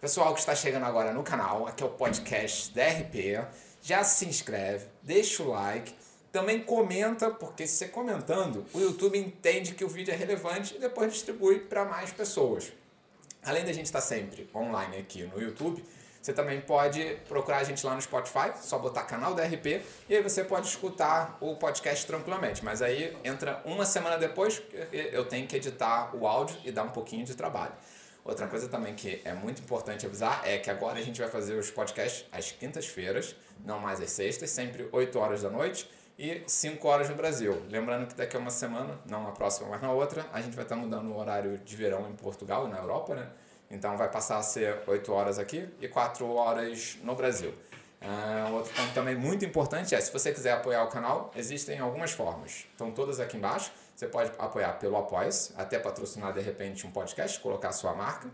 Pessoal que está chegando agora no canal, aqui é o podcast DRP. Já se inscreve, deixa o like, também comenta, porque se você comentando, o YouTube entende que o vídeo é relevante e depois distribui para mais pessoas. Além da gente estar sempre online aqui no YouTube, você também pode procurar a gente lá no Spotify, só botar canal da RP e aí você pode escutar o podcast tranquilamente. Mas aí entra uma semana depois, eu tenho que editar o áudio e dar um pouquinho de trabalho. Outra coisa também que é muito importante avisar é que agora a gente vai fazer os podcasts às quintas-feiras, não mais às sextas, sempre 8 horas da noite e 5 horas no Brasil. Lembrando que daqui a uma semana, não na próxima, mas na outra, a gente vai estar mudando o horário de verão em Portugal na Europa, né? Então vai passar a ser 8 horas aqui e 4 horas no Brasil. Uh, outro ponto também muito importante é, se você quiser apoiar o canal, existem algumas formas. Estão todas aqui embaixo. Você pode apoiar pelo Apoia-se, até patrocinar de repente um podcast, colocar sua marca.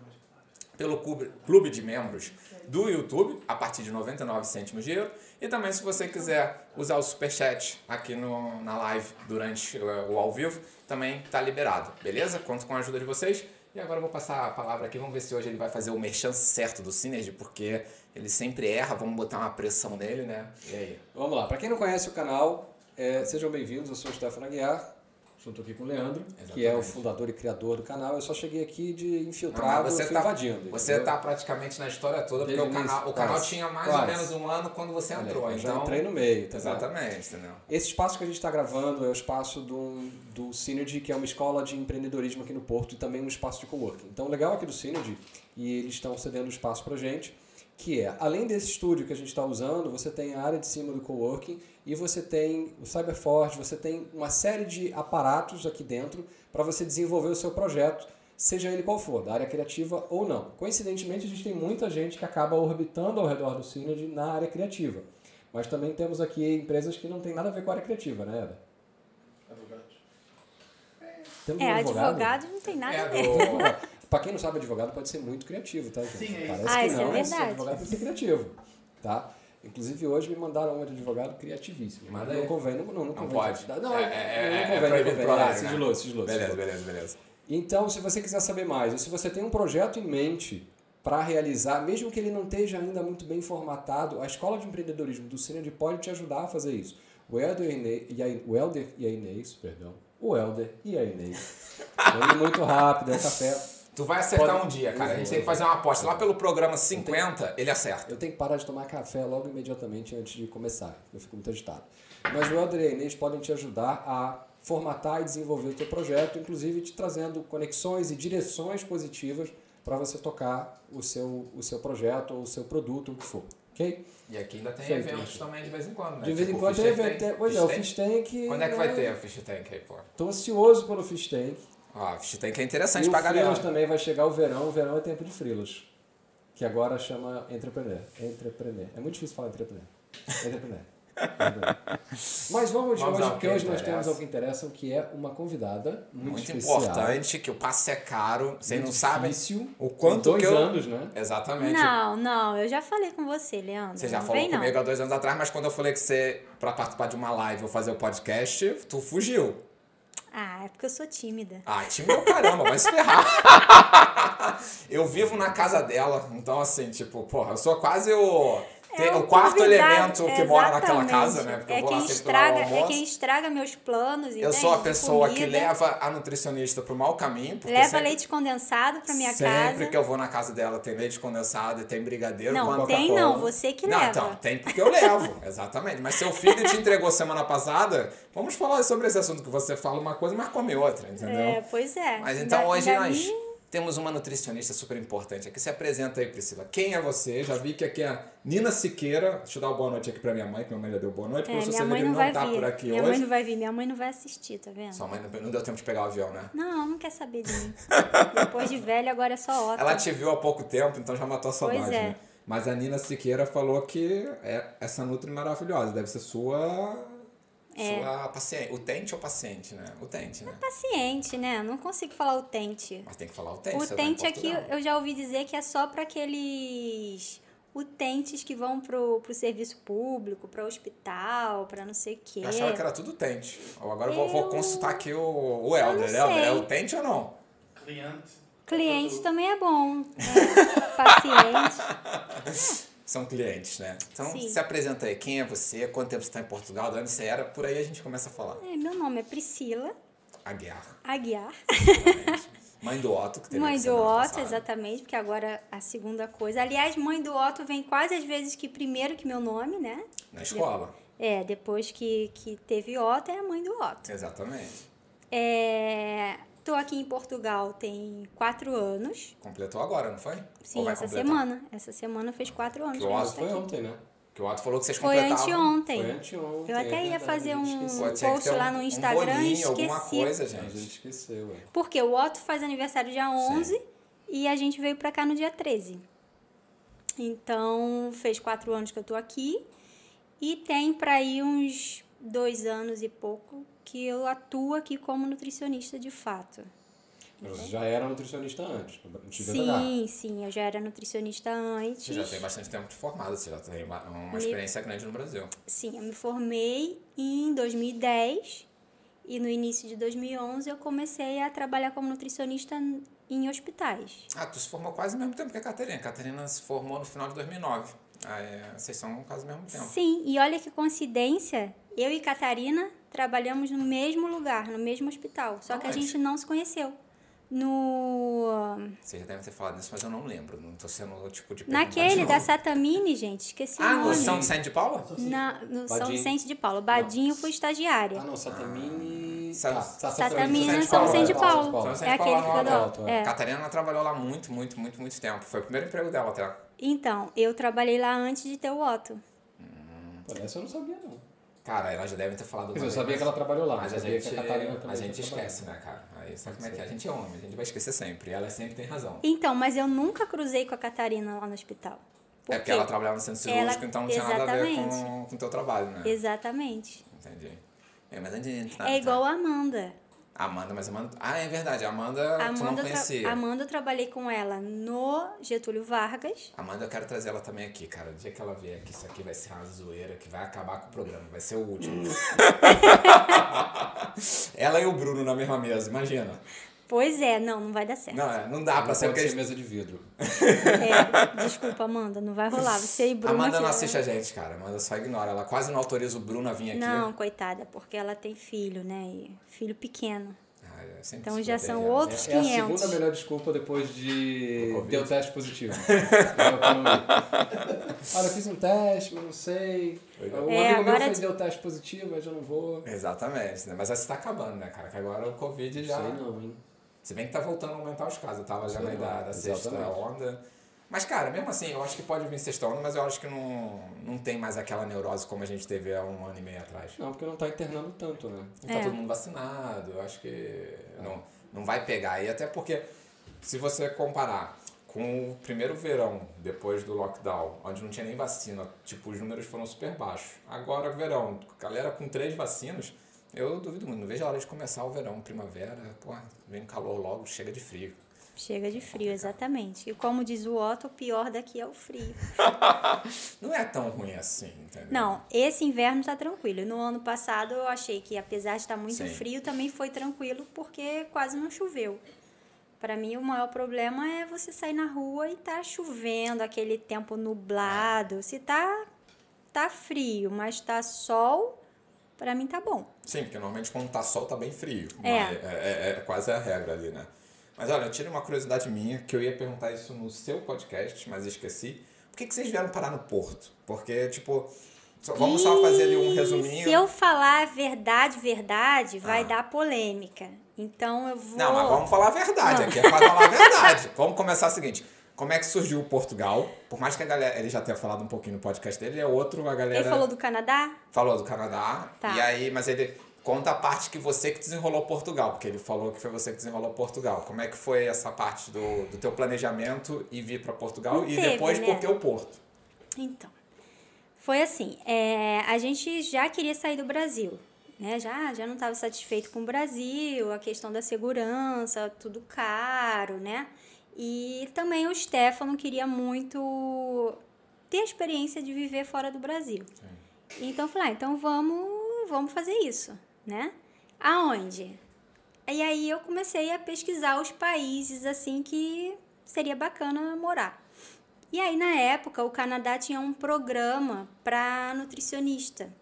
Pelo clube de membros do YouTube, a partir de 99 cêntimos de euro. E também se você quiser usar o Superchat aqui no, na live durante o, o ao vivo, também está liberado, beleza? Conto com a ajuda de vocês. E agora eu vou passar a palavra aqui, vamos ver se hoje ele vai fazer o merchan certo do Synergy, porque ele sempre erra, vamos botar uma pressão nele, né? E aí? Vamos lá, para quem não conhece o canal, é, sejam bem-vindos, eu sou o Stefano Aguiar, junto aqui com o Leandro, Exatamente. que é o fundador e criador do canal. Eu só cheguei aqui de infiltrado, você tá, invadindo. Você está praticamente na história toda, Desde porque o canal, o canal tinha mais quase. ou menos um ano quando você entrou. Olha, então, eu entrei no meio. Tá Exatamente. Entendeu? Esse espaço que a gente está gravando é o espaço do, do Synergy, que é uma escola de empreendedorismo aqui no Porto e também um espaço de coworking. Então, o legal aqui do Synergy, e eles estão cedendo espaço para gente, que é, além desse estúdio que a gente está usando, você tem a área de cima do coworking e você tem o Cyberforge, você tem uma série de aparatos aqui dentro para você desenvolver o seu projeto, seja ele qual for, da área criativa ou não. Coincidentemente, a gente tem muita gente que acaba orbitando ao redor do Synergy na área criativa. Mas também temos aqui empresas que não tem nada a ver com a área criativa, né, Eda? Advogados. Temos é, um advogado? advogado não tem nada é, a ver. Para quem não sabe, advogado pode ser muito criativo, tá, gente? Sim, é Parece ah, que não, é mas advogado pode ser criativo, tá? Inclusive, hoje me mandaram uma de advogado criativíssimo. Mas não convém, não, não, não, não pode. Não, é, é, não convém, não convém. É, sigiloso, sigiloso. Beleza, beleza, beleza. Então, se você quiser saber mais, ou se você tem um projeto em mente para realizar, mesmo que ele não esteja ainda muito bem formatado, a Escola de Empreendedorismo do Cine pode te ajudar a fazer isso. O Helder e a, o Helder e a Inês, perdão, o Helder e a Inês. Muito rápido, é café Tu vai acertar Pode... um dia, cara. A gente tem que fazer uma aposta. Lá pelo programa 50, tenho... ele acerta. Eu tenho que parar de tomar café logo imediatamente antes de começar. Eu fico muito agitado. Mas o Helder e a Inês podem te ajudar a formatar e desenvolver o teu projeto, inclusive te trazendo conexões e direções positivas para você tocar o seu, o seu projeto ou o seu produto, o que for. Ok? E aqui ainda tem Feito eventos também de vez em quando, né? De vez em tipo, quando tem evento. Pois é, o Fish Tank. Quando é que vai ter o Fish Tank aí, pô? Tô ansioso pelo Fish Tank. Ah, Fish Tank é interessante e pra galera. E também vai chegar o verão, o verão é tempo de frilos. Que agora chama entrepreneur. Entrepreneur. É muito difícil falar entrepreneur. Entrepreneur. Mas vamos, vamos hoje, porque hoje nós temos algo que interessa, que é uma convidada muito, muito especial. importante, que o passe é caro. Vocês não sabem o quanto dois que eu... anos, né? Exatamente. Não, não, eu já falei com você, Leandro. Você já não falou vem, comigo não. há dois anos atrás, mas quando eu falei que você, para participar de uma live ou fazer o podcast, tu fugiu. Ah, é porque eu sou tímida. Ah, tímida é o caramba, vai se ferrar. eu vivo na casa dela, então assim, tipo, porra, eu sou quase o é o quarto elemento que mora naquela casa, né? Porque é, quem estraga, é quem estraga meus planos. Eu sou a pessoa que leva a nutricionista pro mau caminho. Leva sempre, leite condensado pra minha sempre casa. Sempre que eu vou na casa dela tem leite condensado e tem brigadeiro Não, tem não, você que não, leva. Não, então, tem porque eu levo, exatamente. Mas seu filho te entregou semana passada, vamos falar sobre esse assunto que você fala uma coisa, mas come outra, entendeu? É, pois é. Mas então da, hoje da nós... Minha temos uma nutricionista super importante aqui. Se apresenta aí, Priscila. Quem é você? Já vi que aqui é a Nina Siqueira. Deixa eu dar uma boa noite aqui pra minha mãe, que minha mãe já deu boa noite. É, minha mãe não, não vai tá vir. por aqui minha hoje. Minha mãe não vai vir, minha mãe não vai assistir, tá vendo? Sua mãe não, não deu tempo de pegar o avião, né? Não, não quer saber de mim. Depois de velha, agora é só ótimo. Ela te viu há pouco tempo, então já matou a saudade, pois é. né? Mas a Nina Siqueira falou que é essa nutri maravilhosa. Deve ser sua é. Sua paciente. Utente ou paciente, né? Utente, né? É paciente, né? Não consigo falar utente. Mas tem que falar utente. Utente tá aqui eu já ouvi dizer que é só para aqueles utentes que vão pro, pro serviço público, para hospital, para não sei o quê. Eu achava que era tudo utente. Agora eu vou, vou consultar aqui o, o Helder. Helder, é utente ou não? Cliente. Cliente também é bom. né? Paciente. São clientes, né? Então, Sim. se apresenta aí. Quem é você? Quanto tempo você está em Portugal? De onde você era? Por aí a gente começa a falar. É, meu nome é Priscila Aguiar. Aguiar. exatamente. Mãe do Otto, que teve Mãe do Otto, passada. exatamente, porque agora a segunda coisa. Aliás, mãe do Otto vem quase às vezes que primeiro que meu nome, né? Na escola. É, depois que, que teve Otto, é a mãe do Otto. Exatamente. É, tô aqui em Portugal tem quatro anos. Completou agora, não foi? Sim, essa completar? semana. Essa semana fez quatro anos. Que o gente Otto tá Foi aqui. ontem, né? Que o Otto falou que vocês Foi completavam. anteontem. Foi anteontem. Eu até é ia fazer gente um post lá um- no um Instagram e bolinho, alguma esqueci. coisa, A gente gente. esqueceu, é. Porque o Otto faz aniversário dia 11 e a gente veio pra cá no dia 13. Então, fez quatro anos que eu tô aqui e tem pra ir uns dois anos e pouco que eu atuo aqui como nutricionista de fato. Mas Você já era nutricionista antes. Sim, sim, eu já era nutricionista antes. Você já tem bastante tempo de formada, você já tem uma, uma Me- experiência grande no Brasil. Sim, eu me formei em 2010 e no início de 2011 eu comecei a trabalhar como nutricionista em hospitais. Ah, tu se formou quase ao mesmo tempo que a Catarina. A Catarina se formou no final de 2009. Ah, é, vocês são quase ao mesmo tempo. Sim, e olha que coincidência, eu e Catarina trabalhamos no mesmo lugar, no mesmo hospital, só que a gente não se conheceu. No Vocês já devem ter falado nisso, mas eu não lembro. Não tô sendo o tipo de de naquele novo. da Satamini, gente, esqueci Ah, o no nome. São Vicente de Paula? Na, no São Badinho. Vicente de Paulo. Badinho foi estagiária. Ah, não, Satamini... Sa- Tá, Satamini é de São Vicente de é. Paulo. São Vicente É de Paulo aquele que no do... Alto, é. Catarina trabalhou lá muito, muito, muito, muito tempo. Foi o primeiro emprego dela até. Então, eu trabalhei lá antes de ter o Otto. Pô, essa eu não sabia, não. Cara, ela já deve ter falado dizer, eu sabia vez, que ela trabalhou lá, Mas a gente, a a gente esquece, né, cara? Aí sabe como é que é? A gente é homem, a gente vai esquecer sempre. E ela sempre tem razão. Então, mas eu nunca cruzei com a Catarina lá no hospital. Por É porque ela trabalhava no centro Ela- cirúrgico, então não tinha nada a ver com exatamente. com o teu trabalho, né? Exatamente. Entendi. É, mas de entrar- É igual a Amanda. Amanda, mas Amanda. Ah, é verdade. A Amanda, A tu não Amanda, tra- conhecia. Amanda eu trabalhei com ela no Getúlio Vargas. Amanda, eu quero trazer ela também aqui, cara. O dia que ela vier aqui, isso aqui vai ser uma zoeira que vai acabar com o programa. Vai ser o último. ela e o Bruno na mesma mesa, imagina. Pois é, não, não vai dar certo. Não, é, não dá pra Não ser pode porque ser mesa de vidro. É, desculpa, Amanda, não vai rolar. Você e Bruno. Amanda não assiste a gente, cara. Amanda só ignora. Ela quase não autoriza o Bruno a vir aqui. Não, coitada, porque ela tem filho, né? E filho pequeno. Ah, é, Então já são outros É a 500. segunda melhor desculpa depois de ter o teste positivo. Olha, eu fiz um teste, mas não sei. Um É, amigo meu fez, deu teste positivo, mas eu não vou. Exatamente, né? Mas essa tá acabando, né, cara? Que agora o Covid já. Sei não, hein? Se bem que tá voltando a aumentar os casos. Eu tava já na da, da sexta exatamente. onda. Mas, cara, mesmo assim, eu acho que pode vir sexta onda, mas eu acho que não, não tem mais aquela neurose como a gente teve há um ano e meio atrás. Não, porque não tá internando tanto, né? Não tá É. todo mundo vacinado, eu acho que não, não vai pegar. E até porque, se você comparar com o primeiro verão, depois do lockdown, onde não tinha nem vacina, tipo, os números foram super baixos. Agora, verão, galera com três vacinas, eu duvido muito. Não vejo a hora de começar o verão, primavera, pô, vem calor logo, chega de frio. Chega de frio, exatamente. E como diz o Otto, o pior daqui é o frio. Não é tão ruim assim, entendeu? Não, esse inverno tá tranquilo. No ano passado eu achei que, apesar de estar muito Sim. frio, também foi tranquilo porque quase não choveu. Para mim, o maior problema é você sair na rua e tá chovendo, aquele tempo nublado. Se tá, tá frio, mas tá sol, para mim tá bom. Sim, porque normalmente quando tá sol tá bem frio. É. Mas é, é- é quase a regra ali, né? Mas olha, eu tive uma curiosidade minha, que eu ia perguntar isso no seu podcast, mas esqueci. Por que, que vocês vieram parar no Porto? Porque, tipo, só- vamos só fazer ali um resuminho. Se eu falar a verdade, verdade, vai Ah. dar polêmica. Então eu vou. Não, mas vamos falar a verdade Não. aqui, é pra falar a verdade. vamos começar o seguinte. Como é que surgiu o Portugal? Por mais que a galera, ele já tenha falado um pouquinho no podcast dele, é outro, a galera... Ele falou do Canadá? Falou do Canadá. Tá. E aí, mas ele conta a parte que você que desenrolou Portugal, porque ele falou que foi você que desenrolou Portugal. Como é que foi essa parte do, do teu planejamento e vir para Portugal Não e teve, depois né? por que o Porto? Então, foi assim, é, a gente já queria sair do Brasil, né? Já, já não estava satisfeito com o Brasil, a questão da segurança, tudo caro, né? E também o Stefano queria muito ter a experiência de viver fora do Brasil. Então eu falei, ah, então vamos, vamos fazer isso, né? Aonde? E aí eu comecei a pesquisar os países assim que seria bacana morar. E aí na época o Canadá tinha um programa para nutricionista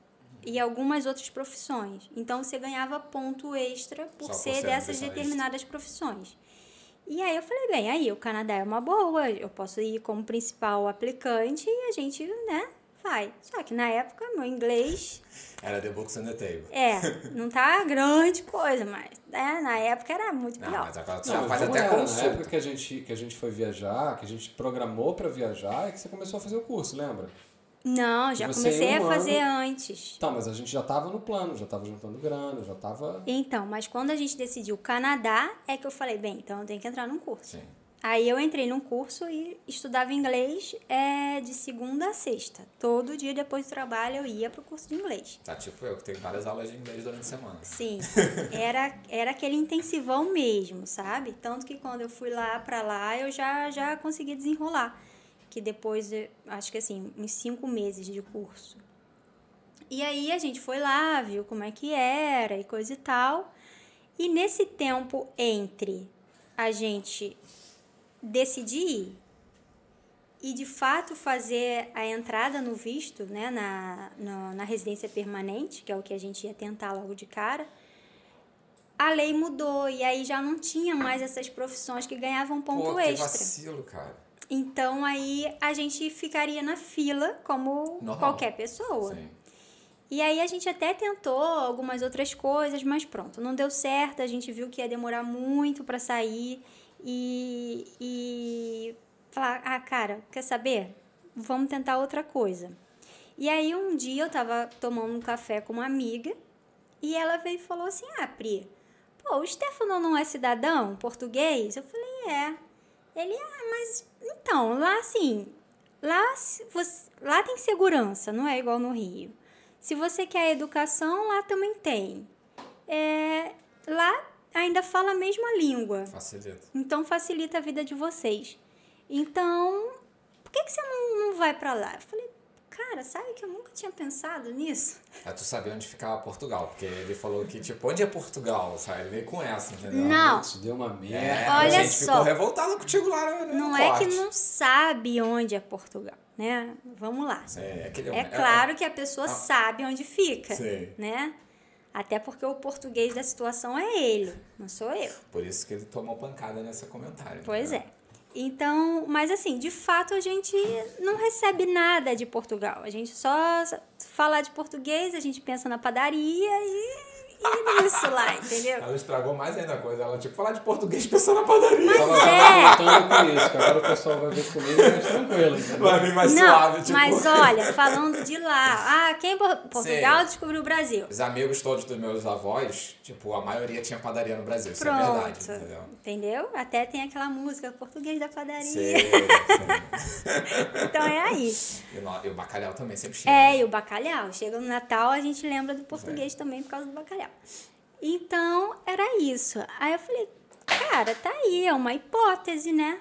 e algumas outras profissões. Então você ganhava ponto extra por por ser dessas determinadas profissões. E aí eu falei, bem, aí o Canadá é uma boa, eu posso ir como principal aplicante e a gente, né, vai. Só que na época meu inglês Era The Books on the Table. é, não tá grande coisa, mas né, na época era muito Não, pior. mas agora tu Não, já faz até era? Na consulta. época que a, gente, que a gente foi viajar, que a gente programou pra viajar, é que você começou a fazer o curso, lembra? Não, já Você comecei a um fazer ano- antes. Tá, mas a gente já tava no plano, já tava juntando grana, já tava. Então, mas quando a gente decidiu Canadá, é que eu falei, bem, então eu tenho que entrar num curso. Sim. Aí eu entrei num curso e estudava inglês é, de segunda a sexta. Todo dia depois do trabalho eu ia pro curso de inglês. Tá tipo eu, que tenho várias aulas de inglês durante a semana. Sim, era, era aquele intensivão mesmo, sabe? Tanto que quando eu fui lá pra lá, eu já, já consegui desenrolar. Que depois, eu- acho que assim, uns cinco meses de curso. E aí a gente foi lá, viu como é que era e coisa e tal. E nesse tempo entre a gente decidir ir e de fato fazer a entrada no visto, né, na, na, na residência permanente, que é o que a gente ia tentar logo de cara, a lei mudou e aí já não tinha mais essas profissões que ganhavam ponto Pô, que extra. vacilo, cara. Então aí a gente ficaria na fila como Normal. qualquer pessoa. Sim. E aí a gente até tentou algumas outras coisas, mas pronto, não deu certo. A gente viu que ia demorar muito para sair e, e falar, ah, cara, quer saber? Vamos tentar outra coisa. E aí um dia eu tava tomando um café com uma amiga e ela veio e falou assim, ah, Pri, pô, o Stefano não é cidadão português? Eu falei, é. Ele, ah, mas então, lá assim, lá, se você, lá tem segurança, não é igual no Rio. Se você quer educação, lá também tem. É, lá ainda fala a mesma língua. Facilita. Então facilita a vida de vocês. Então, por que, que você não, não vai pra lá? Eu falei, cara, sabe que eu nunca tinha pensado nisso? É tu saber onde ficava Portugal, porque ele falou que, tipo, onde é Portugal, sabe? Ele veio com essa, entendeu? Não. Isso deu uma É, merda. Olha a gente só. ficou revoltado contigo lá no, no Não é que corte. não sabe onde é Portugal, né? Vamos lá. É, aquele, É claro que a pessoa sabe onde fica, Sim. né? Até porque o português da situação é ele, não sou eu. Por isso que ele tomou pancada nesse comentário. Pois né? é. Então, mas assim, de fato a gente não recebe nada de Portugal. A gente só fala de português, a gente pensa na padaria e, e nisso lá, entendeu? Ela estragou mais ainda a coisa. Ela, tipo, falar de português pensando na padaria. Eu tava é. contando com isso, que agora o pessoal vai ver comigo mais tranquilo, entendeu? Vai vir mais Não, suave, tipo... mas olha, falando de lá, ah, quem em Por- Portugal descobriu o Brasil. Os amigos todos dos meus avós, tipo, a maioria tinha padaria no Brasil. Isso é Pronto, verdade, entendeu? entendeu? Até tem aquela música português da padaria. Sim. Então é aí. E, o no- e o bacalhau também sempre tinha. É, e o bacalhau. Chega no Natal, a gente lembra do português também por causa do bacalhau. Então, era isso. Aí eu falei, cara, tá aí, é uma hipótese, né?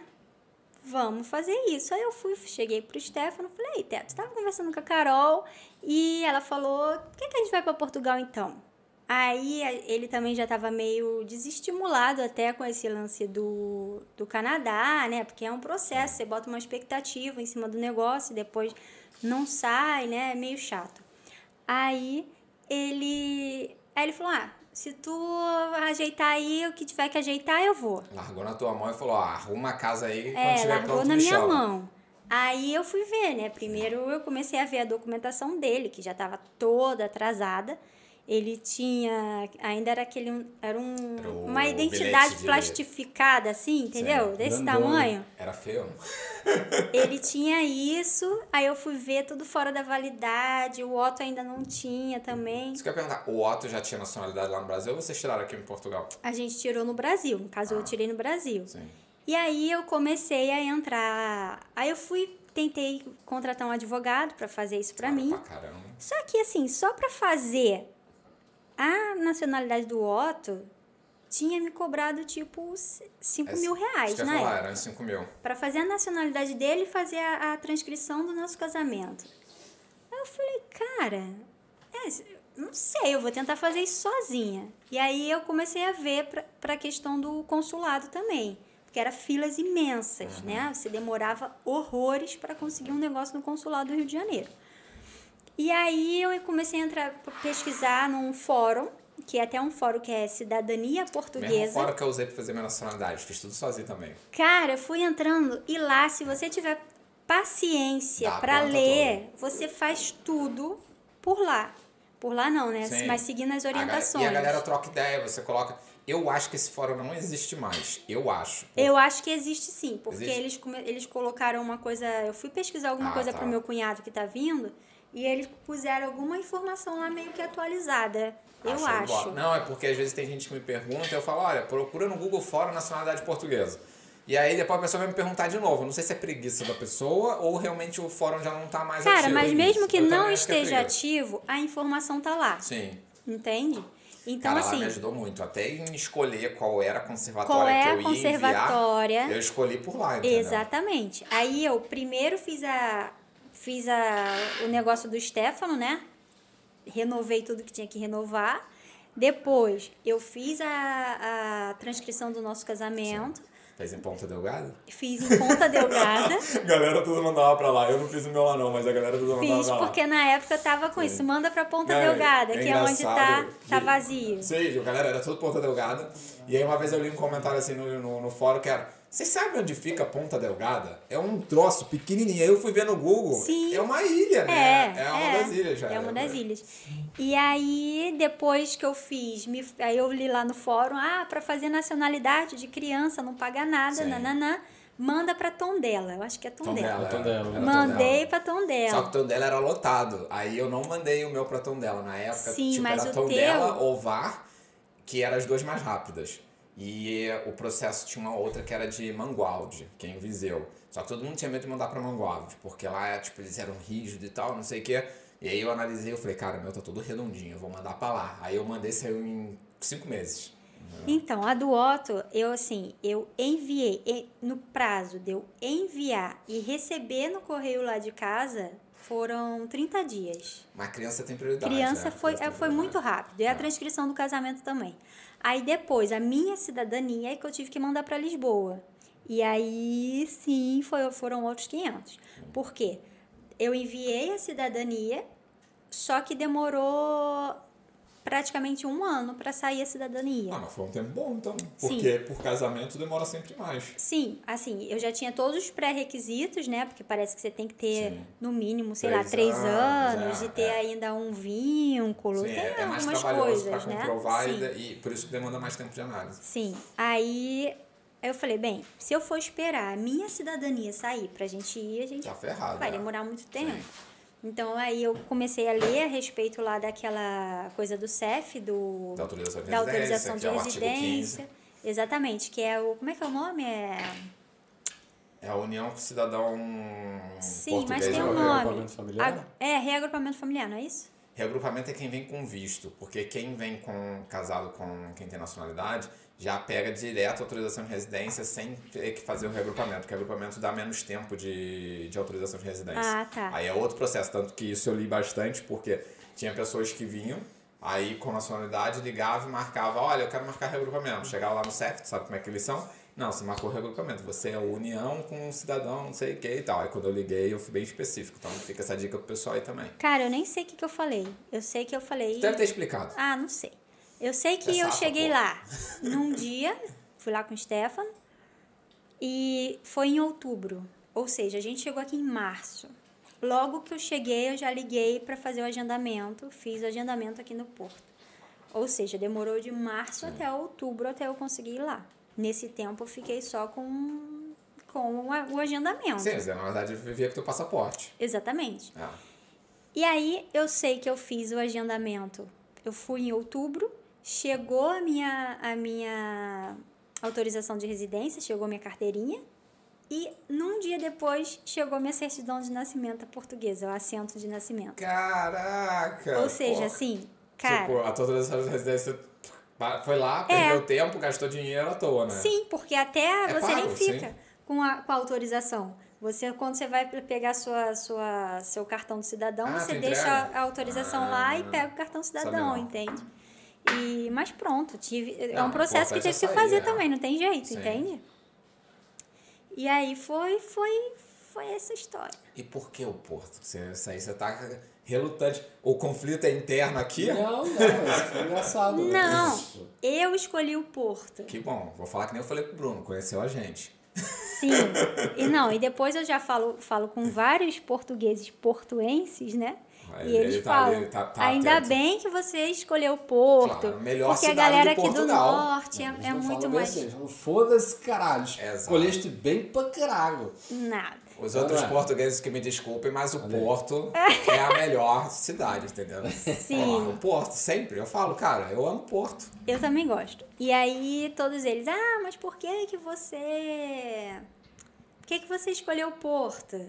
Vamos fazer isso. Aí eu fui, cheguei pro Stefano, falei, ei, Teto, tava conversando com a Carol e ela falou, por que, que a gente vai para Portugal então? Aí ele também já estava meio desestimulado até com esse lance do, do Canadá, né? Porque é um processo, você bota uma expectativa em cima do negócio e depois não sai, né? É meio chato. Aí ele, aí ele falou: "Ah, se tu ajeitar aí, o que tiver que ajeitar, eu vou". Largou na tua mão e falou, ó, arruma a casa aí, quando É, tiver largou pronto na minha chama. mão. Aí eu fui ver, né? Primeiro eu comecei a ver a documentação dele, que já estava toda atrasada. Ele tinha. Ainda era aquele. Era um, Era uma identidade de- plastificada, assim, entendeu? Desse grandona. tamanho. Era feio? Ele tinha isso, aí eu fui ver tudo fora da validade. O Otto ainda não tinha também. Isso que eu ia perguntar, o Otto já tinha nacionalidade lá no Brasil ou vocês tiraram aqui em Portugal? A gente tirou no Brasil. No caso, eu tirei no Brasil. Sim. E aí eu comecei a entrar. Aí eu fui, tentei contratar um advogado para fazer isso para mim. Pra caramba. Só que assim, só para fazer a nacionalidade do Otto, tinha me cobrado tipo 5 É, mil reais, né? falar, eram 5 mil. Para fazer a nacionalidade dele e fazer a, a transcrição do nosso casamento. Aí eu falei, cara, é, não sei, eu vou tentar fazer isso sozinha. E aí eu comecei a ver para a questão do consulado também. Porque era filas imensas, uhum. né? Você demorava horrores para conseguir um negócio no consulado do Rio de Janeiro. E aí eu comecei a entrar, pesquisar num fórum, que é até um fórum que é Cidadania Portuguesa. Mesmo fórum que eu usei para fazer minha nacionalidade, fiz tudo sozinho também. Cara, eu fui entrando e lá, se você tiver paciência para ler, toda. você faz tudo por lá. Por lá não, né? Sim. Mas seguindo as orientações. A, e a galera troca ideia, você coloca. Eu acho que esse fórum não existe mais. Eu acho. Eu acho que existe sim, porque existe? Eles, eles colocaram uma coisa. Eu fui pesquisar alguma ah, coisa tá. pro meu cunhado que tá vindo e eles puseram alguma informação lá meio que atualizada. Eu acho. Não, é porque às vezes tem gente que me pergunta, eu falo, olha, procura no Google Fórum Nacionalidade Portuguesa. E aí depois a pessoa vai me perguntar de novo. Não sei se é preguiça da pessoa ou realmente o fórum já não está mais Cara, ativo. Cara, mas mesmo que não é esteja é ativo, a informação tá lá. Sim. Entende? Então, Cara, assim. Ela me ajudou muito. Até em escolher qual era a conservatória qual é que eu ia conservatória. Enviar, eu escolhi por lá, entendeu? Exatamente. Aí eu primeiro fiz a. Fiz a, o negócio do Stefano, né? Renovei tudo que tinha que renovar. Depois, eu fiz a, a transcrição do nosso casamento. Sim. Fez em Ponta Delgada? Fiz em Ponta Delgada. galera tudo mandava pra lá. Eu não fiz o meu lá não, mas a galera tudo mandava Fiz, pra lá. porque na época eu tava com Sim. isso. Manda pra Ponta é, Delgada, é que é onde tá, tá vazio. Sim, a galera era tudo Ponta Delgada. E aí uma vez eu li um comentário assim no, no, no fórum que era vocês sabem onde fica a Ponta Delgada? É um troço pequenininho. Aí eu fui ver no Google. Sim. É uma ilha, né? É, é uma é, das ilhas já. É uma das ilhas. E aí, depois que eu fiz, me, aí eu li lá no fórum, ah, para fazer nacionalidade de criança, não paga nada, Sim. nananã. Manda pra Tondela. Eu acho que é Tondela. Tondela. Tondela. Mandei pra Tondela. Só que Tondela era lotado. Aí eu não mandei o meu pra Tondela. Na época, Sim, tipo, mas era Tondela teu... ou VAR, que eram as duas mais rápidas. E o processo tinha uma outra que era de Mangualde, que é em Viseu. Só que todo mundo tinha medo de mandar para Mangualde, porque lá, tipo, eles eram rígidos e tal, não sei o quê. E aí eu analisei, eu falei, cara, meu tá todo redondinho, eu vou mandar para lá. Aí eu mandei, saiu em cinco meses. Então, a do Otto, eu assim, eu enviei, no prazo de eu enviar e receber no correio lá de casa, foram 30 dias. Mas criança tem prioridade. Criança né? foi, criança foi muito rápido. E a é. transcrição do casamento também. Aí depois, a minha cidadania é que eu tive que mandar para Lisboa. E aí sim foi, foram outros 500. Por quê? Eu enviei a cidadania, só que demorou praticamente um ano para sair a cidadania. Ah, mas foi um tempo bom então. Porque Sim. por casamento demora sempre mais. Sim, assim, eu já tinha todos os pré-requisitos, né? Porque parece que você tem que ter, Sim. no mínimo, sei três lá, três anos, anos é, e ter é. ainda um vínculo. Sim, tem é, é mais trabalhoso para né? comprovar e, e por isso que demanda mais tempo de análise. Sim. Aí eu falei, bem, se eu for esperar a minha cidadania sair pra gente ir, a gente tá ferrado, vai é. demorar muito tempo. Sim. Então aí eu comecei a ler a respeito lá daquela coisa do CEF, do da autorização de da autorização de residência. É Exatamente, que é o como é que é o nome? É é a União Cidadão Sim, mas tem um nome. Reagrupamento familiar? É, reagrupamento familiar, não é isso? Reagrupamento é quem vem com visto, porque quem vem com casado com quem tem nacionalidade já pega direto a autorização de residência sem ter que fazer o reagrupamento, porque o reagrupamento dá menos tempo de, de autorização de residência. Ah, tá. Aí é outro processo, tanto que isso eu li bastante, porque tinha pessoas que vinham, aí com nacionalidade ligava e marcava, olha, eu quero marcar reagrupamento. Chegava lá no CEF, sabe como é que eles são? Não, você marcou o reagrupamento, você é união com um cidadão, não sei o que e tal. Aí quando eu liguei, eu fui bem específico. Então fica essa dica pro pessoal aí também. Cara, eu nem sei o que, que eu falei. Eu sei que eu falei. Você deve ter explicado. Ah, não sei. Eu sei que é eu cheguei pô. lá num dia, fui lá com o Stefano, e foi em outubro. Ou seja, a gente chegou aqui em março. Logo que eu cheguei, eu já liguei para fazer o agendamento, fiz o agendamento aqui no Porto. Ou seja, demorou de março Sim. até outubro até eu conseguir ir lá. Nesse tempo eu fiquei só com, com o agendamento. Sim, na verdade vivia com o teu passaporte. Exatamente. É. E aí eu sei que eu fiz o agendamento. Eu fui em outubro, chegou a minha, a minha autorização de residência, chegou a minha carteirinha. E num dia depois chegou minha certidão de nascimento portuguesa, o assento de nascimento. Caraca! Ou seja, porra. assim, cara. Tipo, a autorização de residência foi lá, perdeu é. tempo, gastou dinheiro à toa, né? Sim, porque até é você pago, nem fica com a, com a autorização. Você, quando você vai pegar sua, sua, seu cartão de cidadão, Ah, você deixa entrega? a autorização Ah, lá e pega o cartão cidadão, entende? E, mas pronto, tive, é Não, um processo que teve é que fazer é. também, não tem jeito, Sim. entende? E aí foi, foi, foi essa história. E por que o Porto? Você, isso aí você tá relutante. O conflito é interno aqui? Não, não, isso foi engraçado. né? Não, Isso. eu escolhi o Porto. Que bom. Vou falar que nem eu falei pro Bruno. Conheceu a gente. Sim. E não, e depois eu já falo, falo com vários portugueses portuenses, né? Ele- e eles ele tá falam, tá- tá ainda atento. bem que você escolheu Porto. Claro, melhor porque a galera de aqui do norte é, é muito mais. assim, foda-se, caralho. Exato. Escolheste bem pra caralho. Nada. Os outros é. portugueses que me desculpem, mas o Olha. Porto é a melhor cidade, entendeu? Sim. O Porto, sempre. Eu falo, cara, eu amo Porto. Eu também gosto. E aí todos eles, ah, mas por que que você. Por que que você escolheu o Porto?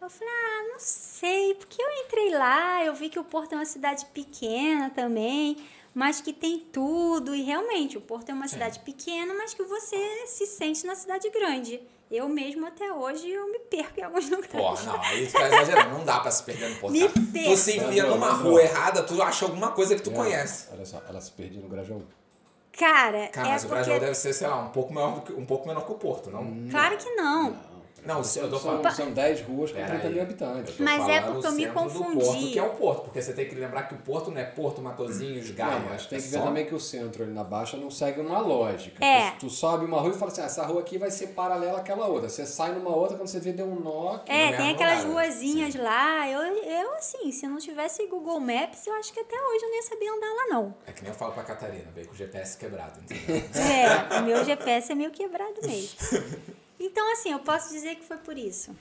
Eu falei, ah, não sei, porque eu entrei lá, eu vi que o Porto é uma cidade pequena também, mas que tem tudo. E realmente, o Porto é uma Sim. cidade pequena, mas que você se sente na cidade grande. Eu mesmo até hoje eu me perco em alguns lugares. Porra, não, aí tu tá exagerando. Não dá pra se perder no Porto. Me perco. Tu se enfia Não, numa não, rua não. errada, tu acha alguma coisa que tu É, conhece. Olha só, ela se perdia no Grajaú. Cara, Cara, é mas o porque... Brasil deve ser, sei lá, um pouco, maior um pouco menor que o Porto, não? Claro que não. Não, eu tô São, falando. são 10 ruas com Pera 30 aí. mil habitantes. Mas é porque eu me centro do confundi. Porto, que é o Porto, porque você tem que lembrar que o Porto não é Porto, Matozinhos, Gaia. Não, mas tem é que ver só- também que o centro ali na Baixa não segue uma lógica. É. Tu, tu sobe uma rua e fala assim, ah, essa rua aqui vai ser paralela àquela outra. Você sai numa outra, quando você vê, deu um nó. É, tem aquelas lugar, ruazinhas lá. Eu, eu, assim, se não tivesse Google Maps, eu acho que até hoje eu não ia saber andar lá, não. É que nem eu falo pra Catarina, veio com o GPS quebrado, entendeu? É, o meu GPS é meio quebrado mesmo. Então, assim, eu posso dizer que foi por isso.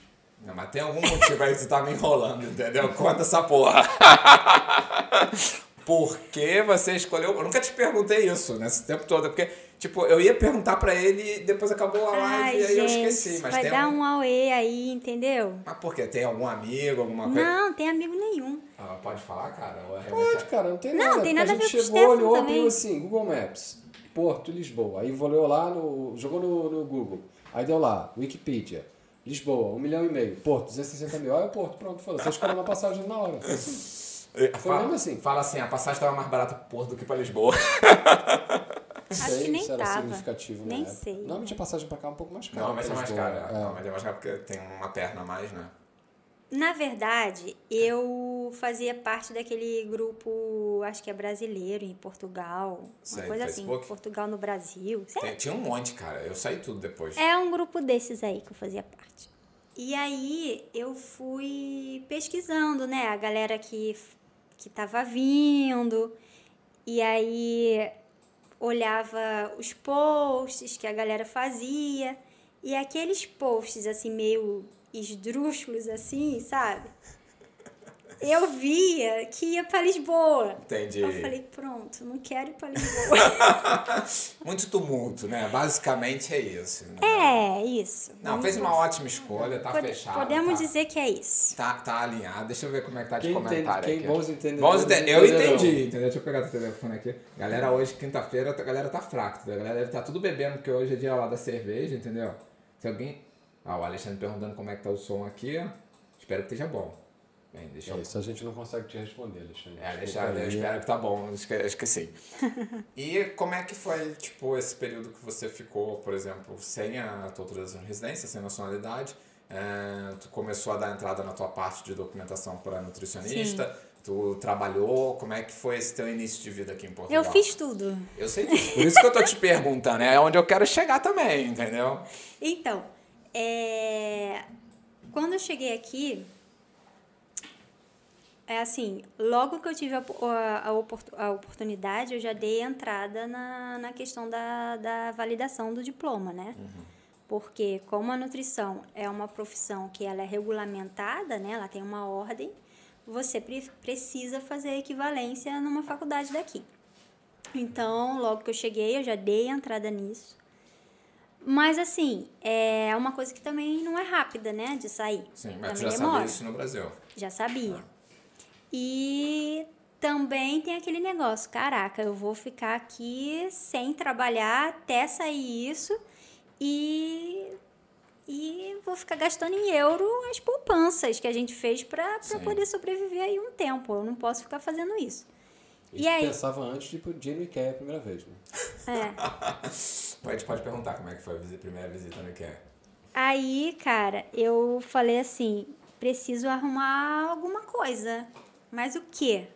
Não, mas tem algum motivo aí que tu tá me enrolando, entendeu? Conta essa porra. Por que você escolheu. Eu nunca te perguntei isso nesse tempo todo, porque, tipo, eu ia perguntar pra ele e depois acabou a live Ai, e aí eu gente, esqueci. Mas vai tem dar algum... um auê aí, entendeu? Mas por quê? Tem algum amigo, alguma coisa? Não, tem amigo nenhum. Ah, pode falar, cara? Ou é realmente... Pode, cara, não tem Não, nada. tem porque nada a a gente ver com o chegou, Stefano olhou, abriu assim, Google Maps, Porto, Lisboa. Aí olhou lá, no, jogou no, no Google. Aí deu lá, Wikipedia. Lisboa, 1 milhão e meio. Porto, 260 mil. Olha o Porto, pronto, foda-se. Você escolheu uma passagem na hora. Foi assim. Fala, mesmo assim. Fala assim, a passagem estava mais barata pro Porto do que pra Lisboa. Acho sei que nem se era tava. significativo na Nem época. sei. Normalmente a passagem pra cá é um pouco mais cara. Não, mas é mais cara. É. Não, mas é mais caro porque tem uma perna a mais, né? Na verdade, eu fazia parte daquele grupo, acho que é brasileiro, em Portugal. Uma Sei, coisa assim, Facebook? Portugal no Brasil. Tem- tinha um monte, cara. Eu saí tudo depois. É um grupo desses aí que eu fazia parte. E aí eu fui pesquisando, né? A galera que, que tava vindo. E aí olhava os posts que a galera fazia. E aqueles posts assim, meio esdrúxulos assim, sabe? Eu via que ia pra Lisboa. Entendi. Eu falei, pronto, não quero ir pra Lisboa. Muito tumulto, né? Basicamente é isso. né? é, isso. Não, Vamos fez uma ótima escolha, tá Pode- fechado. Podemos tá, dizer que é isso. Tá, tá alinhado. Deixa eu ver como é que tá de Quem comentário entende- quem- aqui. bons entendedores Bons ente- Eu entendi, entendeu? Deixa eu pegar o telefone aqui. Galera, hoje, quinta-feira, a galera tá fraca. entendeu? A galera deve tá tudo bebendo, porque hoje é dia lá da cerveja, entendeu? Se alguém... Ah, o Alexandre perguntando como é que tá o som aqui. Espero que esteja bom. Bem, deixa É eu... isso, a gente não consegue te responder, Alexandre. É, deixa, eu espero que tá bom, esque- esqueci. e como é que foi, tipo, esse período que você ficou, por exemplo, sem a tua autorização de residência, sem nacionalidade, é, tu começou a dar entrada na tua parte de documentação para nutricionista, tu trabalhou, como é que foi esse teu início de vida aqui em Portugal? Eu fiz tudo. Eu sei disso, por isso que eu tô te perguntando, é onde eu quero chegar também, entendeu? Então, é, quando eu cheguei aqui, é assim, logo que eu tive a, a, a oportu- a oportunidade, eu já dei entrada na, na questão da, da validação do diploma, né? Porque como a nutrição é uma profissão que ela é regulamentada, né? Ela tem uma ordem, você pre- precisa fazer equivalência numa faculdade daqui. Então, logo que eu cheguei, eu já dei entrada nisso. Mas assim, é uma coisa que também não é rápida, né? De sair. Sim, mas tu já demora. sabia isso no Brasil. Já sabia. E também tem aquele negócio, caraca, eu vou ficar aqui sem trabalhar até sair isso e, e vou ficar gastando em euro as poupanças que a gente fez para poder sobreviver aí um tempo. Eu não posso ficar fazendo isso. E, E aí? pensava antes de ir pro dia no IKEA a primeira vez, né? É. A gente pode perguntar como é que foi a primeira visita no IKEA. Aí, cara, eu falei assim: preciso arrumar alguma coisa. Mas o quê?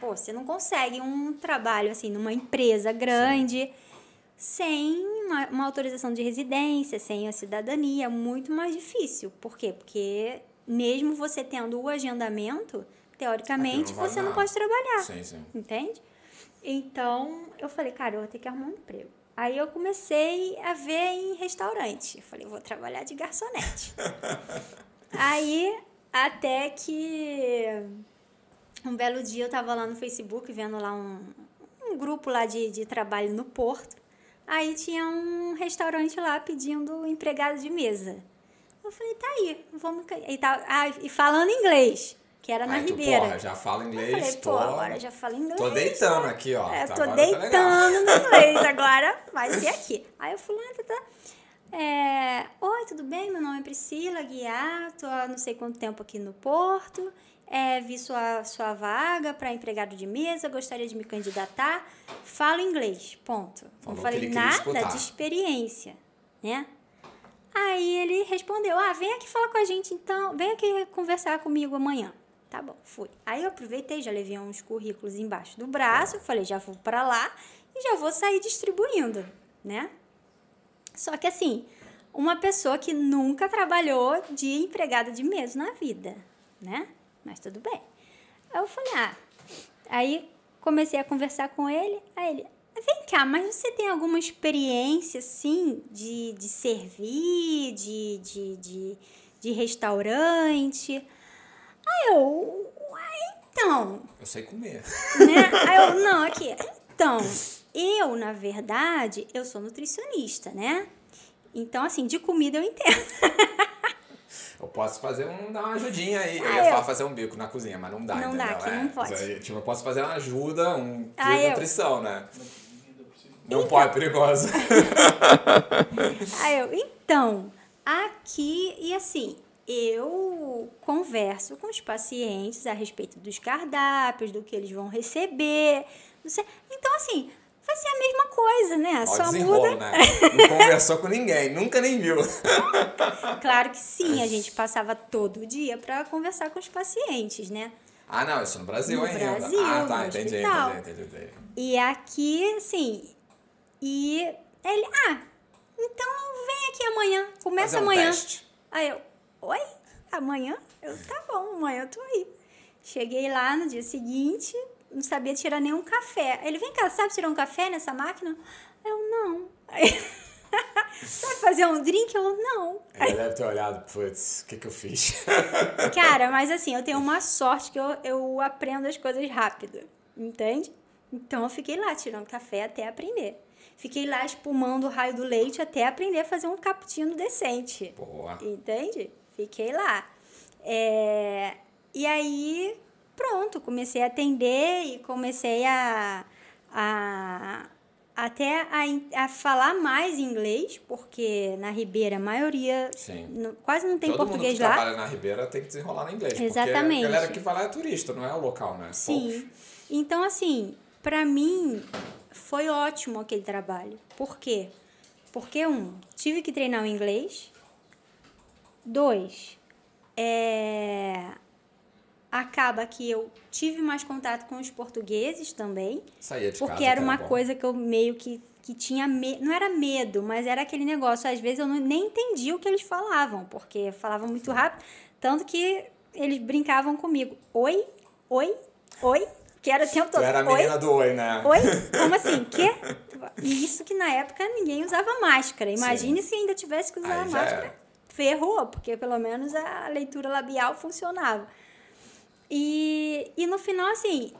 Pô, você não consegue um trabalho assim numa empresa grande sem uma, uma autorização de residência, sem a cidadania. É muito mais difícil. Por quê? Porque mesmo você tendo o agendamento, teoricamente não você não nada. pode trabalhar. Sim, sim. Entende? Então, eu falei, cara, eu vou ter que arrumar um emprego. Aí eu comecei a ver em restaurante. Eu falei, vou trabalhar de garçonete. Aí, até que um belo dia eu tava lá no Facebook vendo lá um, um grupo lá de, de trabalho no Porto. Aí tinha um restaurante lá pedindo empregado de mesa. Eu falei, tá aí, vamos. E, tá, ah, e falando inglês, que era na Aí tu, Ribeira. porra, já fala Eu inglês, falei, tô... pô, agora já falo inglês. Tô deitando né? aqui, ó. É, Tá, tô agora tá deitando no inglês, agora vai ser aqui. Aí eu fui lá, tá, tá. É, Oi, tudo bem? Meu nome é Priscila Guiar, tô há não sei quanto tempo aqui no Porto. É, vi sua, sua vaga para empregado de mesa, gostaria de me candidatar. Falo inglês, ponto. Falou não falei nada de experiência, né? Aí ele respondeu: Ah, vem aqui falar com a gente então, vem aqui conversar comigo amanhã. Tá bom, fui. Aí eu aproveitei, já levei uns currículos embaixo do braço, falei: já vou para lá e já vou sair distribuindo, né? Só que assim, uma pessoa que nunca trabalhou de empregada de mesa na vida, né? Mas tudo bem. Aí eu falei: Ah, aí comecei a conversar com ele, aí ele. Vem cá, mas você tem alguma experiência, assim, de, de servir, de, de, de, de restaurante? Aí eu, "Ué, então, Eu sei comer. né? Aí eu, não, aqui, então, eu, na verdade, eu sou nutricionista, né? Então, assim, de comida eu entendo. Eu posso fazer um, dar uma ajudinha aí. Eu Ah, ia eu- falar fazer um bico na cozinha, mas não dá, Não dá, entendeu? aqui não É, pode. isso aí, Tipo, eu posso fazer uma ajuda, um de Ah, eu- nutrição, né? Então. Não pode, perigoso. Aí eu, então, aqui, e assim, eu converso com os pacientes a respeito dos cardápios, do que eles vão receber, não. Então, assim, vai ser a mesma coisa, né? Ó, Só muda. né? Não conversou com ninguém, nunca nem viu. Claro que sim, a gente passava todo dia para conversar com os pacientes, né? Ah, não, isso no Brasil No ainda. Brasil, ah, tá, entendi, entendi, entendi, entendi. E aqui, assim, e ele, ah, então vem aqui amanhã, começa um amanhã. teste. Aí eu, oi? Amanhã? Eu, tá bom, amanhã eu tô aí. Cheguei lá no dia seguinte, não sabia tirar nenhum café. Ele, vem cá, sabe tirar um café nessa máquina? Eu, não. Aí, sabe fazer um drink? Eu, não. Ele deve ter olhado, putz, o que que eu fiz? Cara, mas assim, eu tenho uma sorte que eu, eu aprendo as coisas rápido, entende? Então eu fiquei lá tirando café até aprender. Fiquei lá espumando o raio do leite até aprender a fazer um cappuccino decente. Boa. Entende? Fiquei lá. É, E aí, pronto, comecei a atender e comecei a, a até a, a falar mais inglês, porque na Ribeira a maioria Sim. não- quase não tem Todo português mundo que lá. trabalha na Ribeira tem que desenrolar no inglês. Exatamente. Porque a galera que vai lá é turista, não é o local, né? Sim. Então, assim, pra mim foi ótimo aquele trabalho. Por quê? Porque, um, tive que treinar o inglês. Dois, é... acaba que eu tive mais contato com os portugueses também. Saía de Porque casa, era uma coisa que eu meio que, que tinha medo. Não era medo, mas era aquele negócio. Às vezes eu não, nem entendia o que eles falavam, porque falavam muito rápido. Tanto que eles brincavam comigo. Oi, oi, oi. Que era o tempo todo. Tu era a oi, menina do oi, né? oi. Como assim? Quê? E isso que na época ninguém usava máscara. Imagine se ainda tivesse que usar Aí já máscara. era. Ferrou, porque pelo menos a leitura labial funcionava. E, e no final, assim,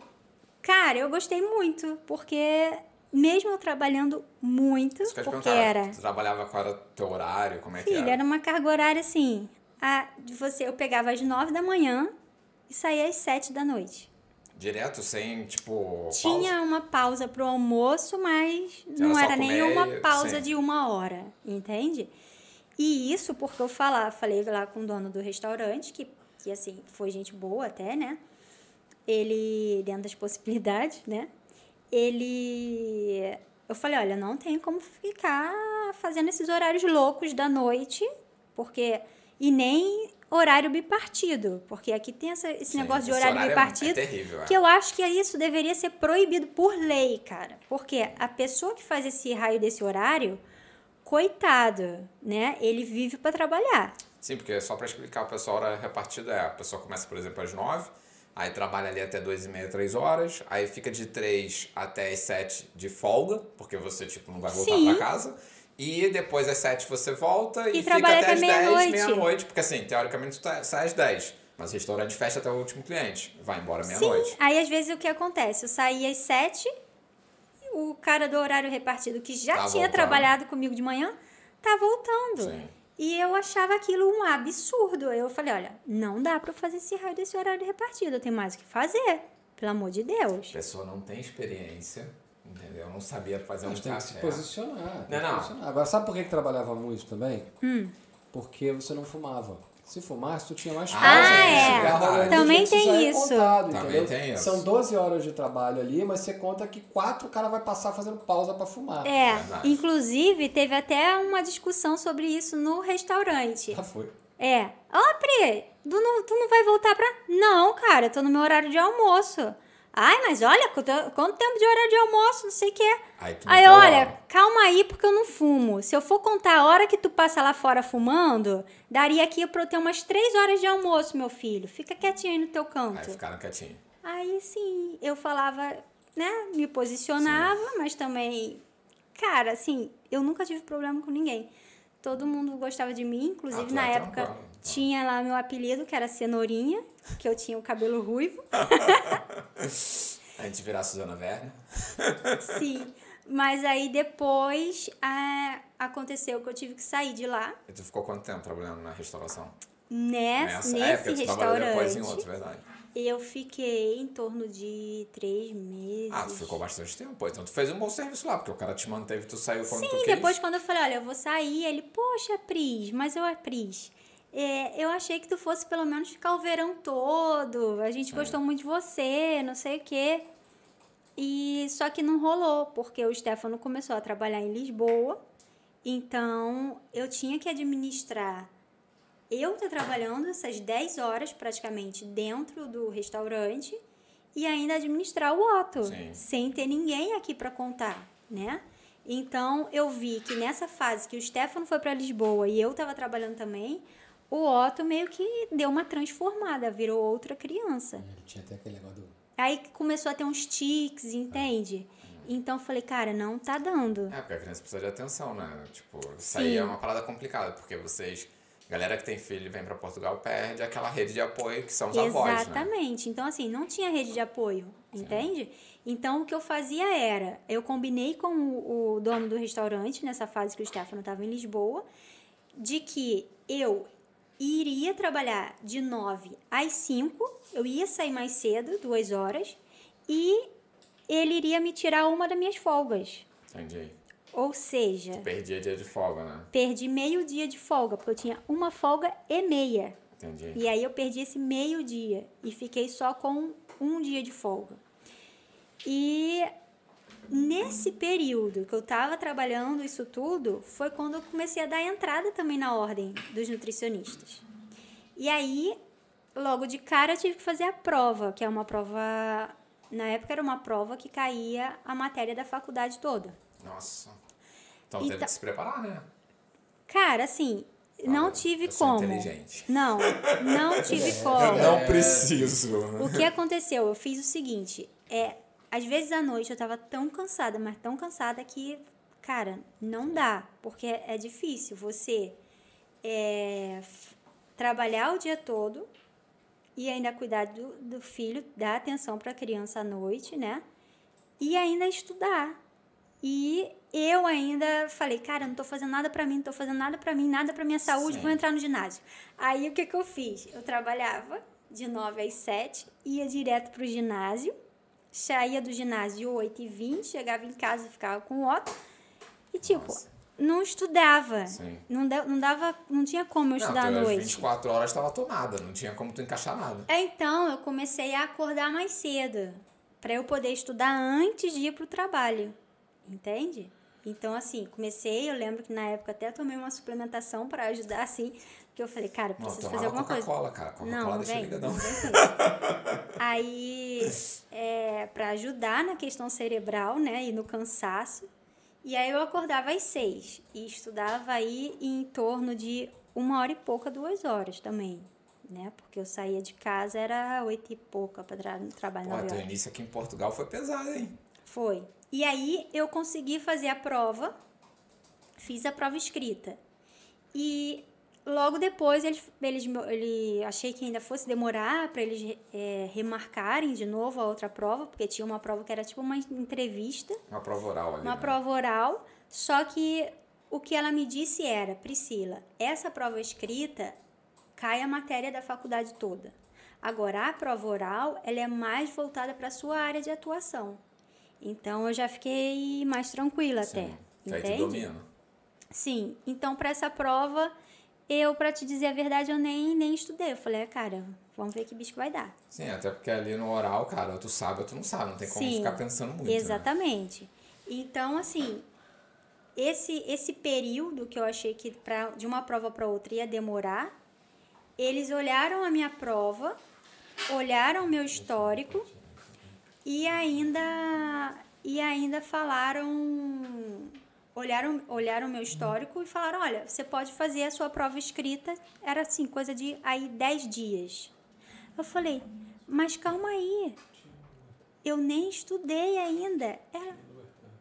cara, eu gostei muito, porque mesmo eu trabalhando muito, Isso que porque era. Tu trabalhava qual era o teu horário, como é que Filho, era? era uma carga horária assim. A, de você, eu pegava às nove da manhã e saía às sete da noite. Direto, sem, tipo, Tinha uma pausa pro almoço, mas Era não era nem comer uma e- pausa sim. de uma hora, entende? E isso porque eu falar, falei lá com o dono do restaurante, que, que assim, foi gente boa até, né? Ele, dentro das possibilidades, né? Ele. Eu falei, olha, não tem como ficar fazendo esses horários loucos da noite, porque. E nem horário bipartido, porque aqui tem essa, esse Sim, negócio de horário, horário é- bipartido, é terrível, é. que eu acho que isso deveria ser proibido por lei, cara. Porque a pessoa que faz esse raio desse horário, coitado, né? Ele vive para trabalhar. Sim, porque só para explicar o pessoal, a hora repartida é, a pessoa começa, por exemplo, às 9, aí trabalha ali até 2 e meia, 3 horas, aí fica de 3 até as 7 de folga, porque você, tipo, não vai voltar para casa. E depois às 7 você volta e, E fica até até às 10, meia-noite. porque assim, teoricamente tu tá- sai às 10, mas o restaurante fecha até o último cliente, vai embora meia-noite. Aí às vezes o que acontece? Eu saí às sete, o cara do horário repartido que já Tá tinha voltando. trabalhado comigo de manhã, tá voltando. Sim. E eu achava aquilo um absurdo. Eu falei, olha, não dá pra eu fazer esse raio desse horário repartido, eu tenho mais o que fazer. Pelo amor de A Deus. pessoa não tem experiência, entendeu? Não sabia fazer um Mas tem que se posicionar. tem Não, que não. posicionar. Agora, sabe por que, que trabalhava muito também? Hum. Porque você não fumava. Se fumasse, tu tinha mais Ah, pausa. é, verdade. Ao longo do Também tem é isso. contado, Também entendeu? tem isso. São 12 horas de trabalho ali, mas você conta que quatro o cara vai passar fazendo pausa pra fumar. É, Verdade. inclusive teve até uma discussão sobre isso no restaurante. Já foi. É. Ó, Pri, tu não, tu não vai voltar pra. Não, cara, eu tô no meu horário de almoço. Ai, mas olha, quanto, tempo de horário de almoço, não sei o quê. Aí tu Aí, meteu olha, logo. calma aí, porque eu não fumo. Se eu for contar a hora que tu passa lá fora fumando, daria aqui pra eu ter umas três horas de almoço, meu filho. Fica quietinho aí no teu Aí canto. ficaram quietinhos. Aí sim, eu falava, né, me posicionava, mas também, cara, assim, eu nunca tive problema com ninguém. Todo mundo gostava de mim, inclusive Ah, na é época tranquilo. Tinha lá meu apelido, que era Cenourinha, que eu tinha o cabelo ruivo. A gente virar a Suzana Werner. Sim. Mas aí depois ah, aconteceu que eu tive que sair de lá, E tu ficou quanto tempo trabalhando na restauração? nesse, é, nesse tu trabalhou depois em restaurante. outro, verdade. Eu fiquei em torno de três meses. Ah, tu ficou bastante tempo. Então tu fez um bom serviço lá, porque o cara te manteve, tu saiu quando tu Sim, quis. depois quando eu falei, olha, eu vou sair, ele, poxa, Pris, mas eu, Pris, é, eu achei que tu fosse pelo menos ficar o verão todo, a gente gostou muito de você, não sei o quê. E só que não rolou, porque o Stefano começou a trabalhar em Lisboa, então eu tinha que administrar. Eu tô trabalhando essas 10 horas praticamente dentro do restaurante e ainda administrar o Otto, Sim. sem ter ninguém aqui para contar, né? Então eu vi que nessa fase que o Stefano foi para Lisboa e eu estava trabalhando também, o Otto meio que deu uma transformada, virou outra criança. Ele tinha até aquele negócio do. Aí começou a ter uns tiques, entende? Então eu falei, cara, não tá dando. É, porque a criança precisa de atenção, né? Tipo, isso aí Sim. é uma parada complicada, porque vocês. Galera que tem filho e vem pra Portugal perde aquela rede de apoio que são os avós, né? Exatamente. Então, assim, não tinha rede de apoio, entende? Então, o que eu fazia era, eu combinei com o, o dono do restaurante, nessa fase que o Stefano estava em Lisboa, de que eu iria trabalhar de 9 às 5, eu ia sair mais cedo, duas horas, e ele iria me tirar uma das minhas folgas. Entendi. Ou seja, Perdia dia de folga, né? perdi meio dia de folga, porque eu tinha uma folga e meia. Entendi. E aí eu perdi esse meio dia e fiquei só com um dia de folga. E nesse período que eu estava trabalhando isso tudo, foi quando eu comecei a dar entrada também na ordem dos nutricionistas. E aí, logo de cara, eu tive que fazer a prova, que é uma prova. Na época era uma prova que caía a matéria da faculdade toda. Nossa. Então teve Então- que se preparar, né? Cara, assim, não Olha, tive como. inteligente. Não, não tive Eu como. não preciso. O que aconteceu? Eu fiz o seguinte, é, às vezes à noite eu tava tão cansada, mas tão cansada que, cara, não dá, porque é difícil você é, trabalhar o dia todo e ainda cuidar do, do filho, dar atenção para a criança à noite, né? E ainda estudar. E eu ainda falei, cara, não tô fazendo nada pra mim, não tô fazendo nada pra mim, nada pra minha saúde, Sim. vou entrar no ginásio. Aí o que que eu fiz? Eu trabalhava de 9 às 7, ia direto pro ginásio, saía do ginásio 8 e 20, chegava em casa, ficava com o Otto. E tipo, Nossa. não estudava. Sim. Não, não dava, não tinha como eu estudar à não, noite. 24 horas estava tomada, não tinha como tu encaixar nada. É, Então, eu comecei a acordar mais cedo, para eu poder estudar antes de ir pro trabalho. Entende? Então, assim, comecei, eu lembro que na época até tomei uma suplementação para ajudar, assim, porque eu falei, cara, eu Não, preciso tomava fazer alguma coisa. Coca-Cola, cara. Não, Coca-Cola não deixa vem, ligadão. não isso. Aí, é, para ajudar na questão cerebral, né, e no cansaço. E aí eu acordava às seis e estudava aí em torno de uma hora e pouca, duas horas também, né? Porque eu saía de casa, era oito e pouca para tra trabalhar Pô, horas. início aqui em Portugal foi pesado, hein? Foi. E aí eu consegui fazer a prova, fiz a prova escrita. E logo depois eles, me- ele achei que ainda fosse demorar para eles é, remarcarem de novo a outra prova, porque tinha uma prova que era tipo uma entrevista, Uma prova oral ali. uma né? prova oral, só que o que ela me disse era, Priscila, essa prova escrita cai a matéria da faculdade toda. Agora, a prova oral, ela é mais voltada para a sua área de atuação. Então, eu já fiquei mais tranquila até. Sim. Aí tu Entende? domina. Sim. Então, para essa prova, eu, para te dizer a verdade, eu nem, nem estudei. Eu falei, "Ah, cara, vamos ver que bicho vai dar. Sim, até porque ali no oral, cara, tu sabe ou tu não sabe. Não tem como Sim, ficar pensando muito. Né? Exatamente. Então, assim, esse esse período que eu achei que pra, de uma prova para outra ia demorar, eles olharam a minha prova, olharam o meu histórico e ainda e ainda falaram olharam olharam o meu histórico e falaram, olha, você pode fazer a sua prova escrita, era assim, coisa de aí 10 dias. Eu falei, mas calma aí, eu nem estudei ainda. Ela,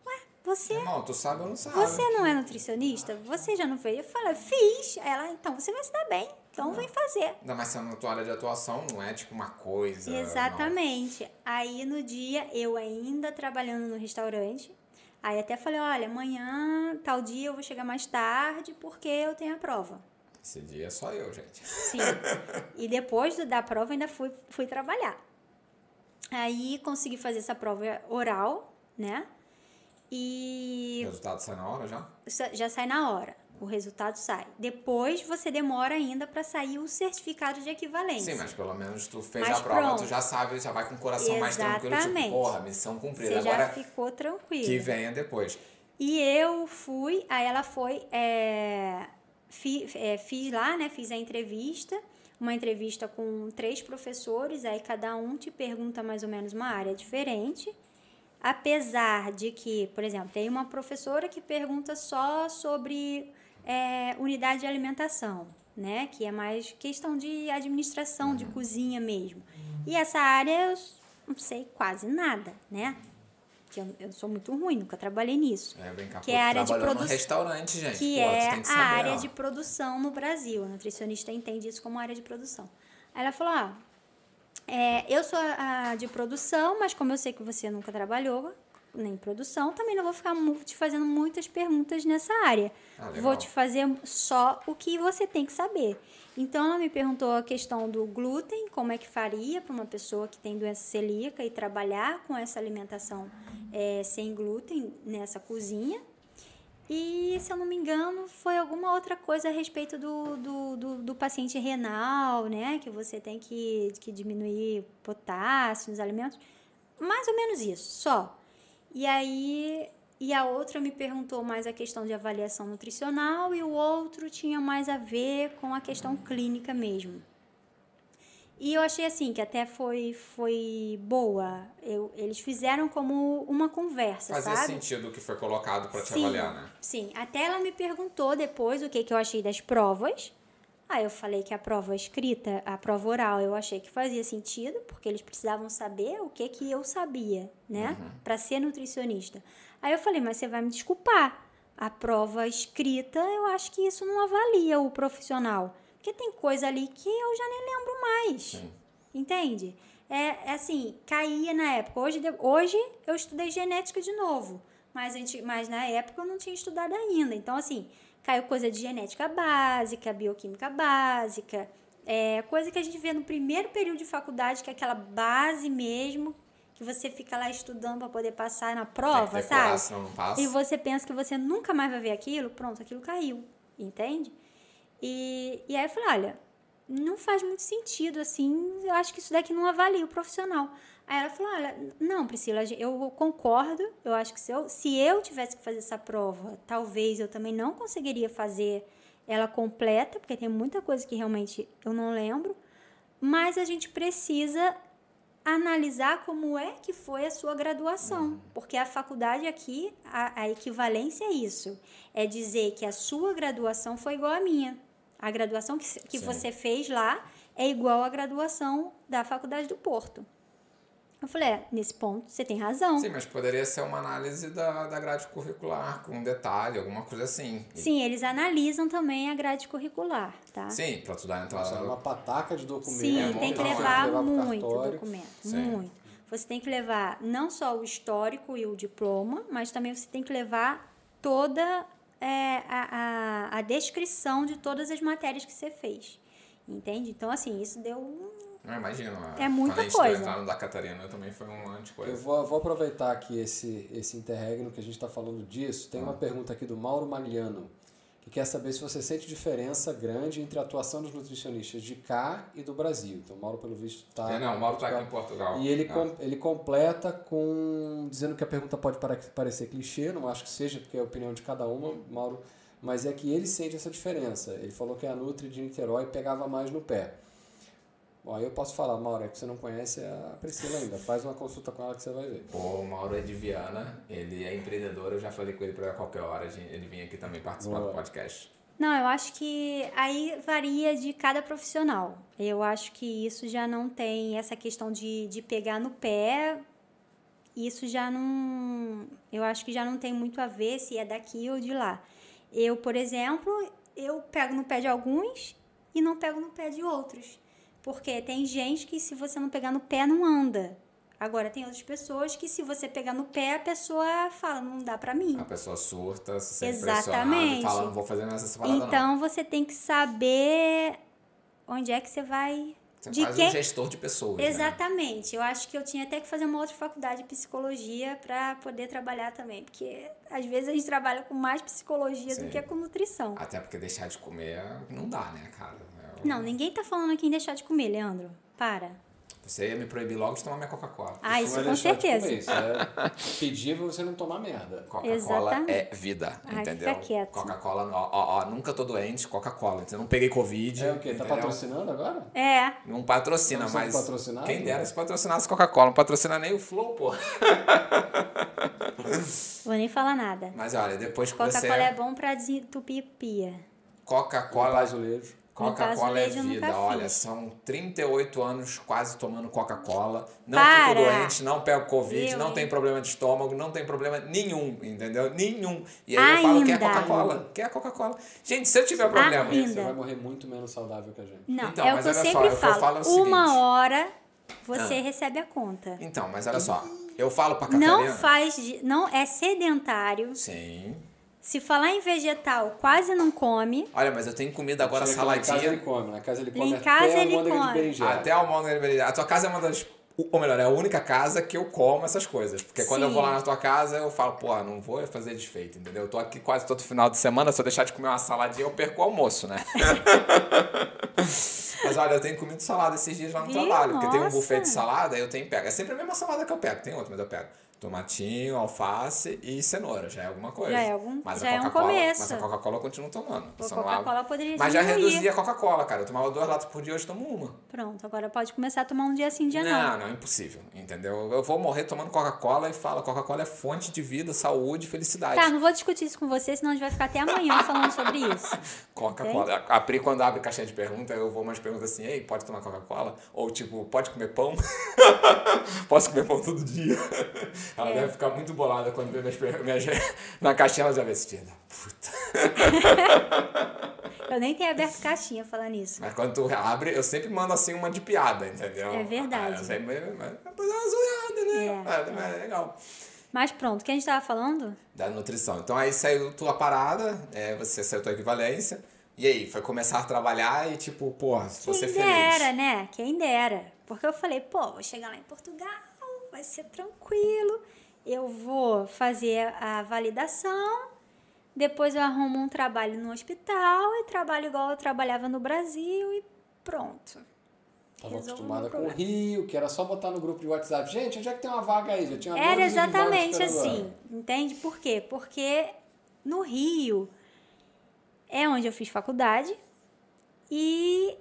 ué, você, Irmão, tu sabe ou não sabe? você não é nutricionista? Você já não fez? Eu falei, fiz. Ela, então você vai se dar bem. Então vem fazer. Ainda mais sendo tua área de atuação, não é tipo uma coisa. Exatamente. Aí no dia, eu ainda trabalhando no restaurante, aí até falei, olha, amanhã, tal dia eu vou chegar mais tarde porque eu tenho a prova. Esse dia é só eu, gente. Sim. e depois da prova ainda fui, fui trabalhar. Aí consegui fazer essa prova oral, né? O E resultado sai na hora já? já sai na hora. O resultado sai. Depois você demora ainda para sair o certificado de equivalência. Sim, mas pelo menos tu fez Mas a prova, pronto. tu já sabe, já vai com o coração mais tranquilo, Exatamente. tipo, porra, missão cumprida. Você já Agora ficou tranquilo. que venha depois. E eu fui, aí ela foi, é, fi- é, fiz lá, né? Fiz a entrevista, uma entrevista com três professores, aí cada um te pergunta mais ou menos uma área diferente. Apesar de que, por exemplo, tem uma professora que pergunta só sobre é, unidade de alimentação, né? Que é mais questão de administração, de cozinha mesmo. E essa área eu não sei quase nada, né? Que eu, eu sou muito ruim, nunca trabalhei nisso. É, vem cá, Que é a área de trabalhou produ- no restaurante, gente. Que pô, é que a área ó. de produção no Brasil. A nutricionista entende isso como área de produção. Aí ela falou: ah, é, eu sou a, a de produção, mas como eu sei que você nunca trabalhou em produção, também não vou ficar te fazendo muitas perguntas nessa área. Ah, vou te fazer só o que você tem que saber. Então ela me perguntou a questão do glúten, como é que faria para uma pessoa que tem doença celíaca e trabalhar com essa alimentação é, sem glúten nessa cozinha. E, se eu não me engano, foi alguma outra coisa a respeito do, do, do, do paciente renal, né? Que você tem que, que diminuir potássio nos alimentos. Mais ou menos isso, só. E aí, e a outra me perguntou mais a questão de avaliação nutricional e o outro tinha mais a ver com a questão clínica mesmo. E eu achei assim que até foi foi boa. Eu, eles fizeram como uma conversa, Fazia sabe? sentido o que foi colocado pra te Sim, avaliar, né? Sim, até ela me perguntou depois o que, que eu achei das provas. Aí eu falei que a prova escrita, a prova oral, eu achei que fazia sentido, porque eles precisavam saber o que, que eu sabia, né? Pra ser nutricionista. Aí eu falei, mas você vai me desculpar. A prova escrita, eu acho que isso não avalia o profissional. Porque tem coisa ali que eu já nem lembro mais. Sim. Entende? É, é assim, caía na época. Hoje, hoje eu estudei genética de novo, mas, anti- mas na época eu não tinha estudado ainda. Então, assim, caiu coisa de genética básica, bioquímica básica, é, coisa que a gente vê no primeiro período de faculdade, que é aquela base mesmo, que você fica lá estudando para poder passar na prova, que decorar, sabe? não passa. E você pensa que você nunca mais vai ver aquilo, pronto, aquilo caiu, entende? E, e aí eu falei, olha, não faz muito sentido, assim, eu acho que isso daqui não avalia o profissional. Aí ela falou, olha, não, Priscila, eu concordo, eu acho que se eu, se eu tivesse que fazer essa prova, talvez eu também não conseguiria fazer ela completa, porque tem muita coisa que realmente eu não lembro, mas a gente precisa analisar como é que foi a sua graduação, porque a faculdade aqui, a, a equivalência é isso, é dizer que a sua graduação foi igual à minha. A graduação que, que Sim. você fez lá é igual à graduação da Faculdade do Porto. Eu falei, é, nesse ponto você tem razão. Sim, mas poderia ser uma análise da, da grade curricular, com um detalhe, alguma coisa assim. E- Sim, eles analisam também a grade curricular, tá? Sim, pra tu dar entrada. Nossa, é uma pataca de documentos. Sim, É, tem que levar pro muito documento, Sim. muito. Você tem que levar não só o histórico e o diploma, mas também você tem que levar toda é, a, a, a descrição de todas as matérias que você fez. Entende? Então, assim, isso deu um Não, imagina. É muita quando a gente coisa. da Catarina também foi um monte de Eu coisa. vou, vou aproveitar aqui esse, esse interregno que a gente está falando disso. Tem uma pergunta aqui do Mauro Magliano, que quer saber se você sente diferença grande entre a atuação dos nutricionistas de cá e do Brasil. Então, o Mauro, pelo visto, está. É, não, o Mauro tá aqui em Portugal. E ele, Ah. com- ele completa com dizendo que a pergunta pode pare- parecer clichê, não acho que seja, porque é a opinião de cada uma, Mauro, mas é que ele sente essa diferença. Ele falou que a Nutri de Niterói pegava mais no pé. Bom, aí eu posso falar, Mauro, é que você não conhece a Priscila ainda. Faz uma consulta com ela que você vai ver. O Mauro é de Viana, ele é empreendedor, eu já falei com ele pra qualquer hora, ele vinha aqui também participar Boa. do podcast. Não, eu acho que aí varia de cada profissional. Eu acho que isso já não tem essa questão de, de pegar no pé. Isso já não. Eu acho que já não tem muito a ver se é daqui ou de lá. Eu, por exemplo, eu pego no pé de alguns e não pego no pé de outros. Porque tem gente que se você não pegar no pé, não anda. Agora, tem outras pessoas que se você pegar no pé, a pessoa fala, não dá pra mim. A pessoa surta, se sente Exatamente. fala, não vou fazer mais essa parada não. Então você tem que saber onde é que você vai. Você de faz quem- um gestor de pessoas, né? Exatamente. Eu acho que eu tinha até que fazer uma outra faculdade de psicologia para poder trabalhar também, porque às vezes a gente trabalha com mais psicologia Sim. do que com nutrição. Até porque deixar de comer não dá, né, cara? Não, ninguém tá falando aqui em deixar de comer, Leandro. Para. Você ia me proibir logo de tomar minha Coca-Cola. Ah, Isso isso não com certeza. comer, Isso é pedir pra você não tomar merda. Coca-Cola é vida, Ai, entendeu? fica quieto. Coca-Cola, ó, ó, ó, nunca tô doente, Coca-Cola. Então não peguei Covid. É o quê? Tá entendeu? patrocinando agora? É. Não patrocina, Não mas. patrocinado? Quem dera se patrocinasse Coca-Cola. Não patrocina nem o Flow, pô. Vou nem falar nada. Mas olha, depois que você. Coca-Cola é bom pra desentupir pia. Coca-Cola. Coca-Cola é vida. Olha, são 38 anos quase tomando Coca-Cola. Não Para! fico doente, não pego Covid, Eu, não hein? tem problema de estômago, não tem problema nenhum, entendeu? Nenhum. E aí eu falo que é Ainda. Coca-Cola. Que é Coca-Cola. Gente, se eu tiver problema. Ainda. Você vai morrer muito menos saudável que a gente. Não, Então, é o mas que eu olha só, sempre é o que eu falo. falo é o Uma seguinte. hora você Ah. recebe a conta. Então, mas olha só. Eu falo pra Catarina. Não faz, de- não é sedentário. Sim. Se falar em vegetal, quase não come. Olha, mas eu tenho comida agora Chega que lá em casa ele saladinha. come. Na casa ele come em até casa a ele de come. berinjela. Até almôndega A tua casa é uma das. Ou melhor, é a única casa que eu como essas coisas. Porque quando eu Sim. vou lá na tua casa, eu falo, pô, não vou fazer desfeito, entendeu? Eu tô aqui quase todo final de semana, se eu deixar de comer uma saladinha, eu perco o almoço, né? Mas olha, eu tenho comido salada esses dias lá no Viu? trabalho. Porque tem um Nossa. buffet de salada, eu tenho pego. É sempre a mesma salada que eu pego. Tem outra, mas eu pego. Tomatinho, alface e cenoura. Já é alguma coisa. Já é algum- mas já a é um começo. Mas a Coca-Cola eu continuo tomando. A Coca-Cola poderia Mas já diminuir. reduzi a Coca-Cola, cara. Eu tomava duas latas por dia, hoje tomo uma. Pronto, agora pode começar a tomar um dia assim, dia não. Não, não, é impossível, entendeu? Eu vou morrer tomando Coca-Cola e falo, Coca-Cola é fonte de vida, saúde felicidade. Tá, não vou discutir isso com você, senão a gente vai ficar até amanhã falando sobre isso. Coca-Cola. A Pri, quando abre caixinha de pergunta, eu vou umas perguntas assim, ei, pode tomar Coca-Cola? Ou tipo, pode comer pão? Posso comer pão todo dia? Ela É. deve ficar muito bolada quando vê minhas, minhas... na caixinha, ela já vê esse filho da puta. Eu nem tenho aberto caixinha falando isso. Mas quando tu abre, eu sempre mando assim uma de piada, entendeu? É verdade. Ah, eu sempre, mas, mas é uma zoada, né? É, É, é legal. Mas pronto, o que a gente tava falando? da nutrição. Então aí saiu tua parada, é, você saiu tua equivalência, e aí foi começar a trabalhar e tipo, porra, Quem você dera, feliz. né? Quem dera. Porque eu falei, pô, vou chegar lá em Portugal, vai ser tranquilo. Eu vou fazer a validação, depois eu arrumo um trabalho no hospital e trabalho igual eu trabalhava no Brasil e pronto. Tava Resolvo acostumada com o. Rio, que era só botar no grupo de WhatsApp. Gente, onde é que tem uma vaga aí? Já tinha Era 12 de vaga exatamente assim, entende? Por quê? Porque no Rio é onde eu fiz faculdade e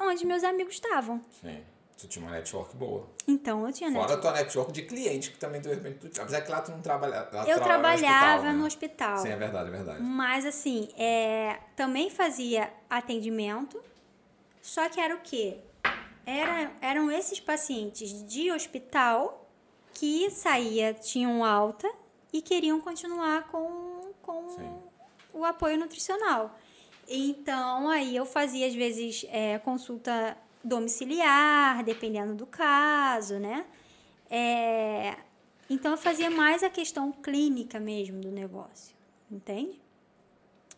onde meus amigos estavam. Sim. Tu tinha uma network boa. Então eu tinha Fora a network. tua network de cliente, que também de repente tu. Apesar que lá tu não trabalha, lá Eu trabalhava trabalhava no hospital. hospital. né? Sim, é verdade, é verdade. Mas assim, é, também fazia atendimento, só que era o quê? Era, eram esses pacientes de hospital que saía, tinham alta e queriam continuar com, com Sim. o apoio nutricional. Então, aí eu fazia, às vezes, é, consulta domiciliar, dependendo do caso, né? É, então, eu fazia mais a questão clínica mesmo do negócio, entende?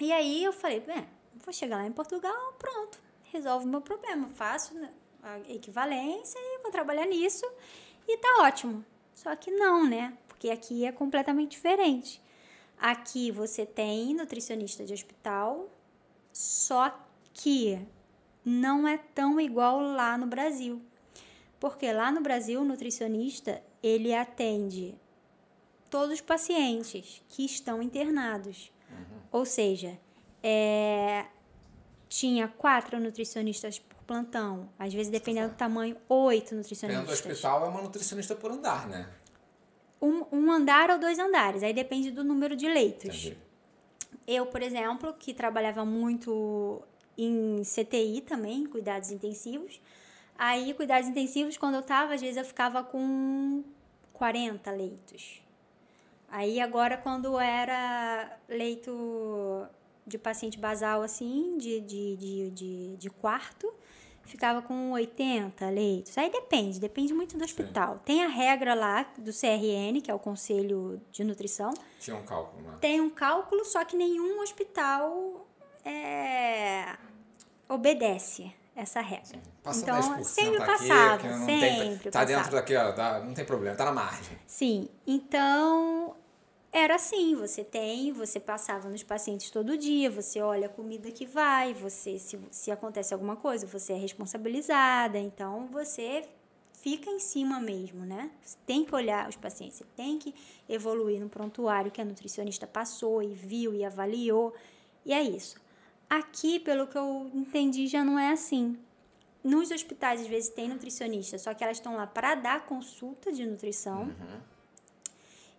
E aí eu falei, bem, vou chegar lá em Portugal, pronto, resolve o meu problema, faço né, a equivalência e vou trabalhar nisso e tá ótimo. Só que não, né? Porque aqui é completamente diferente. Aqui você tem nutricionista de hospital, só que não é tão igual lá no Brasil. Porque lá no Brasil, o nutricionista, ele atende todos os pacientes que estão internados. Ou seja, é, tinha quatro nutricionistas por plantão. Às vezes, dependendo do tamanho, oito Dentro do nutricionistas. hospital é uma nutricionista por andar, né? Um, um andar ou dois andares. Aí depende do número de leitos. Entendi. Eu, por exemplo, que trabalhava muito em CTI também, cuidados intensivos. Aí, cuidados intensivos, quando eu tava, às vezes eu ficava com 40 leitos. Aí, agora, quando era leito de paciente basal, assim, de, de, de, de, de quarto, ficava com 80 leitos. Aí depende, depende muito do hospital. Tem a regra lá do CRN, que é o Conselho de Nutrição, Tinha um cálculo, né? tem um cálculo, só que nenhum hospital é, obedece essa regra. Passa então, 10% sempre aqui, passava, não sempre tem, Tá dentro passava. daqui, ó, dá- não tem problema, tá na margem. Sim, então era assim, você tem, você passava nos pacientes todo dia, você olha a comida que vai, você se, se acontece alguma coisa, você é responsabilizada, então você fica em cima mesmo, né? Você tem que olhar os pacientes, você tem que evoluir no prontuário que a nutricionista passou e viu e avaliou, e é isso. Aqui, pelo que eu entendi, já não é assim. Nos hospitais, às vezes, tem nutricionista, só que elas estão lá para dar consulta de nutrição.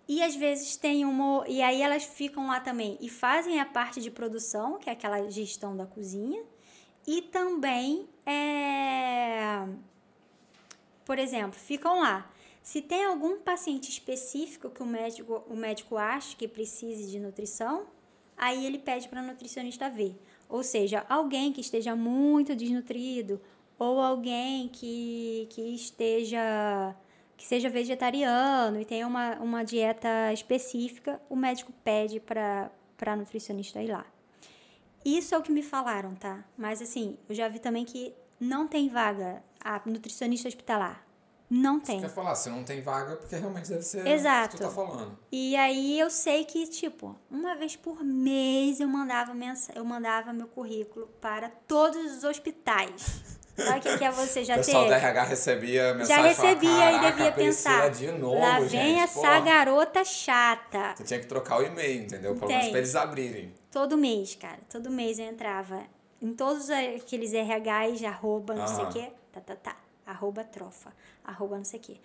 E às vezes tem uma. E aí elas ficam lá também e fazem a parte de produção, que é aquela gestão da cozinha. E também, é, por exemplo, ficam lá. Se tem algum paciente específico que o médico, o médico acha que precise de nutrição, aí ele pede para a nutricionista ver. Ou seja, alguém que esteja muito desnutrido ou alguém que, que esteja que seja vegetariano e tenha uma, uma dieta específica, o médico pede para a nutricionista ir lá. Isso é o que me falaram, tá? Mas assim, eu já vi também que não tem vaga a nutricionista hospitalar. Não tem. Quer falar, se não tem vaga, porque realmente deve ser Exato. o que tu tá falando. E aí eu sei que, tipo, uma vez por mês eu mandava, mensa eu mandava meu currículo para todos os hospitais. Sabe o que, que é você já o pessoal ter? da RH recebia Já mensagem falava, recebia e "Caraca, devia pensar. de novo, lá gente. vem essa porra." garota chata. Você tinha que trocar o e-mail, entendeu? Pelo menos Tem. pra eles abrirem. Todo mês, cara. Todo mês eu entrava em todos aqueles RHs, arroba, não sei o quê. Tá, tá, tá. Arroba trofa. Arroba não sei o quê.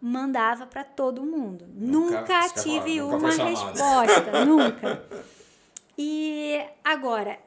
Mandava pra todo mundo. Nunca- Nunca, tive nunca uma resposta. nunca. E agora,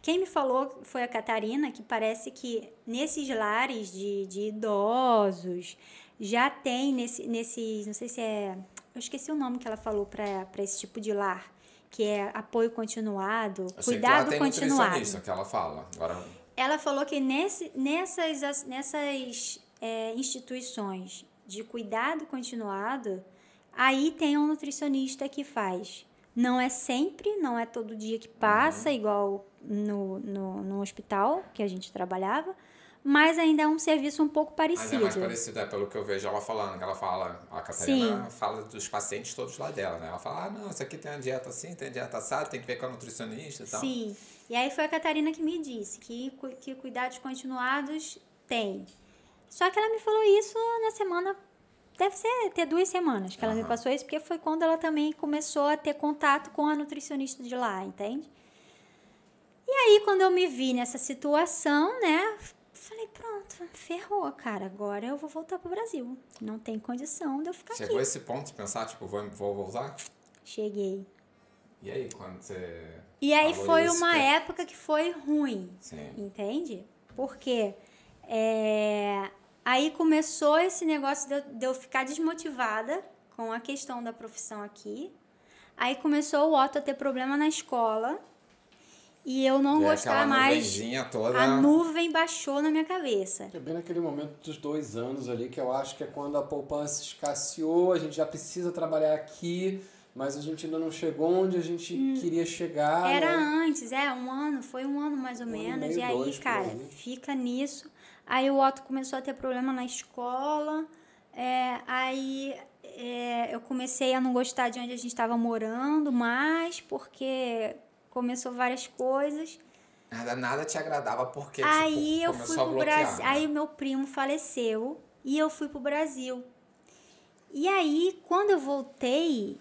quem me falou foi a Catarina, que parece que nesses lares de, de idosos já tem nesse, nesses, não sei se é, eu esqueci o nome que ela falou para esse tipo de lar, que é apoio continuado, Eu sei que cuidado lá tem continuado. que ela fala. Agora, Ela falou que nesse, nessas, nessas é, instituições de cuidado continuado, aí tem um nutricionista que faz. Não é sempre, não é todo dia que passa, igual no, no, no hospital que a gente trabalhava, mas ainda é um serviço um pouco Mas é parecido. mais parecido, é pelo que eu vejo ela falando, ela fala, a Catarina fala dos pacientes todos lá dela, né? Ela fala, ah, não, isso aqui tem uma dieta assim, tem dieta assada, tem que ver com a nutricionista e tal. Sim. E aí foi a Catarina que me disse que, que cuidados continuados tem. Só que ela me falou isso na semana. Deve ser ter duas semanas que ela me Aham. passou isso, porque foi quando ela também começou a ter contato com a nutricionista de lá, entende? E aí, quando eu me vi nessa situação, né? Falei, pronto, ferrou, cara. Agora eu vou voltar pro Brasil. Não tem condição de eu ficar Chegou aqui. esse ponto de pensar, tipo, vou, vou voltar? Cheguei. E aí, quando você. E aí falou foi isso, uma que- época que foi ruim. Sim. Entende? Porque é, aí começou esse negócio de eu, de eu ficar desmotivada com a questão da profissão aqui. Aí começou o Otto a ter problema na escola. E eu não E é gostar mais. toda. A nuvem baixou na minha cabeça. É bem naquele momento dos dois anos ali, que eu acho que é quando a poupança escasseou, a gente já precisa trabalhar aqui, mas a gente ainda não chegou onde a gente queria chegar. Hum. Era né? antes, é, um ano, foi um ano mais ou Um e menos. e aí, dois, cara, aí. fica nisso. Aí o Otto começou a ter problema na escola. é, aí é, eu comecei a não gostar de onde a gente estava morando mais, porque começou várias coisas. Nada, nada te agradava porque aí tipo, eu fui pro. Brasil. né? Aí o meu primo faleceu e eu fui pro Brasil. E aí, quando eu voltei,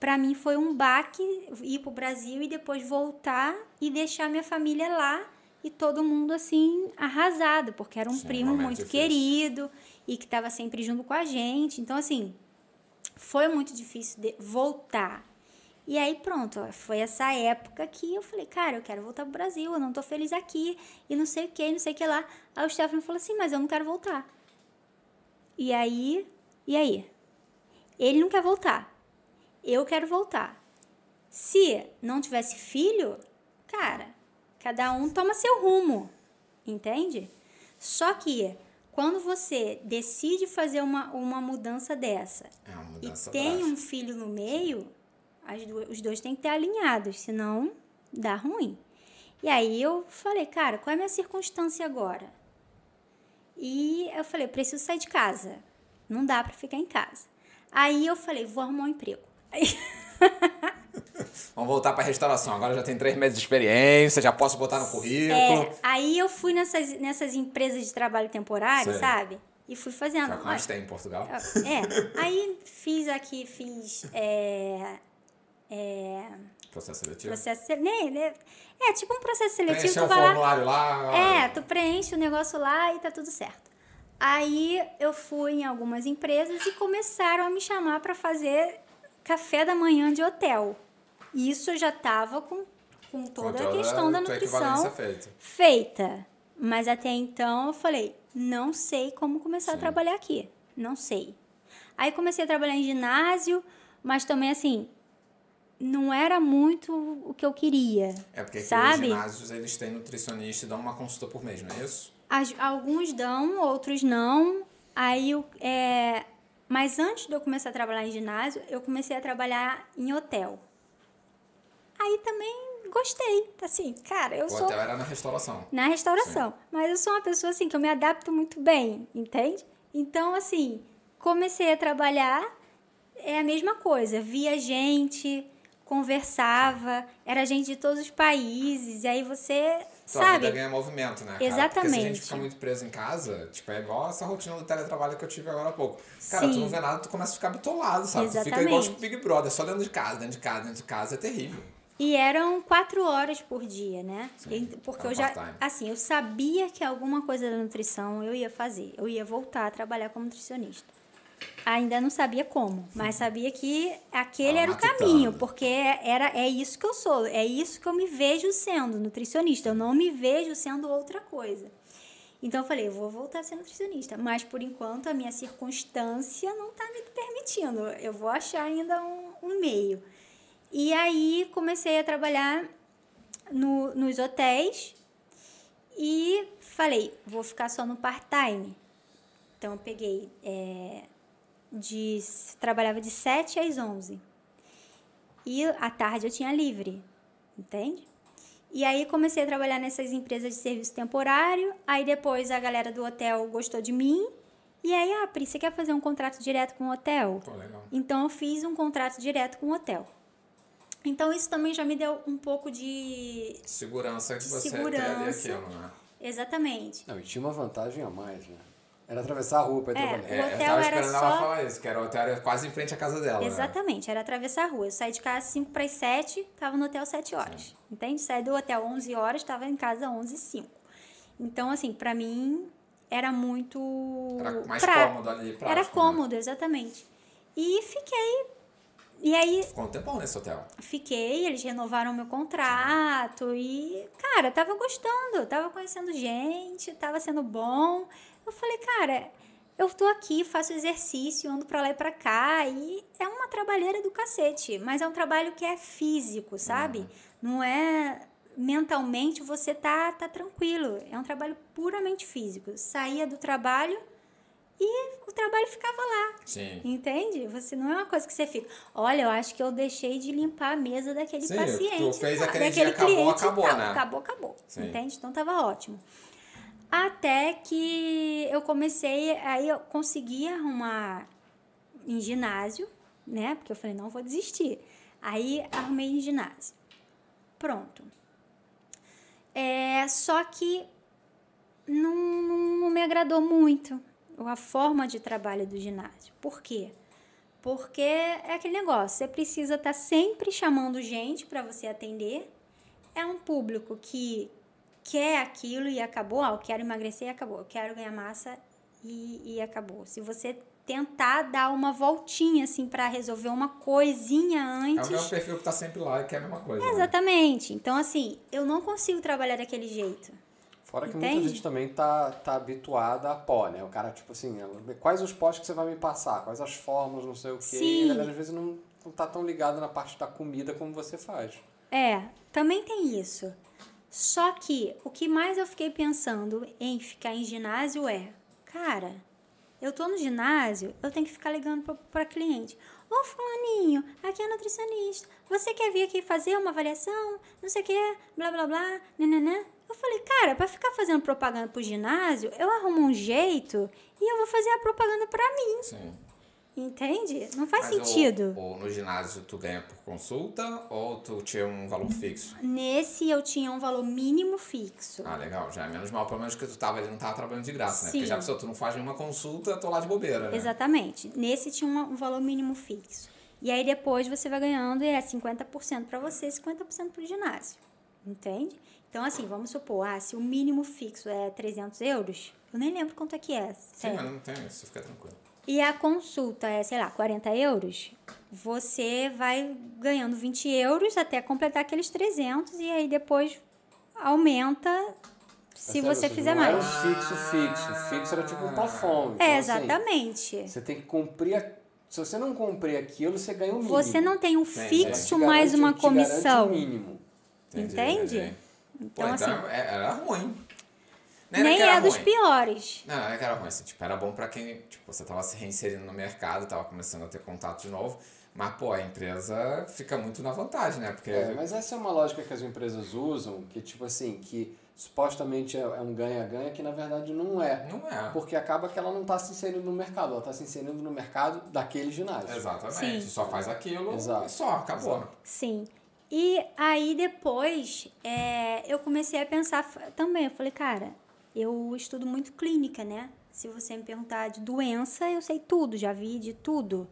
pra mim foi um baque ir pro Brasil e depois voltar e deixar minha família lá e todo mundo assim arrasado, porque era um Sim, primo muito difícil. querido e que estava sempre junto com a gente. Então assim, foi muito difícil de voltar. E aí pronto, foi essa época que eu falei, cara, eu quero voltar pro Brasil, eu não tô feliz aqui, e não sei o que, não sei o que lá. Aí o Stefano falou assim, mas eu não quero voltar. E aí, e aí? Ele não quer voltar. Eu quero voltar. Se não tivesse filho, cara, cada um toma seu rumo, entende? Só que quando você decide fazer uma, uma mudança dessa É uma e mudança tem um drástica. filho no meio, as duas- os dois têm que estar alinhados, senão dá ruim. E aí eu falei, cara, qual é a minha circunstância agora? E eu falei, eu preciso sair de casa. Não dá pra ficar em casa. Aí eu falei, vou arrumar um emprego. Vamos voltar pra restauração. Agora já tem três meses de experiência, já posso botar no currículo. é, aí eu fui nessas, nessas empresas de trabalho temporário, Sei. sabe? E fui fazendo. Já que mais tem em Portugal. É, aí fiz aqui, fiz é, é, Processo seletivo. processo se- né, né, É tipo um processo seletivo, Preencher tu um vai lá. formulário lá. É, tu preenche o negócio lá e tá tudo certo. Aí eu fui em algumas empresas e começaram a me chamar para fazer café da manhã de hotel. Isso já tava com, com toda, a questão da nutrição feita. feita. Mas até então eu falei, não sei como começar a Sim. trabalhar aqui. Não sei. Aí comecei a trabalhar em ginásio, mas também assim, não era muito o que eu queria. É porque aqui os sabe? ginásios eles têm nutricionista e dão uma consulta por mês, não é isso? As- alguns dão, outros não. Aí, é, mas antes de eu começar a trabalhar em ginásio, eu comecei a trabalhar em hotel. Aí também gostei, assim, cara, eu O sou hotel era na restauração. na restauração, mas eu sou uma pessoa assim que eu me adapto muito bem, entende? Então, assim, comecei a trabalhar é a mesma coisa, via gente, conversava, era gente de todos os países, e aí você, Sabe? vida ganha movimento, né? Cara? Porque se a Exatamente. gente fica muito preso em casa, tipo, é igual essa rotina do teletrabalho que eu tive agora há pouco. Cara, tu Sim. não vê nada, tu começa a ficar bitolado, sabe? Tu fica Exatamente. igual tipo Big Brother, só dentro de casa, dentro de casa, dentro de casa, é terrível. E eram quatro horas por dia, né? Sim, Porque eu já, assim, eu sabia que alguma coisa da nutrição eu ia fazer. Eu ia voltar a trabalhar como nutricionista. Ainda não sabia como, mas sabia que aquele Tava era o caminho, porque era, é isso que eu sou, é isso que eu me vejo sendo, nutricionista. Eu não me vejo sendo outra coisa. Então eu falei, eu vou voltar a ser nutricionista, mas por enquanto a minha circunstância não está me permitindo. Eu vou achar ainda um, um meio. E aí comecei a trabalhar no, nos hotéis e falei, vou ficar só no part-time. Então eu peguei, é, de, trabalhava de 7 às 11. E à tarde eu tinha livre, entende? E aí comecei a trabalhar nessas empresas de serviço temporário. Aí depois a galera do hotel gostou de mim. E aí, ah, Pri, você quer fazer um contrato direto com o hotel? Pô, legal. Então eu fiz um contrato direto com o hotel. Então isso também já me deu um pouco de. Segurança de você Segurança. aquilo, né? Exatamente. Não, e tinha uma vantagem a mais, né? Era atravessar a rua pra ir É, trabalhar. É, O eu hotel tava era esperando só- ela falar isso, que era o hotel era quase em frente à casa dela. Né? Exatamente, era atravessar a rua. Eu saí de casa 5 para as 7, estava no hotel 7 horas. Entende? Saí do hotel 11 horas, estava em casa 11 e 5. Então, assim, para mim era muito. Era mais pra- cômodo ali, prático, Era né? cômodo, exatamente. E fiquei. E aí Ficou um tempão nesse hotel. fiquei, eles renovaram meu contrato e, cara, tava gostando, tava conhecendo gente, tava sendo bom. Eu falei, cara, eu tô aqui, faço exercício, ando pra lá e pra cá e é uma trabalheira do cacete, mas é um trabalho que é físico, sabe? Não é mentalmente você tá tá tranquilo, é um trabalho puramente físico. Saía do trabalho e o trabalho ficava lá. Sim. Entende? Você não é uma coisa que você fica. Olha, eu acho que eu deixei de limpar a mesa daquele Sim, paciente. tu fez aquele daquele dia, acabou, cliente, acabou, tá? né? Acabou, acabou. Sim. Entende? Então tava ótimo. Até que eu comecei, aí eu consegui arrumar em ginásio, né? Porque eu falei, não vou desistir. Aí arrumei em ginásio. Pronto. É, só que não, não, me agradou muito a forma de trabalho do ginásio. Por quê? Porque é aquele negócio, você precisa estar sempre chamando gente para você atender. É um público que quer aquilo e acabou. Ah, eu quero emagrecer e acabou. Eu quero ganhar massa e, e acabou. Se você tentar dar uma voltinha assim para resolver uma coisinha É antes. o mesmo perfil que tá sempre lá e que é a mesma coisa. né? Exatamente. Então, assim, eu não consigo trabalhar daquele jeito. Fora que Entende? muita gente também tá, tá habituada a pó, né? O cara, tipo assim, quais os pós que você vai me passar? Quais as fórmulas, não sei o quê. Sim. E a galera às vezes não, não tá tão ligada na parte da comida como você faz. É, também tem isso. Só que o que mais eu fiquei pensando em ficar em ginásio é, cara, eu tô no ginásio, eu tenho que ficar ligando pra cliente. Ô fulaninho, aqui é nutricionista. Você quer vir aqui fazer uma avaliação? Não sei o que, blá blá blá, nananã. Eu falei, cara, pra ficar fazendo propaganda pro ginásio, eu arrumo um jeito e eu vou fazer a propaganda pra mim. Sim. Entende? Não faz Mas sentido. o- no ginásio tu ganha por consulta ou tu tinha um valor fixo? Nesse eu tinha um valor mínimo fixo. Ah, legal. Já é menos mal, pelo menos que tu tava ali, não tava trabalhando de graça, né? Porque Sim. já pensou, tu não faz nenhuma consulta, tô lá de bobeira, né? Exatamente. Nesse tinha um valor mínimo fixo. E aí depois você vai ganhando e é 50% para você e 50% para o ginásio. Entende? Então, assim, vamos supor, ah, se o mínimo fixo é 300 euros, eu nem lembro quanto é que é. Sim, mas não tem isso, fica tranquilo. E a consulta é, sei lá, 40 euros, você vai ganhando 20 euros até completar aqueles 300 e aí depois aumenta se Mas, você fizer não mais. Era um fixo, fixo. O fixo era tipo um plafond. Então, É, assim, exatamente. você tem que cumprir. a- Se você não cumprir aquilo, você ganha o mínimo. Você não tem um fixo Te mais garante- uma te comissão. o mínimo. Entendi, Entende? entendi. Então, Pô, assim, então é- era ruim. Não era nem que era é dos piores. Não, não é que era ruim, assim, tipo, era bom pra quem, tipo, você tava se reinserindo no mercado, tava começando a ter contato de novo, mas, pô, a empresa fica muito na vantagem, né? Porque É, mas essa é uma lógica que as empresas usam, que tipo assim, que supostamente é é um ganha-ganha, que na verdade não é. não é. Porque acaba que ela não está se inserindo no mercado, ela está se inserindo no mercado daquele ginásio. Exatamente, Sim. só faz aquilo Exato. e só, acabou. Exato. Sim. E aí depois é, eu comecei a pensar também. Eu falei, cara, eu estudo muito clínica, né? Se você me perguntar de doença, eu sei tudo, já vi de tudo.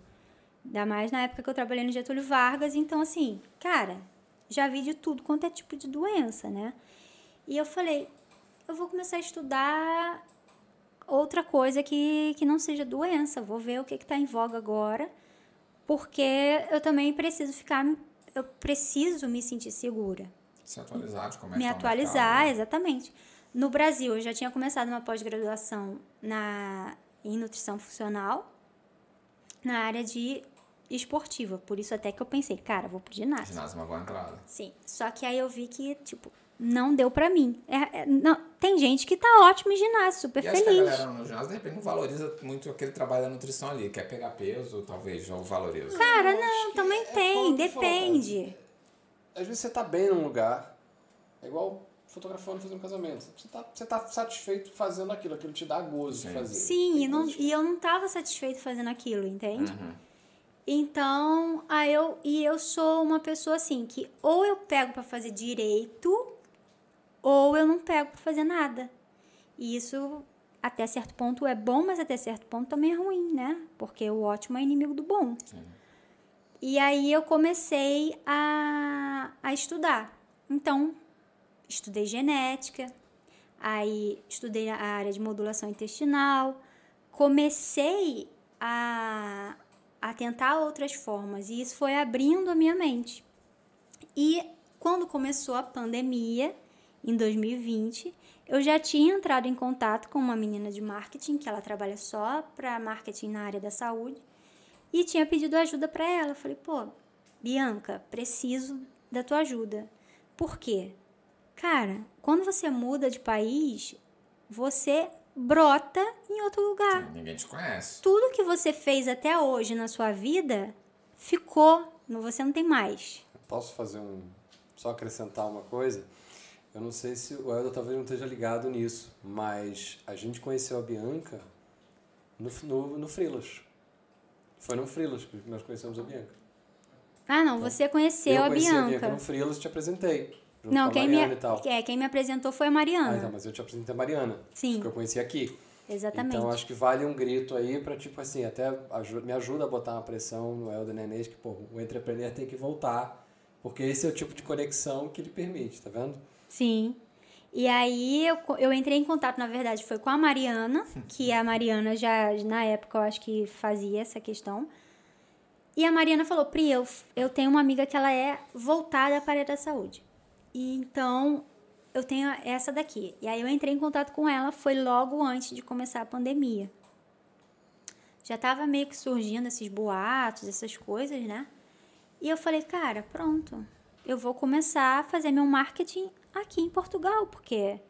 Ainda mais na época que eu trabalhei no Getúlio Vargas. Então, assim, cara, já vi de tudo quanto é tipo de doença, né? E eu falei, eu vou começar a estudar outra coisa que, que não seja doença. Vou ver o que está em voga agora, porque eu também preciso ficar, eu preciso me sentir segura, Se atualizar de como é que me tá atualizar, mercado, né? exatamente. No Brasil, eu já tinha começado uma pós-graduação na em nutrição funcional na área de esportiva, por isso até que eu pensei, cara, vou pro ginásio. Ginásio é uma boa entrada. Sim, só que aí eu vi que, tipo, não deu pra mim. É, é, não, tem gente que tá ótimo em ginásio, super E acho que a feliz. galera no ginásio, de repente, não valoriza muito aquele trabalho da nutrição ali. Quer pegar peso, talvez, ou valoriza. Cara, Eu acho não, também é tem, tu falou, depende. Às vezes você tá bem num lugar, É igual fotografando fazendo um casamento. Você tá, você tá satisfeito fazendo aquilo, aquilo te dá gozo de Sim. fazer. Sim, e, não, e eu não tava satisfeito fazendo aquilo, entende? Uhum. Então, aí eu, e eu sou uma pessoa assim, que ou eu pego pra fazer direito, ou eu não pego pra fazer nada. E isso, até certo ponto, é bom, mas até certo ponto também é ruim, né? Porque o ótimo é inimigo do bom. Sim. E aí eu comecei a, a estudar. Então, estudei genética, aí estudei a área de modulação intestinal, comecei a, a tentar outras formas, e isso foi abrindo a minha mente. E quando começou a pandemia, em 2020, eu já tinha entrado em contato com uma menina de marketing, que ela trabalha só para marketing na área da saúde, e tinha pedido ajuda para ela. Eu Falei, pô, Bianca, preciso da tua ajuda. Por quê? Cara, quando você muda de país, você brota em outro lugar. Ninguém te conhece. Tudo que você fez até hoje na sua vida ficou, não- você não tem mais. Posso fazer um. Só acrescentar uma coisa? Eu não sei se o Elder talvez não esteja ligado nisso, mas a gente conheceu a Bianca no, no, no Frilas. Foi no Frilas que nós conhecemos a Bianca. Ah, não, você conheceu eu a conheci Bianca. a Bianca no Frilas e te apresentei. Junto Não, quem me, é, quem me apresentou foi a Ah, Mariana. então, mas eu te apresentei a Mariana. Sim. Que eu conheci aqui. Exatamente. Então acho que vale um grito aí pra, tipo assim, até aju- me ajuda a botar uma pressão no Helder Nenês que, pô, o entrepreneur tem que voltar. Porque esse é o tipo de conexão que ele permite, tá vendo? Sim. E aí eu, eu entrei em contato, na verdade, foi com a Mariana, que a Mariana já, na época, eu acho que fazia essa questão. E a Mariana falou, Pri, eu, eu tenho uma amiga que ela é voltada para a área da saúde. E então, eu tenho essa daqui. E aí eu entrei em contato com ela, foi logo antes de começar a pandemia. Já tava meio que surgindo esses boatos, essas coisas, né? E eu falei, cara, pronto. Eu vou começar a fazer meu marketing aqui em Portugal, porque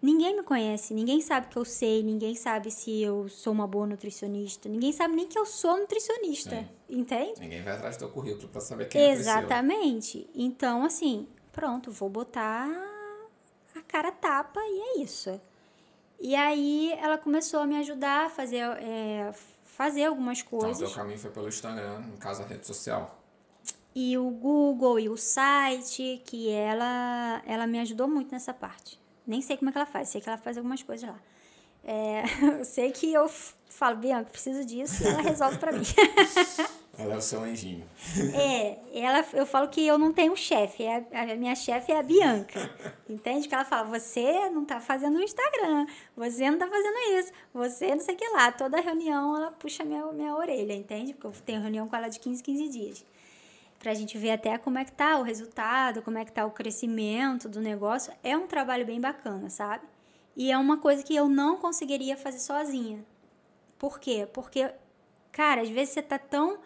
ninguém me conhece, ninguém sabe que eu sei, ninguém sabe se eu sou uma boa nutricionista, ninguém sabe nem que eu sou nutricionista, Sim. entende? Ninguém vai atrás do teu currículo pra saber quem é a Priscila. Exatamente. Então, assim, pronto, vou botar a cara tapa e é isso. E aí ela começou a me ajudar a fazer, é, fazer algumas Então, o teu coisas. caminho foi pelo Instagram, no caso a rede social. e o Google e o site, que ela, ela me ajudou muito nessa parte. Nem sei como é que ela faz, sei que ela faz algumas coisas lá. É, eu sei que eu falo, Bianca, preciso disso, e ela resolve pra mim. Ela é o seu anjinho. É, ela, eu falo que eu não tenho chefe, é a, minha chefe é a Bianca. Entende? Que ela fala, você não tá fazendo o Instagram, você não tá fazendo isso, você não sei o que lá. Toda reunião ela puxa minha, minha orelha, entende? Porque eu tenho reunião com ela de 15, 15 dias. Pra gente ver até como é que tá o resultado, como é que tá o crescimento do negócio. É um trabalho bem bacana, sabe? E é uma coisa que eu não conseguiria fazer sozinha. Por quê? Porque, cara, às vezes você tá tão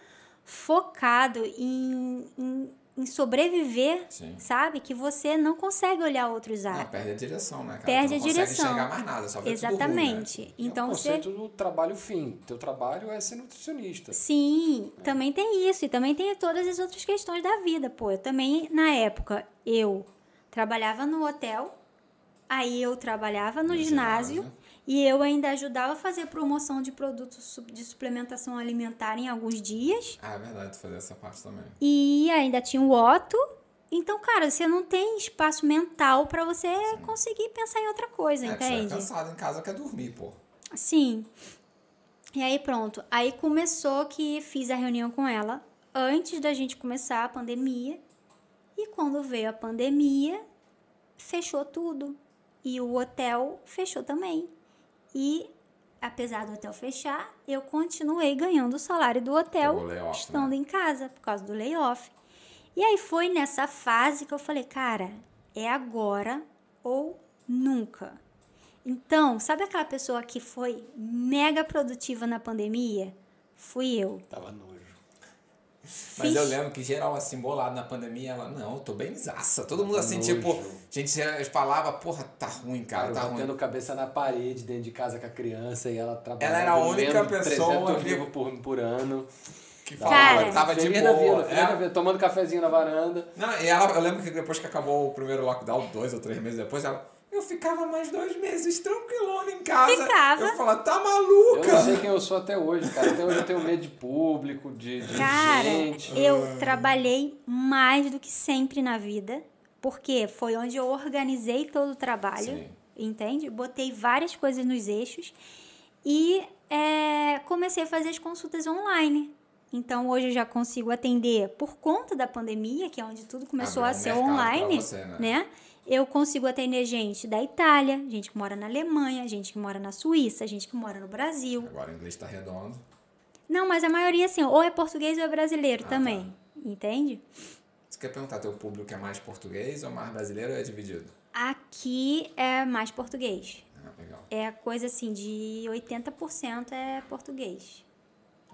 focado em, em, em sobreviver, Sim. sabe? Que você não consegue olhar outros Não, áreas. perde a direção, né, cara? Perde não a direção. consegue enxergar mais nada, só vê tudo ruim, né? Exatamente. é Então o você. conceito do trabalho fim. Teu trabalho é ser nutricionista. Sim, também tem isso. E também tem todas as outras questões da vida, pô. Eu também, na época, eu trabalhava no hotel, aí eu trabalhava no, No ginásio, ginásio. E eu ainda ajudava a fazer promoção de produtos de suplementação alimentar em alguns dias. Ah, é verdade, tu fazer essa parte também. E ainda tinha o Otto. Então, cara, você não tem espaço mental pra você conseguir pensar em outra coisa, É, chega entende? cansado em casa, quer dormir, pô. Sim. E aí pronto. Aí começou que fiz a reunião com ela antes da gente começar a pandemia. E quando veio a pandemia, fechou tudo. E o hotel fechou também. E apesar do hotel fechar, eu continuei ganhando o salário do hotel layoff, estando né? em casa por causa do layoff. E aí foi nessa fase que eu falei, cara, é agora ou nunca. Então, sabe aquela pessoa que foi mega produtiva na pandemia? Fui eu. Tava nojo. Mas eu lembro que geral, assim, bolado na pandemia, ela, não, eu tô bem zaça. Todo mundo assim, nojo. tipo, gente falava, porra, tá ruim, cara, Cara, tá eu ruim. batendo cabeça na parede dentro de casa com a criança e ela trabalhava Ela era a única pessoa 300 que- livros por, por ano. Que Da fala, hora. tava de boa. vida, É. da vida, tomando cafezinho na varanda. Não, e ela, eu lembro que depois que acabou o primeiro lockdown, dois ou três meses depois, ela. Eu ficava mais dois meses tranquilona em casa. Ficava. Eu falava, tá Eu maluca? não sei quem eu sou até hoje, cara. Até hoje eu tenho medo de público, de, de Cara, gente. eu trabalhei mais do que sempre na vida, porque foi onde eu organizei todo o trabalho, Sim. entende? Botei várias coisas nos eixos e é, comecei a fazer as consultas online. Então hoje eu já consigo atender por conta da pandemia, que é onde tudo começou Abriu a ser online, você, né? né? Eu consigo atender gente da Itália, gente que mora na Alemanha, gente que mora na Suíça, gente que mora no Brasil. Agora o inglês tá redondo. Não, mas a maioria, assim, ou é português ou é brasileiro Ah, também. Entende? Você quer perguntar, teu público é mais português ou mais brasileiro ou é dividido? Aqui é mais português. Ah, legal. É coisa assim, de 80% é português.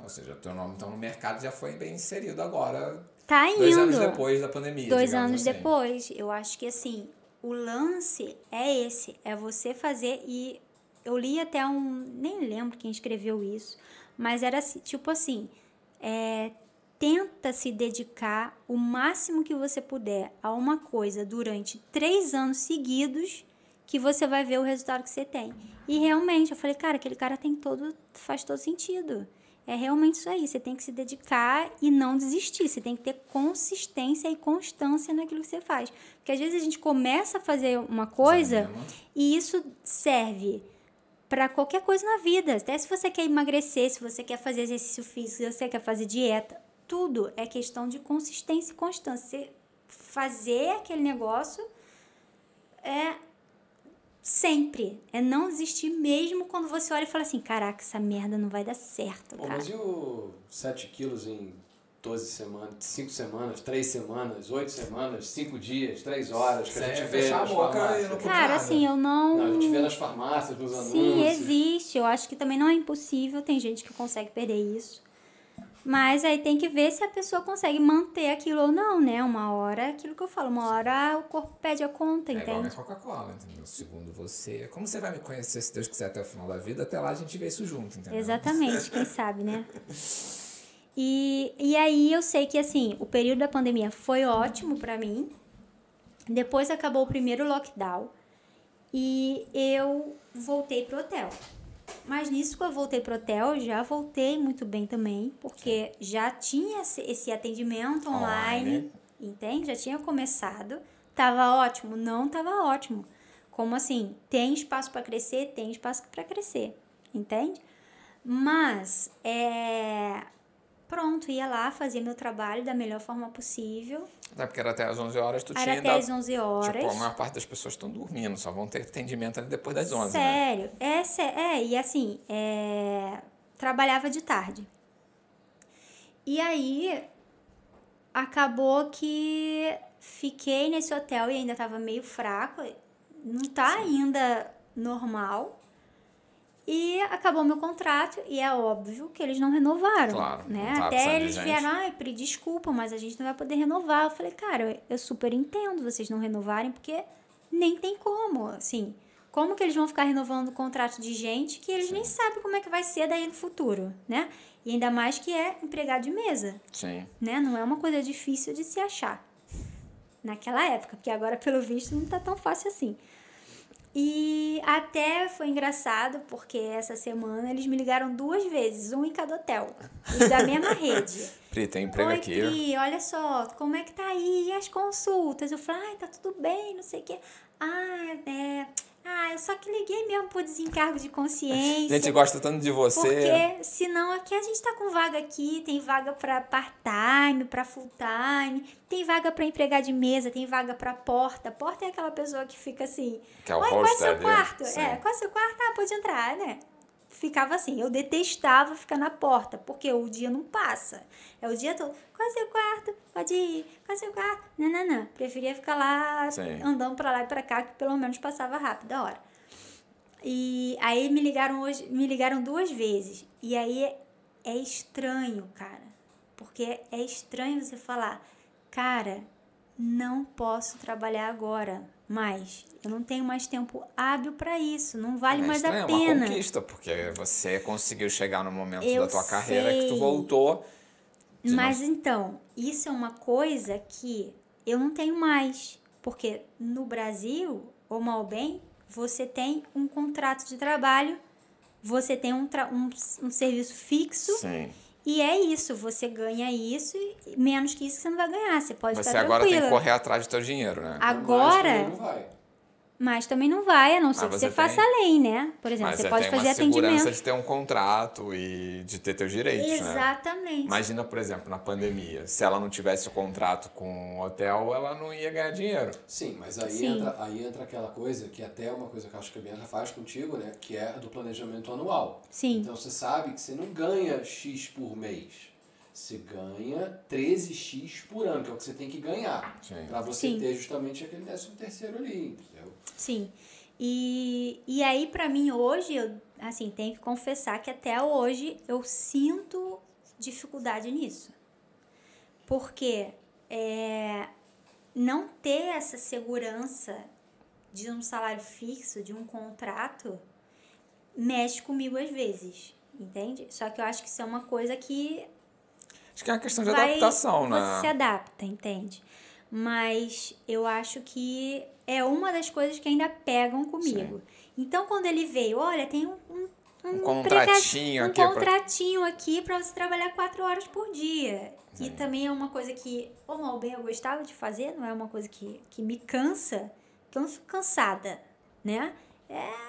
Ou seja, teu nome então no mercado já foi bem inserido agora. Tá indo. Dois anos depois da pandemia. Dois anos assim. depois. Eu acho que assim, o lance é esse, é você fazer e eu li até um, nem lembro quem escreveu isso, mas era assim, tipo assim, é, tenta se dedicar o máximo que você puder a uma coisa durante três anos seguidos que você vai ver o resultado que você tem. E realmente, eu falei, cara, aquele cara tem todo, faz todo sentido. É realmente isso aí. Você tem que se dedicar e não desistir. Você tem que ter consistência e constância naquilo que você faz. Porque às vezes a gente começa a fazer uma coisa e isso serve para qualquer coisa na vida. Até se você quer emagrecer, se você quer fazer exercício físico, se você quer fazer dieta, tudo é questão de consistência e constância. Você fazer aquele negócio é sempre. É não desistir mesmo quando você olha e fala assim: caraca, essa merda não vai dar certo, Pô, cara. mas e o 7 quilos em 12 semanas, 5 semanas, 3 semanas, 8 semanas, 5 dias, 3 horas, que a Sem gente vê fechar a nas boca farmácias? Cara, assim, eu não. Não, a gente vê nas farmácias, nos anúncios. Sim, existe. Eu acho que também não é impossível. Tem gente que consegue perder isso. Mas aí tem que ver se a pessoa consegue manter aquilo ou não, né? Uma hora, é aquilo que eu falo, uma hora o corpo pede a conta, É igual a minha entende? Coca-Cola, entendeu? Segundo você. Como você vai me conhecer, se Deus quiser, até o final da vida, até lá a gente vê isso junto, entendeu? Exatamente, quem sabe, né? E, e aí eu sei que, assim, o período da pandemia foi ótimo pra mim. Depois acabou o primeiro lockdown e eu voltei pro hotel. Mas nisso que eu voltei pro hotel, já voltei muito bem também, porque já tinha esse- atendimento online, Online. entende? Já tinha começado. Tava ótimo? Não tava ótimo. Como assim? Tem espaço para crescer? Tem espaço para crescer, entende? Mas, é... Pronto, ia lá, fazia meu trabalho da melhor forma possível. Até porque era até às 11 horas, tu Era tinha até ainda- às 11 horas. Tipo, a maior parte das pessoas estão dormindo, só vão ter atendimento ali depois das 11, né? Sério, é, sé- é, e assim, é, trabalhava de tarde. E aí, acabou que fiquei nesse hotel e ainda tava meio fraco, não tá ainda normal. E acabou meu contrato e é óbvio que eles não renovaram, Claro, né? não Até eles gente. vieram, ai, Pri, desculpa, mas a gente não vai poder renovar. Eu falei, cara, eu- super entendo vocês não renovarem, porque nem tem como, assim. Como que eles vão ficar renovando o contrato de gente que eles nem sabem como é que vai ser daí no futuro, né? E ainda mais que é empregado de mesa, Sim. né? Não é uma coisa difícil de se achar. Naquela época, porque agora, pelo visto, não tá tão fácil assim. E até foi engraçado, porque essa semana eles me ligaram duas vezes, um em cada hotel, os da mesma rede. Pri, tem emprego Oi, aqui. Pri, olha só, como é que tá aí? E as consultas? Eu falei, ai, tá tudo bem, não sei o quê. Ah, é. Ah, eu só que liguei mesmo por desencargo de A consciência. gente gosta tanto de você. Porque senão aqui a gente tá com vaga aqui, tem vaga pra part-time, pra full-time, tem vaga pra empregado de mesa, tem vaga pra porta. Porta é aquela pessoa que fica assim, Que é o Oi, qual é seu quarto? Sim. É, qual é seu quarto? Ah, pode entrar, né? Ficava assim, eu detestava ficar na porta, porque o dia não passa. É o dia todo, qual é seu quarto? Pode ir, qual é seu quarto? Não, não, não. Preferia ficar lá Sim. andando pra lá e pra cá, que pelo menos passava rápido a hora. E aí me ligaram hoje, me ligaram duas vezes. E aí é, é estranho, cara. Porque é estranho você falar, cara, não posso trabalhar agora mais. Eu não tenho mais tempo hábil para isso. Não vale É mais estranho, a É uma pena. conquista, porque você conseguiu chegar no momento Eu da tua carreira que tu sei. voltou Mas não- então, isso é uma coisa que eu não tenho mais. Porque no Brasil, ou mal ou bem, você tem um contrato de trabalho, você tem um, tra- um, um serviço fixo. Sim. E é isso, você ganha isso e menos que isso você não vai ganhar. Você pode Você ficar agora tranquila. tem que correr atrás do teu dinheiro, né? Mas Agora, também não vai. Mas também não vai, a não ser Mas que você você faça tem- além, né? Por exemplo, Mas você você pode tem fazer uma segurança atendimento. de ter um contrato e de ter teus direitos, né? Exatamente. Imagina, por exemplo, na pandemia, se ela não tivesse o contrato com o hotel, ela não ia ganhar dinheiro. Sim, mas aí Sim. entra, aí entra aquela coisa que até é uma coisa que eu acho que a Bianca faz contigo, né? Que é a do planejamento anual. Sim. Então você sabe que você não ganha X por mês. Você ganha 13X por ano, que é o que você tem que ganhar. Sim. Pra você Sim. ter justamente aquele décimo terceiro ali? Sim. E, e aí, pra mim, hoje, eu, assim, tenho que confessar que até hoje eu sinto dificuldade nisso. Porque é, não ter essa segurança de um salário fixo, de um contrato, mexe comigo às vezes, entende? Só que eu acho que isso é uma coisa que Acho que é uma questão de vai- adaptação, né? Você se adapta, entende? Mas eu acho que é uma das coisas que ainda pegam comigo. Então, quando ele veio, olha, tem um, um, Um prega- contratinho um aqui pra- contratinho aqui para você trabalhar quatro horas por dia. E também é uma coisa que, ou mal bem, eu gostava de fazer, não é uma coisa que, que me cansa, que eu não fico cansada, né?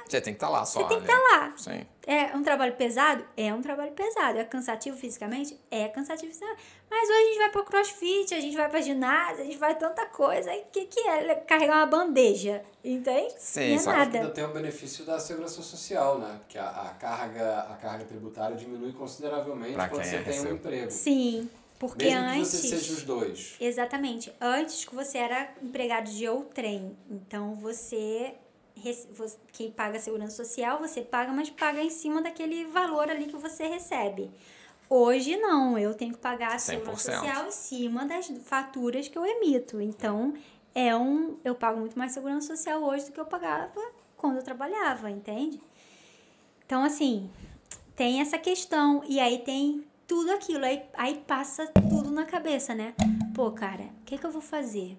Você tem que estar lá só, Você tem que né? estar lá. Sim. É um trabalho pesado? É um trabalho pesado. É cansativo fisicamente? É cansativo fisicamente. Mas hoje a gente vai pro crossfit, a gente vai pra ginásio, a gente vai tanta coisa. O que, que é carregar uma bandeja? Entende? Sim, Não é só que nada. Ainda tem o benefício da segurança social, né? Porque a, a carga, a carga tributária diminui consideravelmente Pra quando você é tem um emprego. Sim, porque Mesmo antes. que você seja os dois. Exatamente. Antes que você era empregado de outrem. Então você. Quem paga a segurança social, você paga, mas paga em cima daquele valor ali que você recebe. Hoje não, eu tenho que pagar a segurança 100%. social em cima das faturas que eu emito. Então, é um, eu pago muito mais segurança social hoje do que eu pagava quando eu trabalhava, entende? Então, assim, tem essa questão. E aí tem tudo aquilo. Aí, aí passa tudo na cabeça, né? Pô, cara, o que, que eu vou fazer?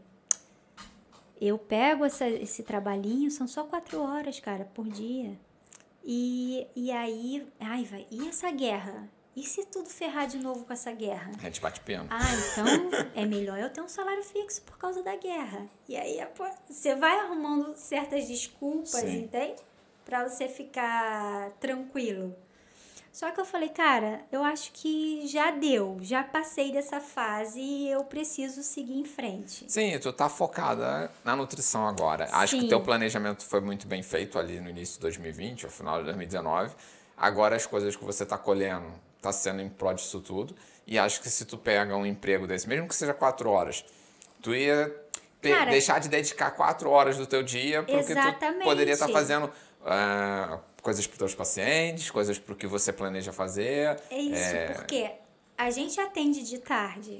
Eu pego essa, esse trabalhinho, são só quatro horas, cara, por dia. E, e aí, ai, vai, e essa guerra? E se tudo ferrar de novo com essa guerra? A gente bate pena. Ah, então é melhor eu ter um salário fixo por causa da guerra. E aí pô, você vai arrumando certas desculpas, Sim. entende? Pra você ficar tranquilo. Só que eu falei, cara, eu acho que já deu, já passei dessa fase e eu preciso seguir em frente. Sim, tu tá focada na nutrição agora. Acho que Sim. o teu planejamento foi muito bem feito ali no início de 2020, ao final de 2019. Agora as coisas que você tá colhendo tá sendo em prol disso tudo. E acho que se tu pega um emprego desse, mesmo que seja quatro horas, tu ia Cara- deixar de dedicar quatro horas do teu dia porque tu poderia estar fazendo ah, coisas para teus pacientes, coisas para o que você planeja fazer. É isso, porque a gente atende de tarde,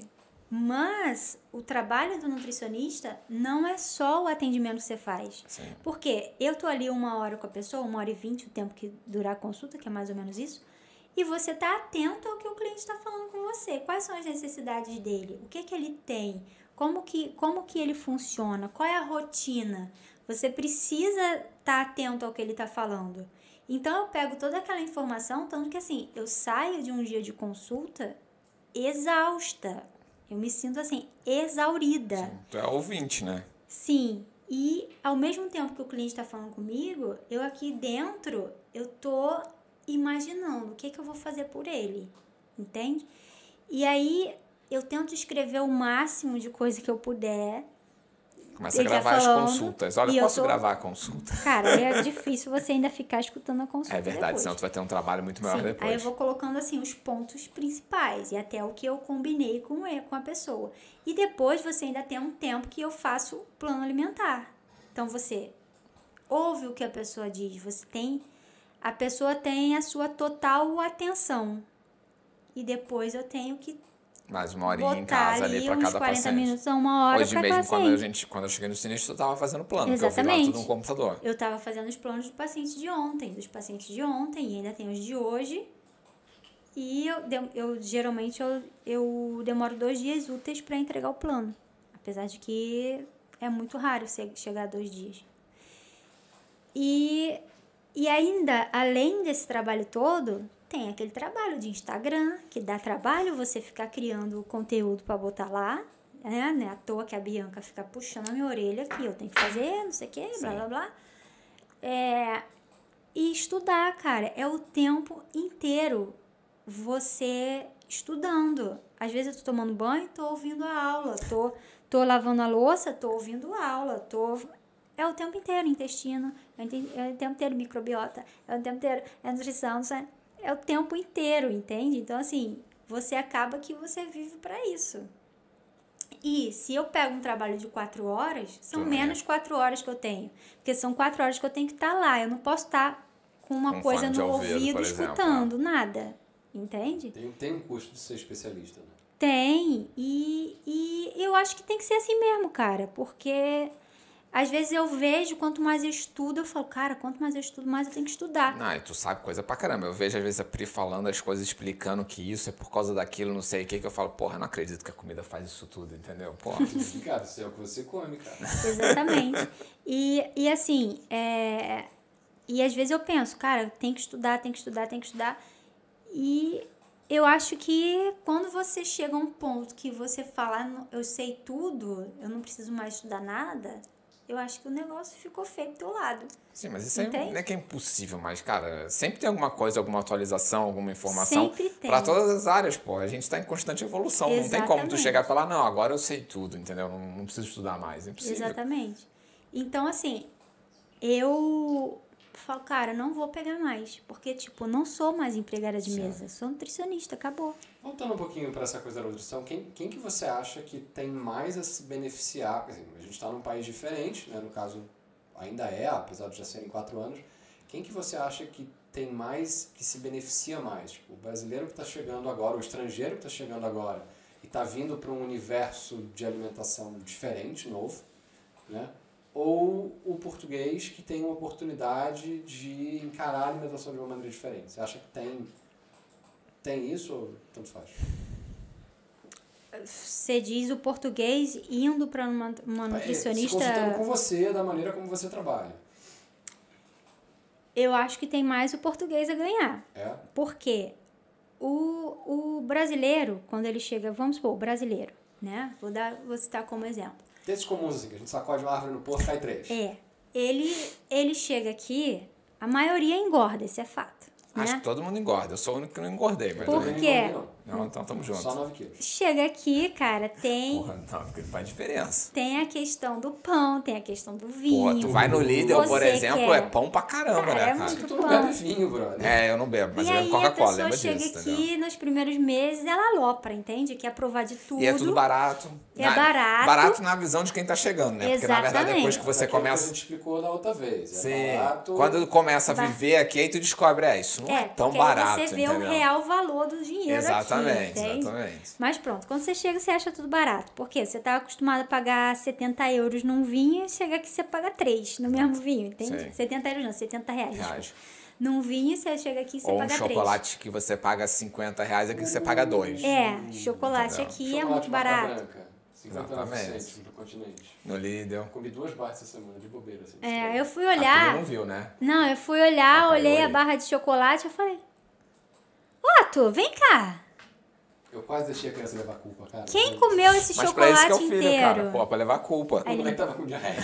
mas o trabalho do nutricionista não é só o atendimento que você faz. Sim. Porque eu tô ali uma hora com a pessoa, uma hora e vinte, o tempo que durar a consulta, que é mais ou menos isso, e você tá atento ao que o cliente está falando com você. Quais são as necessidades dele? O que que ele tem? Como que, como que ele funciona? Qual é a rotina? Você precisa estar atento ao que ele está falando. Então eu pego toda aquela informação, tanto que assim, eu saio de um dia de consulta exausta. Eu me sinto assim, exaurida. Tu é ouvinte, né? Sim, e ao mesmo tempo que o cliente está falando comigo, eu aqui dentro, eu tô imaginando o que, que eu vou fazer por ele, entende? E aí eu tento escrever o máximo de coisa que eu puder. Começa a tá gravar as falando, consultas. Olha, eu posso tô- gravar a consulta? Cara, é difícil você ainda ficar escutando a consulta É verdade, depois. senão tu vai ter um trabalho muito maior Sim, depois. aí eu vou colocando assim os pontos principais e até o que eu combinei com ele, com a pessoa. E depois você ainda tem um tempo que eu faço o plano alimentar. Então você ouve o que a pessoa diz, você tem a pessoa tem a sua total atenção. E depois eu tenho que Mais uma horinha em casa ali ali uns cada 40 paciente. minutos a uma hora Hoje para mesmo, quando, a gente, quando eu cheguei no sinistro, eu tava fazendo plano, porque eu Exatamente. tudo no computador. Eu tava fazendo os planos do paciente de ontem, dos pacientes de ontem, e ainda tem os de hoje. E eu, eu geralmente eu, eu demoro dois dias úteis para entregar o plano. Apesar de que é muito raro che- chegar a dois dias. E, e ainda, além desse trabalho todo, tem aquele trabalho de Instagram, que dá trabalho você ficar criando conteúdo para botar lá. Né? Não é à toa que a Bianca fica puxando a minha orelha aqui, eu tenho que fazer, não sei o quê, blá blá blá. É, e estudar, cara, é o tempo inteiro você estudando. Às vezes eu tô tomando banho, tô ouvindo a aula, tô, tô lavando a louça, tô ouvindo a aula, tô é o tempo inteiro intestino, é o é tempo inteiro microbiota, é o tempo inteiro é nutrição, sabe? É o tempo inteiro, entende? Então assim, você acaba que você vive para isso. E se eu pego um trabalho de quatro horas, são é. menos quatro horas que eu tenho. Porque são quatro horas que eu tenho que estar lá. Eu não posso estar com uma Com coisa no ouvido, ouvido, por exemplo, escutando, nada. Entende? Tem, tem um custo de ser especialista, né? Tem. E, e eu acho que tem que ser assim mesmo, cara. Porque às vezes eu vejo, quanto mais eu estudo, eu falo, cara, quanto mais eu estudo, mais eu tenho que estudar. Não, e tu sabe coisa pra caramba. Eu vejo às vezes a Pri falando as coisas, explicando que isso é por causa daquilo, não sei o que, que eu falo, porra, eu não acredito que a comida faz isso tudo, entendeu? Porra. Cara, isso é o que você come, cara. Exatamente. e, e assim, é, e às vezes eu penso, cara, tem que estudar, tem que estudar, tem que estudar. E eu acho que quando você chega a um ponto que você fala, "Ah, eu sei tudo, eu não preciso mais estudar nada, eu acho que o negócio ficou feio do teu lado. Sim, mas isso aí Entende? não é que é impossível, mas, cara, sempre tem alguma coisa, alguma atualização, alguma informação. Sempre tem. Pra todas as áreas, pô. A gente tá em constante evolução. Não tem como tu Exatamente. chegar e falar, não, agora eu sei tudo, entendeu? Não, não preciso estudar mais. É impossível. Exatamente. Então, assim, eu falo, cara, não vou pegar mais. Porque, tipo, não sou mais empregada de mesa, sou nutricionista, acabou. Voltando um pouquinho para essa coisa da nutrição, quem, quem que você acha que tem mais a se beneficiar? Dizer, a gente está num país diferente, né? no caso ainda é, apesar de já serem quatro anos. Quem que você acha que tem mais, que se beneficia mais? Tipo, o brasileiro que está chegando agora, o estrangeiro que está chegando agora e está vindo para um universo de alimentação diferente, novo, né? Ou o português que tem uma oportunidade de encarar a alimentação de uma maneira diferente? Você acha que tem, tem isso ou tanto faz? Você diz o português indo para uma, uma É, Se nutricionista. consultando com você, da maneira como você trabalha. Eu acho que tem mais o português a ganhar. É? Porque o, o brasileiro, quando ele chega, vamos supor, o brasileiro, né? Vou, dar, vou citar como exemplo. Desses comuns, assim, que a gente sacode uma árvore no poço, cai três. É, ele, ele chega aqui, a maioria engorda, isso é fato. Acho Né? que todo mundo engorda. Eu sou o único que não engordei, mas. Por eu- quê? Não, Não, então tamo junto. Só 9 quilos. Chega aqui, cara, tem, Porra, não, porque faz diferença. tem a questão do pão, tem a questão do vinho. Porra, tu vai no Lidl, por exemplo, quer- é pão pra caramba, Cara, né, é cara? muito Tu não Pão. bebe vinho, brother. É, eu não bebo, mas e eu aí bebo a Coca-Cola, pessoa lembra chega disso, aqui, entendeu? nos primeiros meses, ela alopra, entende? Quer provar de tudo. E é tudo barato. É barato. Barato na visão de quem tá chegando, né? Porque na verdade Exatamente. depois que você Aquilo que começa. a gente explicou da outra vez. É Sim. barato. Quando começa a viver aqui, aí tu descobre, é, isso não é, É, tão barato. você vê entendeu? o real valor do dinheiro Exatamente, aqui, entende? exatamente. Mas pronto, quando você chega, você acha tudo barato. Porque você tá acostumado a pagar 70 euros num vinho e chega aqui você paga 3 no mesmo vinho, entende? Sim. 70 euros não, 70 reais. Reais. Num vinho, você chega aqui e você Ou um paga 3. chocolate que você paga 50 reais, aqui você paga 2. É, chocolate Entendeu? aqui é Chocolate muito marca barato. Branca, 59 Exatamente. centos do continente. No Lidl. Comi duas barras essa semana de bobeira. Assim, É, eu fui A Pri olhar. não viu, né? Não, eu fui olhar, Ah, olhei caiu a barra de chocolate eu falei. Ô, Arthur, vem cá. Eu quase deixei a criança levar culpa, cara. Quem comeu esse Mas pra isso chocolate que é o filho, inteiro? cara. Pô, pra levar a culpa. Aí O moleque tava com diarreia.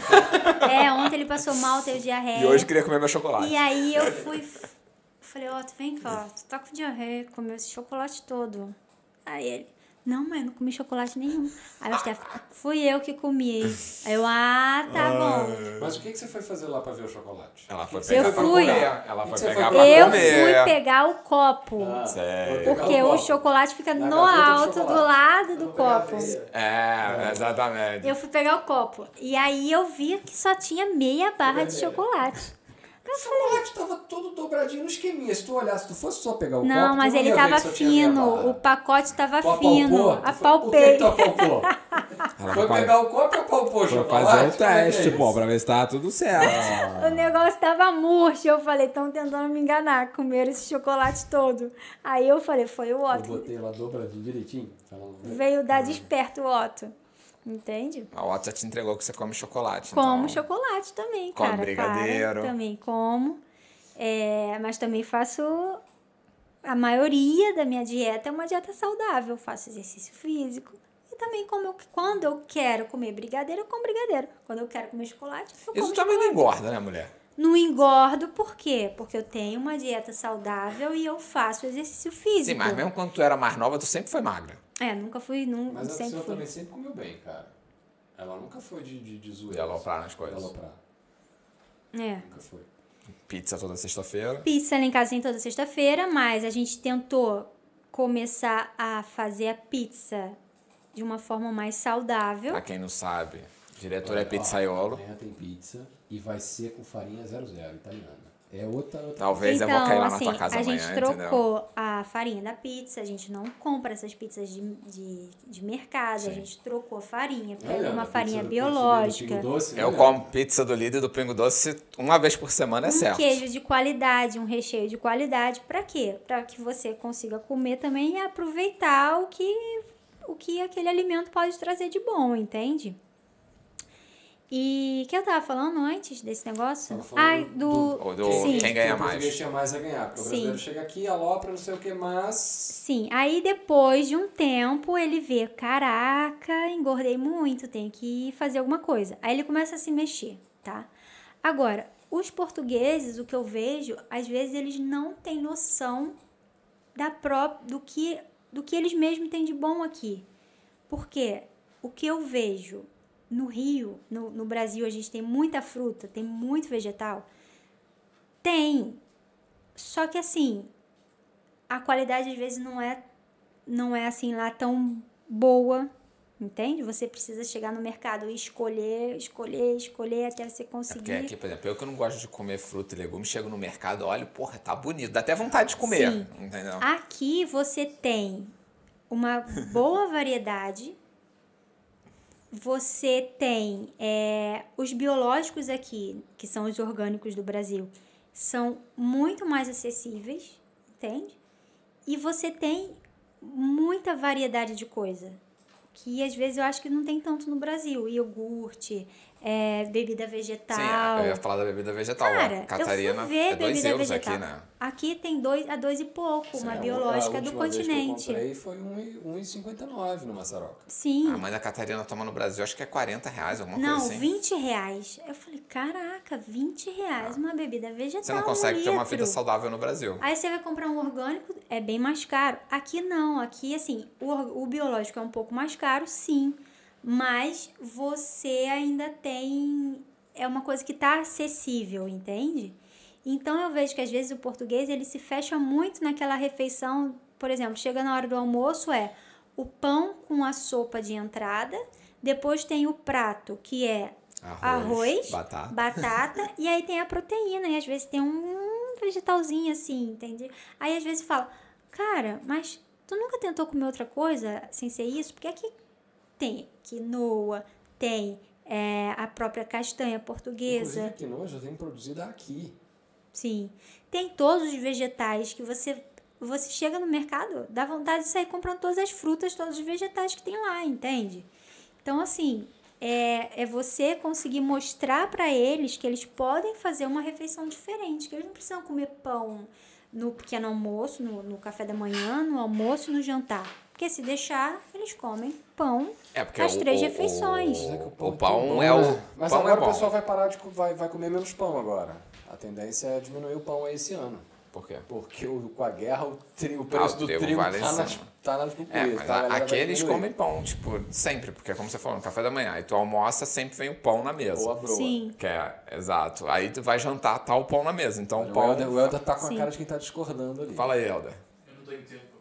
É, ontem ele passou mal, teve diarreia. E hoje queria comer meu chocolate. E aí eu fui. Falei, ó, tu vem cá, tu tá com diarreia, comeu esse chocolate todo. Aí ele, não, mãe, não comi chocolate nenhum. Aí o Steph, fui eu que comi. Aí eu, ah, tá bom. Mas o que, que você foi fazer lá pra ver o chocolate? Ela foi Eu pegar pra fui. comer. Ela foi pegar foi pra? Eu comer. fui pegar o copo. Ah, Sério? Porque o copo. chocolate fica Na no do alto, do chocolate. lado do copo. veia. É, exatamente. Eu fui pegar o copo. E aí eu vi que só tinha meia barra de chocolate. O chocolate tava todo dobradinho no esqueminha. Se tu olhasse, se tu fosse só pegar o Não, copo, mas ele tava fino. O pacote tava Tu fino. apalpou? Tu foi- Apalpei. Por que tu apalpou? Foi pegar o copo ou palpou o Foi chocolate? fazer o é é teste, pô, pra ver se tá tudo certo. O negócio tava murcho. Eu falei, estão tentando me enganar. Comeram esse chocolate todo. Aí eu falei, foi o Eu Otto. botei lá dobradinho direitinho. Veio dar desperto o Otto. Entende? A Otto já te entregou que você come chocolate. Como então... chocolate também, Come cara. brigadeiro. Para, também como. É, mas também faço. A maioria da minha dieta é uma dieta saudável. Eu faço exercício físico. E também, como eu- quando eu quero comer brigadeiro, eu como brigadeiro. Quando eu quero comer chocolate, eu como Isso também não engorda, né, mulher? Não engordo, por quê? Porque eu tenho uma dieta saudável e eu faço exercício físico. Sim, mas mesmo quando tu era mais nova, tu sempre foi magra. É, nunca fui, não, Mas a sempre pessoa fui. também sempre comeu bem, cara. Ela nunca foi de, de, de De zoeira. aloprar nas De coisas. aloprar. É. Nunca foi. Pizza toda sexta-feira. Pizza lá em casa tem toda sexta-feira, mas a gente tentou começar a fazer a pizza de uma forma mais saudável. Pra quem não sabe, diretor é pizzaiolo. Amanhã tem pizza e vai ser com farinha 00, italiana. É outra, outra Talvez eu então, vou cair lá na assim, tua casa a amanhã, gente entendeu? trocou a farinha da pizza, a gente não compra essas pizzas de, de, de mercado, a Sim. gente trocou a farinha, Olha, pega uma a farinha biológica. Doce, né, Eu Leandro? como pizza do líder e do Pingo Doce uma vez por semana, é um certo. queijo de qualidade, um recheio de qualidade, pra quê? Pra que você consiga comer também e aproveitar o que o que aquele alimento pode trazer de bom, entende? E o que eu tava falando antes desse negócio? Ai, do, Ou do sim. quem ganha mais. tinha mais a ganhar. Porque o brasileiro chega aqui, alopra, não sei o que, mas... Sim, aí depois de um tempo ele vê, caraca, engordei muito, tenho que fazer alguma coisa. Aí ele começa a se mexer, tá? Agora, os portugueses, o que eu vejo, às vezes eles não têm noção da pró do que do que eles mesmos têm de bom aqui. Porque o que eu vejo no Rio, no, no Brasil, a gente tem muita fruta, tem muito vegetal. Tem. Só que assim, a qualidade às vezes não é não é assim lá tão boa, entende? Você precisa chegar no mercado e escolher, escolher, escolher até você É porque conseguir. aqui, por exemplo, eu que não gosto de comer fruta e legumes, chego no mercado, olho, porra, tá bonito. Dá até vontade de comer. Sim. Entendeu? Aqui você tem uma boa variedade. Você tem é, os biológicos aqui, que são os orgânicos do Brasil, são muito mais acessíveis, entende? E você tem muita variedade de coisa. Que às vezes eu acho que não tem tanto no Brasil. Iogurte, é, bebida vegetal. Sim, eu ia falar da bebida vegetal. Cara, a Catarina eu fui ver é 2 bebida euros vegetal. aqui, né? Aqui tem dois, a dois e pouco, uma É, a biológica do última vez continente. Que eu comprei foi um 1,59 no Maçaroca. Sim. A mãe da Catarina toma no Brasil, acho que é 40 reais, alguma não, coisa assim. 20 reais. Eu falei, caraca, 20 reais uma bebida vegetal. Você não consegue um ter uma vida saudável no Brasil. Aí você vai comprar um orgânico, é bem mais caro. Aqui não, aqui assim, o, o biológico é um pouco mais caro, sim. Mas você ainda tem. É uma coisa que tá acessível, entende? Então eu vejo que às vezes o português ele se fecha muito naquela refeição. Por exemplo, chega na hora do almoço, é o pão com a sopa de entrada. Depois tem o prato, que é Arroz, arroz, batata. batata, e aí tem a proteína, e às vezes tem um vegetalzinho assim, entende? Aí às vezes fala, cara, mas tu nunca tentou comer outra coisa sem ser isso? Porque aqui tem quinoa, tem é, a própria castanha portuguesa, Inclusive, quinoa já tem produzida aqui. sim. Tem todos os vegetais que você você chega no mercado, dá vontade de sair comprando todas as frutas, todos os vegetais que tem lá, entende? Então, assim, é, é você conseguir mostrar para eles que eles podem fazer uma refeição diferente, que eles não precisam comer pão no pequeno almoço, no, no café da manhã, no almoço e no jantar. Porque se deixar, eles comem pão É, porque as o- três o- refeições. o- Mas é O pão bom, é o. né? Mas pão agora é o pessoal vai parar de vai, vai comer menos pão agora. A tendência é diminuir o pão aí esse ano. Por quê? Porque o- com a guerra o, tri- o preço Ah, o do trigo trigo vale tá, nas, tá nas É, tá? Aqui eles comem pão, tipo, sempre, porque como você falou, no café da manhã, aí tu almoça, sempre vem o pão na mesa. Ou a broa. Sim. Que é, exato. Aí tu vai jantar, tá o pão na mesa. Então o O pão. Helder, o Helder tá com a Sim. cara de quem tá discordando ali. Fala aí, Helder. Eu não comprar pão.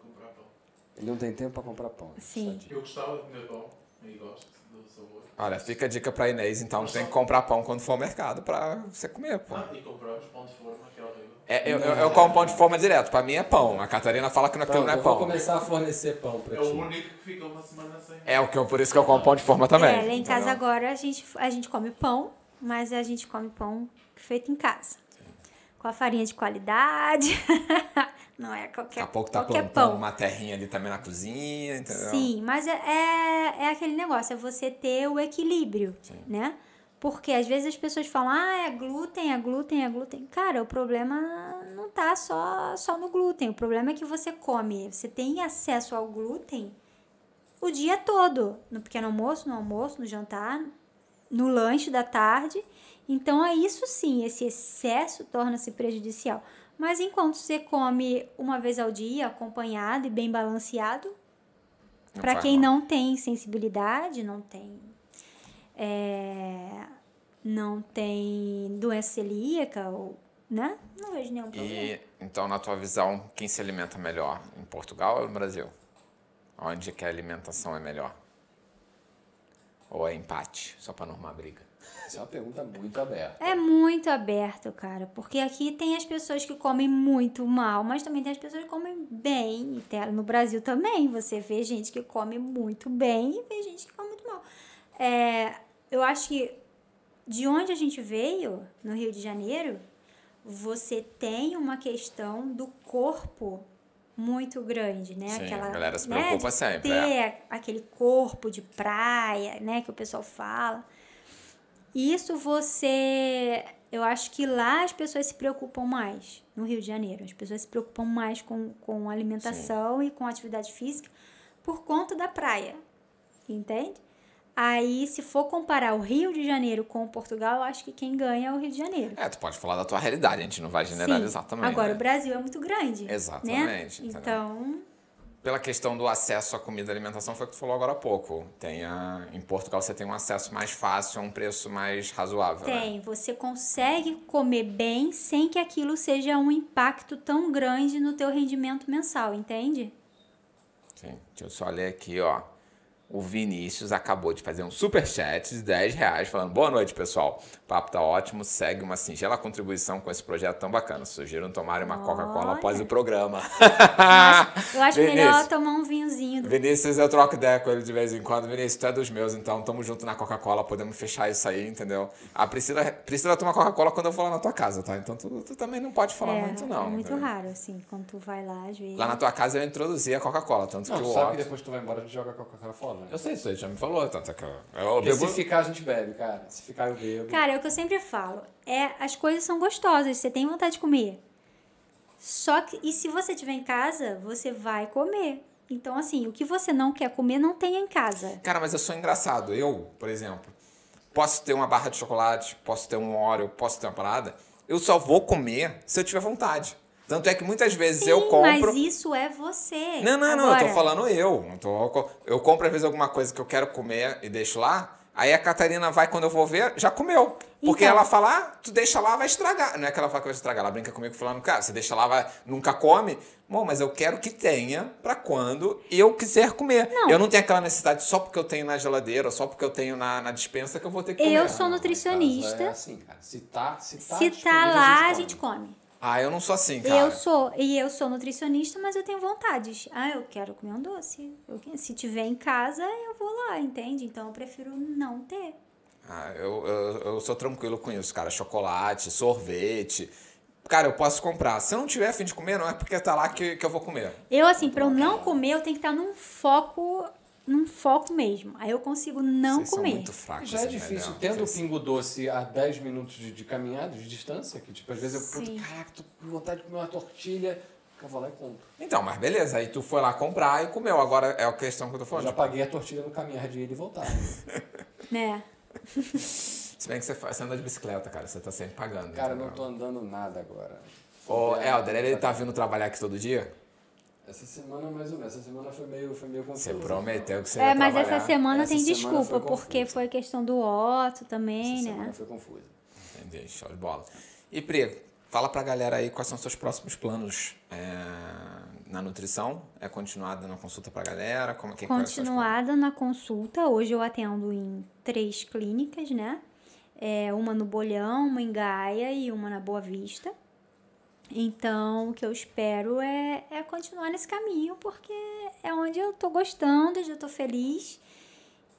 Ele não tem tempo pra comprar pão. Sim. Tadinho. Eu gostava de comer pão e gosto do sabor. Olha, fica a dica pra Inês, então tem que comprar pão quando for ao mercado pra você comer, pô. Ah, e compramos pão de forma, que é horrível. É, eu, eu, eu como pão de forma direto. Pra mim é pão. A Catarina fala que aquilo não é eu vou pão. começar a fornecer pão pra É ti. o único que fica uma semana sem. É o que eu, por isso que eu como pão de forma também. É, lá em casa entendeu? agora a gente, a gente come pão, mas a gente come pão feito em casa. Com a farinha de qualidade. Não é qualquer, Daqui a pouco tá qualquer plantando pão. uma terrinha ali também na cozinha, entendeu? Sim, mas é, é, é aquele negócio, é você ter o equilíbrio, né? Porque às vezes as pessoas falam, ah, é glúten, é glúten, é glúten. Cara, o problema não tá só, só no glúten. O problema é que você come, você tem acesso ao glúten o dia todo. No pequeno almoço, no almoço, no jantar, no lanche da tarde. Então, é isso sim, esse excesso torna-se prejudicial. Mas enquanto você come uma vez ao dia, acompanhado e bem balanceado, para quem mal. não tem sensibilidade, não tem. é, não tem doença celíaca, ou, né? Não vejo nenhum problema. E então, na tua visão, quem se alimenta melhor? Em Portugal ou no Brasil? Onde que a alimentação é melhor? Ou é empate? Só pra não arrumar briga. Essa é uma pergunta muito aberta. É muito aberto, cara, porque aqui tem as pessoas que comem muito mal, mas também tem as pessoas que comem bem. E tem- no Brasil também, você vê gente que come muito bem e vê gente que come muito mal. É, eu acho que de onde a gente veio, no Rio de Janeiro, você tem uma questão do corpo muito grande, né? Sim, Aquela, a galera se né, preocupa de sempre, Ter é. aquele corpo de praia, né? Que o pessoal fala. Isso você. Eu acho que lá as pessoas se preocupam mais, no Rio de Janeiro. As pessoas se preocupam mais com, com alimentação e com atividade física por conta da praia. Entende? Aí, se for comparar o Rio de Janeiro com Portugal, eu acho que quem ganha é o Rio de Janeiro. É, tu pode falar da tua realidade, a gente não vai generalizar Sim. também. Agora, né? o Brasil é muito grande. Exatamente, Né? Então, Pela questão do acesso à comida e alimentação, foi o que tu falou agora há pouco. Tem a... Em Portugal você tem um acesso mais fácil a um preço mais razoável. né? tem. Você consegue comer bem sem que aquilo seja um impacto tão grande no teu rendimento mensal, entende? Sim. Deixa eu só ler aqui, ó. O Vinícius acabou de fazer um superchat de 10 reais falando Boa noite, pessoal. O papo tá ótimo. Segue uma singela contribuição com esse projeto tão bacana. Sugiro tomarem uma Coca-Cola após o programa. Mas eu acho melhor tomar um vinhozinho. Do... Vinícius, eu troco ideia com ele de vez em quando. Vinícius, tu é dos meus, então tamo junto na Coca-Cola, podemos fechar isso aí, entendeu? A Priscila, Priscila toma Coca-Cola quando eu vou lá na tua casa, tá? Então tu, tu também não pode falar é, muito, não. é muito entendeu? raro, assim, quando tu vai lá, às vezes. Lá na tua casa eu introduzi a Coca-Cola, tanto Não, que o sabe que depois tu vai embora a gente joga Coca-Cola fora, né? Eu sei, isso aí já me falou, tanto que eu... bebo... se ficar a gente bebe, cara. Se ficar eu bebo. Cara, é o que eu sempre falo. É, as coisas são gostosas, você tem vontade de comer. Só que, e se você tiver em casa, você vai comer. Então, assim, o que você não quer comer, não tenha em casa. Cara, mas eu sou engraçado. Eu, por exemplo, posso ter uma barra de chocolate, posso ter um Oreo, posso ter uma parada. Eu só vou comer se eu tiver vontade. Tanto é que muitas vezes eu Sim, compro... mas isso é você. Não, não, não, eu Agora, tô falando eu. Eu, tô- eu compro às vezes alguma coisa que eu quero comer e deixo lá. Aí a Catarina vai, quando eu vou ver, já comeu. Porque Então. ela fala, ah, tu deixa lá, vai estragar. Não é que ela fala que vai estragar, ela brinca comigo falando, cara, você deixa lá, vai, nunca come. Bom, mas eu quero que tenha pra quando eu quiser comer. Não. Eu não tenho aquela necessidade só porque eu tenho na geladeira, só porque eu tenho na, na dispensa que eu vou ter que comer. Eu sou Não, nutricionista. mas É assim, cara. Se tá, se tá, Se tá lá, a gente come. Ah, eu não sou assim, cara. Eu sou, e eu sou nutricionista, mas eu tenho vontades. Ah, eu quero comer um doce. Eu se tiver em casa, eu vou lá, entende? Então eu prefiro não ter. Ah, eu, eu, eu sou tranquilo com isso, cara. Chocolate, sorvete. Cara, eu posso comprar. Se eu não tiver fim de comer, não é porque tá lá que, que eu vou comer. Eu, assim, pra eu não comer, eu tenho que estar num foco, num foco mesmo. Aí eu consigo não Vocês são comer. muito fracos. Já é difícil, tendo o pingo doce a 10 minutos de, de caminhada, de distância, que tipo, às vezes eu, puto, caraca, tô com vontade de comer uma tortilha, eu vou lá e compro. Então, mas beleza. Aí tu foi lá comprar e comeu. Agora é a questão que eu tô Eu falando. já paguei a tortilha no caminhar de ir e voltar. Né? Se bem que você, faz, você anda de bicicleta, cara. Você tá sempre pagando. Cara, eu entendeu? não tô andando nada agora. Ô, É, Helder, ele tá vindo trabalhar aqui todo dia? Essa semana, mais ou menos. Essa semana foi meio, foi meio Você confusa. prometeu que você É, ia mas trabalhar. essa semana Essa tem semana desculpa, foi porque foi questão do Otto também, Essa né? semana foi confusa. Entendi, show de bola. E Pri, fala pra galera aí quais são os seus próximos planos é, na nutrição. É continuar dando consulta pra galera? Como, que, são os planos? Continuada na consulta, hoje eu atendo em três clínicas, né? É, uma no Bolhão, uma em Gaia e uma na Boa Vista. Então, o que eu espero é, é continuar nesse caminho, porque é onde eu tô gostando, onde eu tô feliz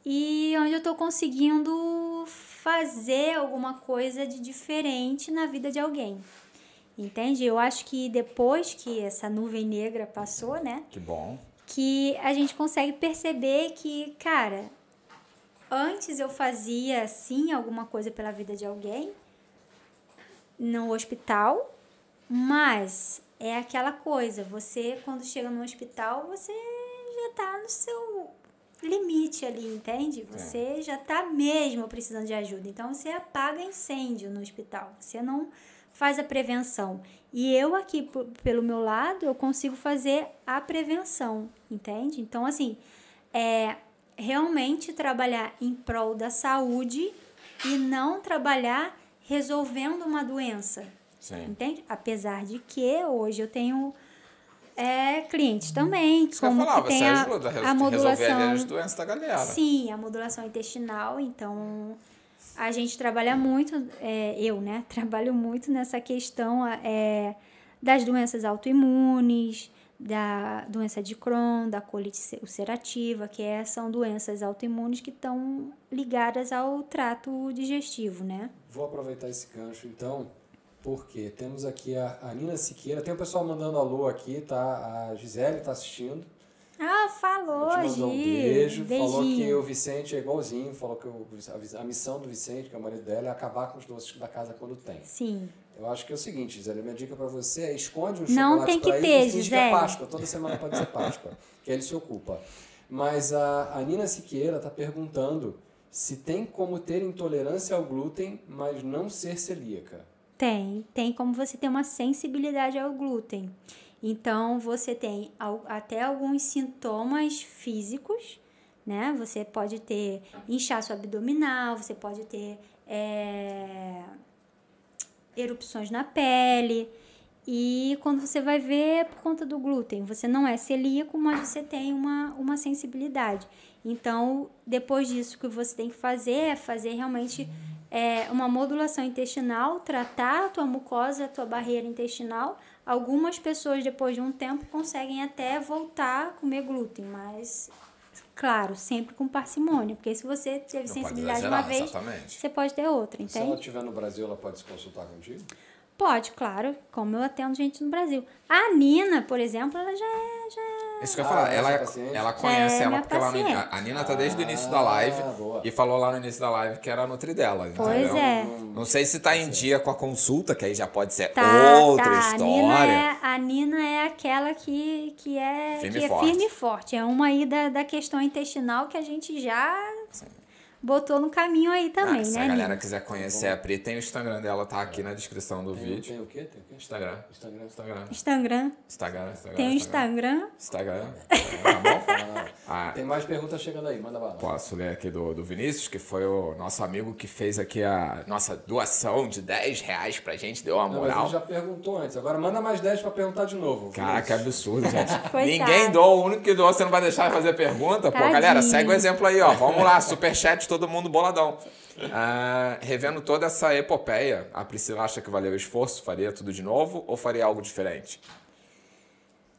e onde eu tô conseguindo fazer alguma coisa de diferente na vida de alguém. Entende? Eu acho que depois que essa nuvem negra passou, né? Que bom. Que a gente consegue perceber que, cara, antes eu fazia sim alguma coisa pela vida de alguém no hospital, mas é aquela coisa, você quando chega no hospital, você já tá no seu limite ali, entende? Você já tá mesmo precisando de ajuda. Então você apaga incêndio no hospital. Você não faz a prevenção. E eu aqui pelo meu lado, eu consigo fazer a prevenção, entende? Então assim, é realmente trabalhar em prol da saúde e não trabalhar resolvendo uma doença. Sim. Entende? Apesar de que hoje eu tenho é, clientes também, Isso que eu como falava, que tem você a, ajuda a, a modulação. as doenças da galera. Sim, a modulação intestinal. Então, a gente trabalha muito, é, eu, né? Trabalho muito nessa questão é, das doenças autoimunes, da doença de Crohn, da colite ulcerativa, que é, são doenças autoimunes que estão ligadas ao trato digestivo, né? Vou aproveitar esse gancho então, porque temos aqui a, a Nina Siqueira. Tem o pessoal mandando alô aqui, tá? A Gisele tá assistindo. Ah, falou, Ela te mandou um beijo. Falou que Beijinho. o Vicente é igualzinho. Falou que o- a, missão do Vicente, que é o marido dela, é acabar com os doces da casa quando tem. Sim. Eu acho que é o seguinte, Gisele, minha dica pra você é esconde um Não chocolate tem que pra ele ter, e finge que é. Páscoa. Toda semana pode ser Páscoa, que ele se ocupa. Mas a, a Nina Siqueira tá perguntando se tem como ter intolerância ao glúten, mas não ser celíaca. Tem, tem como você ter uma sensibilidade ao glúten. Então, você tem até alguns sintomas físicos, né? Você pode ter inchaço abdominal, você pode ter é, erupções na pele. E quando você vai ver, é por conta do glúten, você não é celíaco, mas você tem uma, uma sensibilidade. Então, depois disso, o que você tem que fazer é fazer realmente é, uma modulação intestinal, tratar a tua mucosa, a tua barreira intestinal. Algumas pessoas, depois de um tempo, conseguem até voltar a comer glúten, mas, claro, sempre com parcimônia, porque se você teve Não sensibilidade uma exagerar, vez, exatamente. você pode ter outra, Se ela entende? estiver no Brasil, ela pode se consultar contigo? Pode, claro, como eu atendo gente no Brasil. A Nina, por exemplo, ela já é. Já é- Isso que eu ia Ah, falar, é ela, paciente? ela conhece É, ela porque ela, paciente. a, a Nina tá desde o início Ah, da live boa. e falou lá no início da live que era a Nutri dela. Pois entendeu? é. Não sei se tá em dia com a consulta, que aí já pode ser Tá, outra tá. A Nina, história. é, a Nina é aquela que, que é, Firme que e é forte. firme e forte. É uma aí da, da questão intestinal que a gente já botou no caminho aí também, Ah, se né, a galera Nina? quiser conhecer a Pri, tem o Instagram dela, tá aqui na descrição do Tem, vídeo. tem o quê? Tem o quê? Instagram. Instagram. Instagram. Instagram. Instagram, Instagram. Tem o Instagram. Instagram. Tá bom? Ah, Ah, tem mais perguntas chegando aí, manda bala. Posso ler aqui do, do Vinícius, que foi o nosso amigo que fez aqui a nossa doação de 10 reais pra gente, deu uma Não, mas moral. ele já perguntou antes. Agora manda mais 10 pra perguntar de novo. Caraca, que absurdo, gente. Ninguém doa, o único que doa você não vai deixar de fazer pergunta. Pô, Tadinho. galera, segue o exemplo aí, ó. Vamos lá, superchat, todo mundo boladão. Ah, revendo toda essa epopeia, a Priscila acha que valeu o esforço? Faria tudo de novo ou faria algo diferente?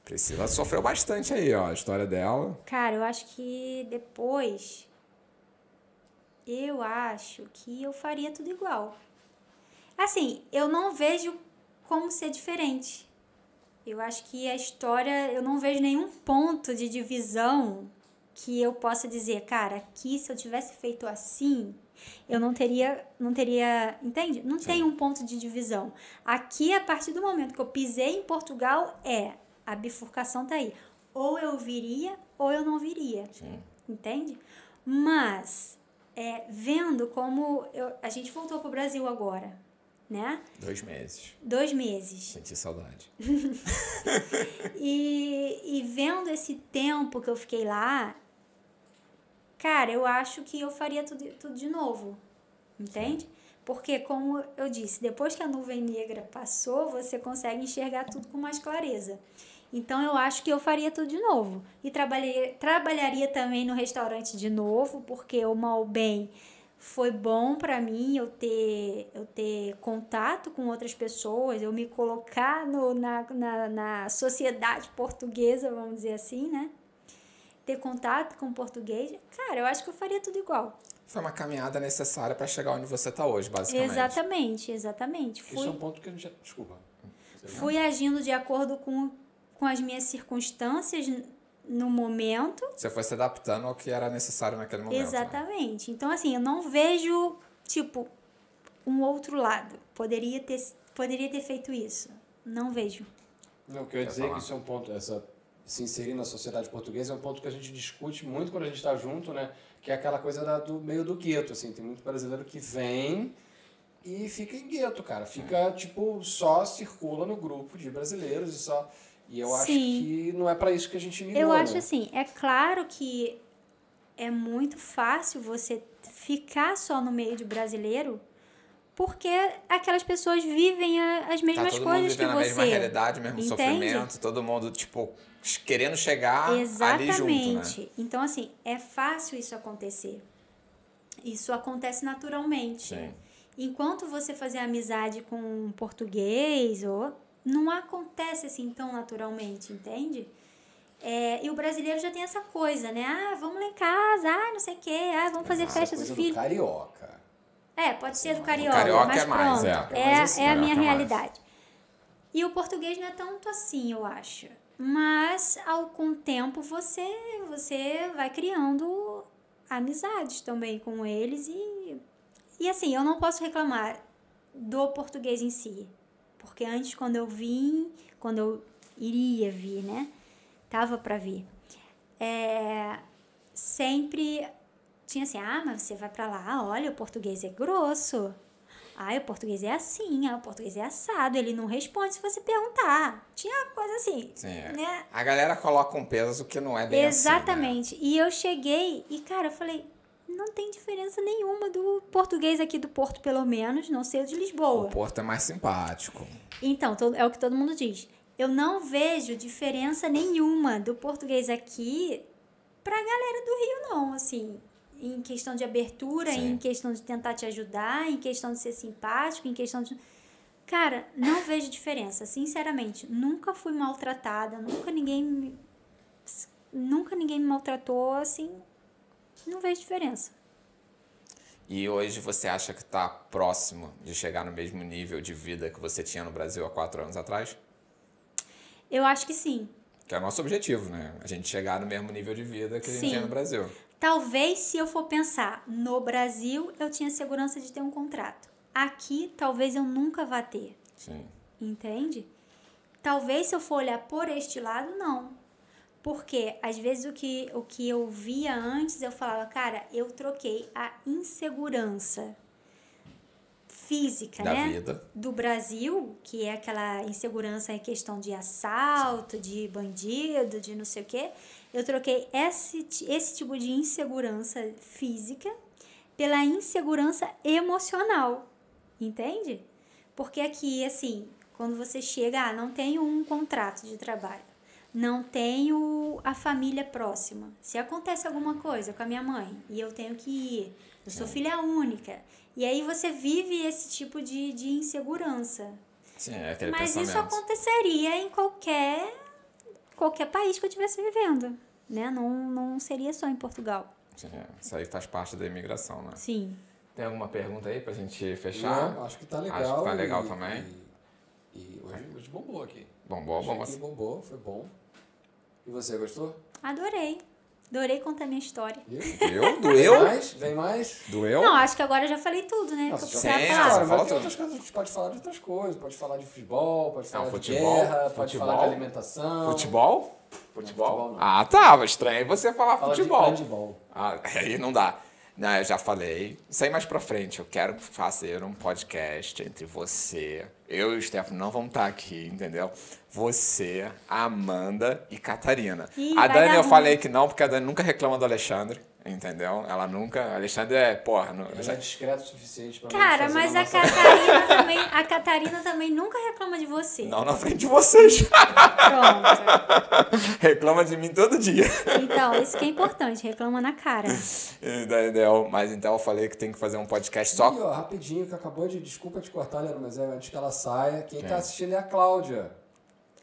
Priscila sofreu bastante aí, ó, a história dela. Cara, eu acho que depois. Eu acho que eu faria tudo igual. Assim, eu não vejo como ser diferente. Eu acho que a história, eu não vejo nenhum ponto de divisão que eu possa dizer, cara, aqui se eu tivesse feito assim, eu não teria, não teria, entende? Não tem um ponto de divisão. Aqui, a partir do momento que eu pisei em Portugal, é a bifurcação tá aí. Ou eu viria ou eu não viria. Entende? Mas é, vendo como eu- a gente voltou pro Brasil agora, né? Dois meses. Dois meses. Senti saudade. E, e vendo esse tempo que eu fiquei lá, cara, eu acho que eu faria tudo, tudo de novo. Entende? Porque, como eu disse, depois que a nuvem negra passou, você consegue enxergar tudo com mais clareza. Então, eu acho que eu faria tudo de novo. E trabalhei, trabalharia também no restaurante de novo, porque o mal bem foi bom para mim eu ter, eu ter contato com outras pessoas, eu me colocar no, na, na, na sociedade portuguesa, vamos dizer assim, né? Ter contato com o português, cara, eu acho que eu faria tudo igual. Foi uma caminhada necessária para chegar onde você está hoje, basicamente. Exatamente, exatamente. Isso Fui, é um ponto que a gente já... Desculpa. fui agindo de acordo com, com as minhas circunstâncias no momento. Você foi se adaptando ao que era necessário naquele momento. né? Exatamente. Então, assim, eu não vejo, tipo, um outro lado. Poderia ter, poderia ter feito isso. Não vejo. Não, o que eu ia Quer dizer é que isso é um ponto, essa, se inserir na sociedade portuguesa é um ponto que a gente discute muito quando a gente está junto, né? Que é aquela coisa da- do meio do gueto, assim. Tem muito brasileiro que vem e fica em gueto, cara. Fica, tipo, só circula no grupo de brasileiros e só... E eu acho Sim. que não é para isso que a gente migrou, Eu acho né? assim, é claro que é muito fácil você ficar só no meio de brasileiro, porque aquelas pessoas vivem a- as Tá mesmas todo mundo coisas que vivendo a mesma você. realidade, mesmo Entende? sofrimento, todo mundo, tipo, querendo chegar ali junto, né? Exatamente. Então, assim, é fácil isso acontecer. Isso acontece naturalmente. Sim. Enquanto você fazer amizade com um português, ou não acontece assim tão naturalmente, entende? É, e o brasileiro já tem essa coisa, né? Ah, vamos lá em casa, ah, não sei o quê, ah, vamos fazer Isso é festa do coisa filho. carioca. É, pode ser do carioca, carioca mas é mais, pronto, é. é, É assim, é a carioca minha é realidade. E o português não é tanto assim, eu acho. Mas ao com o tempo você você vai criando amizades também com eles e e assim, eu não posso reclamar do português em si, porque antes quando eu vim, quando eu iria vir, né? Tava para vir. É, sempre tinha assim: "Ah, mas você vai para lá, olha, o português é grosso". Ah, o português é assim, ah, o português é assado, ele não responde se você perguntar. Tinha coisa assim, Sim, é. né? A galera coloca um peso que não é bem assim, né? Exatamente. E eu cheguei e, cara, eu falei, não tem diferença nenhuma do português aqui do Porto, pelo menos, não sei o de O Lisboa. Porto é mais simpático. Então, é o que todo mundo diz. Eu não vejo diferença nenhuma do português aqui pra galera do Rio, não, assim. Em questão de abertura, Sim. em questão de tentar te ajudar, em questão de ser simpático, em questão de. Cara, não vejo diferença, sinceramente. Nunca fui maltratada, nunca ninguém me. Nunca ninguém me maltratou, assim. Não vejo diferença. E hoje você acha que está próximo de chegar no mesmo nível de vida que você tinha no Brasil há quatro anos atrás? Eu acho que sim. Que é o nosso objetivo, né? A gente chegar no mesmo nível de vida que a gente tinha no Brasil. Talvez, se eu for pensar no Brasil, eu tinha segurança de ter um contrato. Aqui, talvez eu nunca vá ter. Sim. Entende? Talvez, se eu for olhar por este lado, não. Porque, às vezes, o que, o que eu via antes, eu falava, cara, eu troquei a insegurança física, Da né? vida. do Brasil, que é aquela insegurança em questão de assalto, de bandido, de não sei o quê, eu troquei esse, esse tipo de insegurança física pela insegurança emocional, entende? Porque aqui, assim, quando você chega, ah, não tenho um contrato de trabalho, não tenho a família próxima. Se acontece alguma coisa com a minha mãe e eu tenho que ir, eu sou filha única. E aí você vive esse tipo de, de insegurança. Sim, é aquele Mas isso aconteceria em qualquer, qualquer país que eu estivesse vivendo. Né? Não, não seria só em Portugal. É. Isso aí faz parte da imigração, né? Sim. Tem alguma pergunta aí pra gente fechar? Não, acho que tá legal. Acho que tá e- legal também. E, e hoje, hoje bombou aqui. Bombou, bombou. aqui bombou, foi bom. E você gostou? Adorei. Adorei contar minha história. Viu? Doeu? Vem Doeu? mais? Vem mais? Doeu? Não, acho que agora eu já falei tudo, né? Nossa, que eu sim, falar. falou mas tem outras coisas, a gente pode falar de outras coisas. Pode falar de futebol, pode falar futebol, de guerra, pode futebol. falar de alimentação. Futebol? futebol Futebol? não. Ah, tá. Estranho você falar Fala futebol. de handball. Ah, aí não dá. Não, eu já falei. Isso aí mais pra frente. Eu quero fazer um podcast entre você Eu e o Stefano não vamos estar aqui, entendeu? Você, a Amanda e Catarina. Ih, a Dani eu ruim. falei que não, porque a Dani nunca reclama do Alexandre, entendeu? Ela nunca. Alexandre é, porra. Não, Ela é discreto o suficiente pra Cara, mas a. Catarina também, a Catarina também nunca reclama de você. não na frente de vocês. Pronto. reclama de mim todo dia. Então, isso que é importante, reclama na cara. Entendeu? Mas então eu falei que tem que fazer um podcast só E, ó, rapidinho, que acabou de. Desculpa te cortar, Leandro, mas é antes que ela saia. Quem tá assistindo é a Cláudia.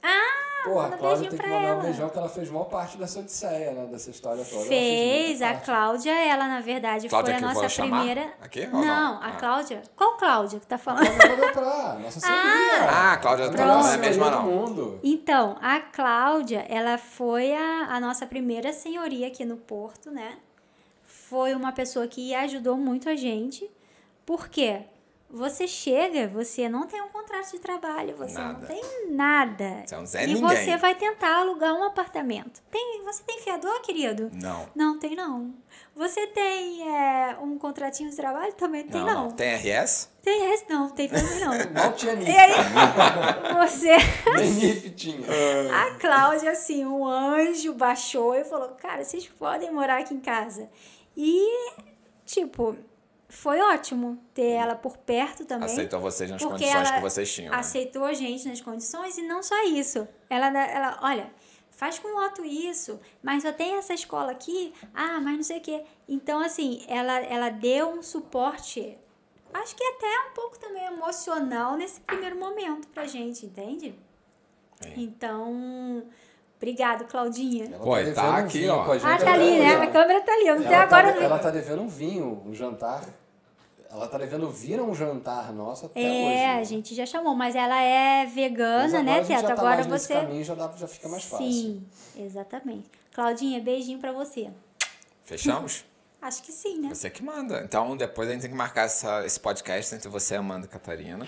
Ah, Porra, manda a um Cláudia beijinho tem que mandar um ela. beijão, que ela fez maior parte dessa odisseia, né? Dessa história toda. Fez, a. Cláudia, ela na verdade Cláudia foi a nossa primeira. aqui ou não? não, a Ah. Cláudia. Qual Cláudia que tá falando? Cláudia vai pra nossa senhoria. Ah, a Cláudia A tá- melhor não é a mesma, não. mundo. Então, a Cláudia, ela foi a, a nossa primeira senhoria aqui no Porto, né? Foi uma pessoa que ajudou muito a gente. Por quê? Você chega, você não tem um contrato de trabalho, você Nada. não tem nada. Você é um Zé e Ninguém. você vai tentar alugar um apartamento. Tem, você tem fiador, querido? Não. Não, tem não. Você tem é, um contratinho de trabalho? Também tem Não, não. não. Tem RS? Tem resto? Não, tem também não. Mal tinha e NIF. aí, você... Nem NIF tinha. A Cláudia, assim, um anjo baixou e falou: Cara, vocês podem morar aqui em casa. E, tipo, foi ótimo ter ela por perto também. Aceitou vocês nas condições ela que vocês tinham. né? Aceitou a gente nas condições e não só isso. Ela, ela olha, faz com o Otto isso, mas só tem essa escola aqui, ah, mas não sei o quê. Então, assim, ela, ela deu um suporte, acho que até um pouco também emocional nesse primeiro momento pra gente, entende? É. Então, obrigado, Claudinha. Ela Pô, devendo tá um aqui, ó. com a gente Ah, tá ali, né? A câmera tá ali. Eu até Ela tá, agora. ela tá devendo um vinho, um jantar. Ela tá devendo vir a um jantar nosso até hoje. É, né? a gente já chamou, mas ela é Mas vegana, agora né, a gente Teto? já tá Agora mais nesse você. caminho, já, dá, já fica mais fácil. Sim, exatamente. Claudinha, beijinho pra você. Fechamos? Acho que sim, né? Você que manda. Então, depois a gente tem que marcar essa- esse podcast entre você, Amanda e Catarina.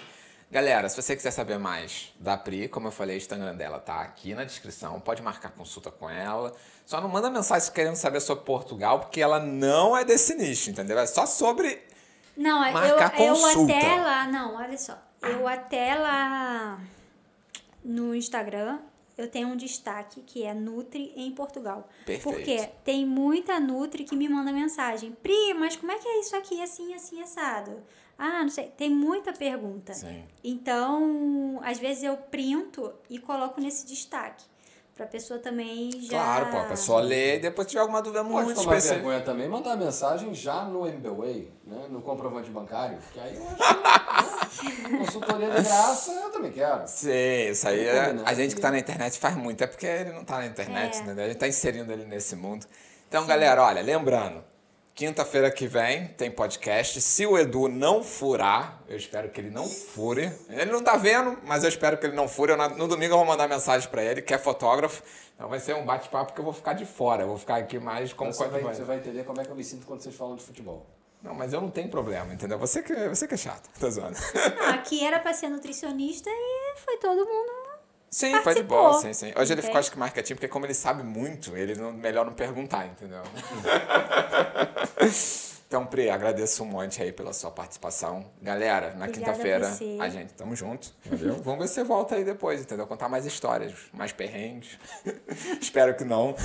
Galera, se você quiser saber mais da Pri, como eu falei, o Instagram dela tá aqui na descrição. Pode marcar consulta com ela. Só não manda mensagem querendo saber sobre Portugal, porque ela não é desse nicho, entendeu? É só sobre. Não, eu, Marcar eu consulta. até lá. Não, olha só. Eu até lá no Instagram. Eu tenho um destaque que é Nutri em Portugal. Perfeito. Porque tem muita Nutri que me manda mensagem. Pri, mas como é que é isso aqui assim, assim, assado? Ah, não sei. Tem muita pergunta. Sim. Então, às vezes eu printo e coloco nesse destaque. Pra pessoa também já. Claro, pô, a pessoa lê e depois tiver alguma dúvida Pode muito tomar específica. vergonha também, mandar mensagem já no MBWay, né? no comprovante bancário, que aí eu acho que né? consultoria de graça eu também quero. Sim, isso aí é, a gente aqui. que tá na internet faz muito, é porque ele não tá na internet, É. entendeu? A gente tá inserindo ele nesse mundo. Então, galera, olha, lembrando, quinta-feira que vem tem podcast. Se o Edu não furar, eu espero que ele não fure. Ele não tá vendo, mas eu espero que ele não fure. Eu, no domingo eu vou mandar mensagem pra ele, que é fotógrafo. Então vai ser um bate-papo que eu vou ficar de fora. Eu vou ficar aqui mais como Você vai, você vai entender como é que eu me sinto quando vocês falam de futebol. Não, mas eu não tenho problema, entendeu? Você que, você que é chato, tá zoando. Não, aqui era pra ser nutricionista e foi todo mundo. Sim, foi de boa, sim, sim. Hoje ele Entende? ficou, acho que mais quietinho, porque como ele sabe muito, ele não, melhor não perguntar, entendeu? então, Pri, agradeço um monte aí pela sua participação. Galera, na quinta-feira a a gente tamo junto, entendeu? Vamos ver se você volta aí depois, entendeu? Contar mais histórias, mais perrengues. Espero que não.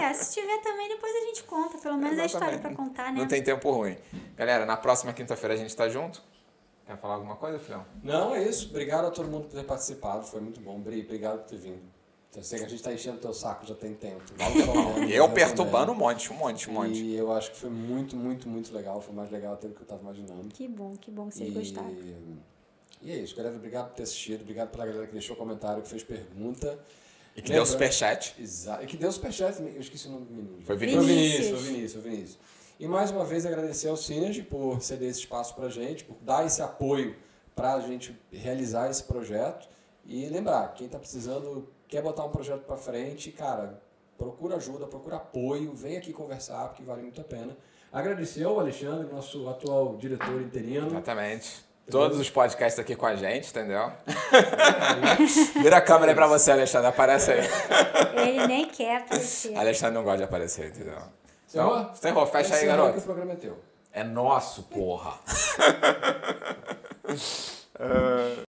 É, se tiver também, depois a gente conta. Pelo menos é história pra Exatamente. contar, né? Não tem tempo ruim. Galera, na próxima quinta-feira a gente tá junto. Quer falar alguma coisa, filhão? Não, é isso. Obrigado a todo mundo por ter participado. Foi muito bom. Bri, obrigado por ter vindo. Eu sei que a gente tá enchendo teu saco já tem tempo. Eu perturbando um monte, um monte, um monte. E eu acho que foi muito, muito, muito legal. Foi mais legal até do que eu tava imaginando. Que bom, que bom que vocês E... gostaram. E é isso, galera. Obrigado por ter assistido. Obrigado pela galera que deixou comentário, que fez pergunta. E que deu Lembrando- superchat. Exato. E que deu superchat. Eu esqueci o nome do menino. Foi Foi Vinícius. Vinícius, foi Vinícius, foi Vinícius. E mais uma vez agradecer ao Synergy por ceder esse espaço pra gente, por dar esse apoio pra gente realizar esse projeto. E lembrar, quem tá precisando, quer botar um projeto pra frente, cara, procura ajuda, procura apoio, vem aqui conversar, porque vale muito a pena. Agradecer ao Alexandre, nosso atual diretor interino. Exatamente. Todos os podcasts aqui com a gente, entendeu? Vira a câmera aí pra você, Alexandre. Aparece aí. Ele nem quer aparecer. Alexandre não gosta de aparecer, entendeu? Então, encerrou. Fecha aí, garoto. o programa é teu. É nosso, porra.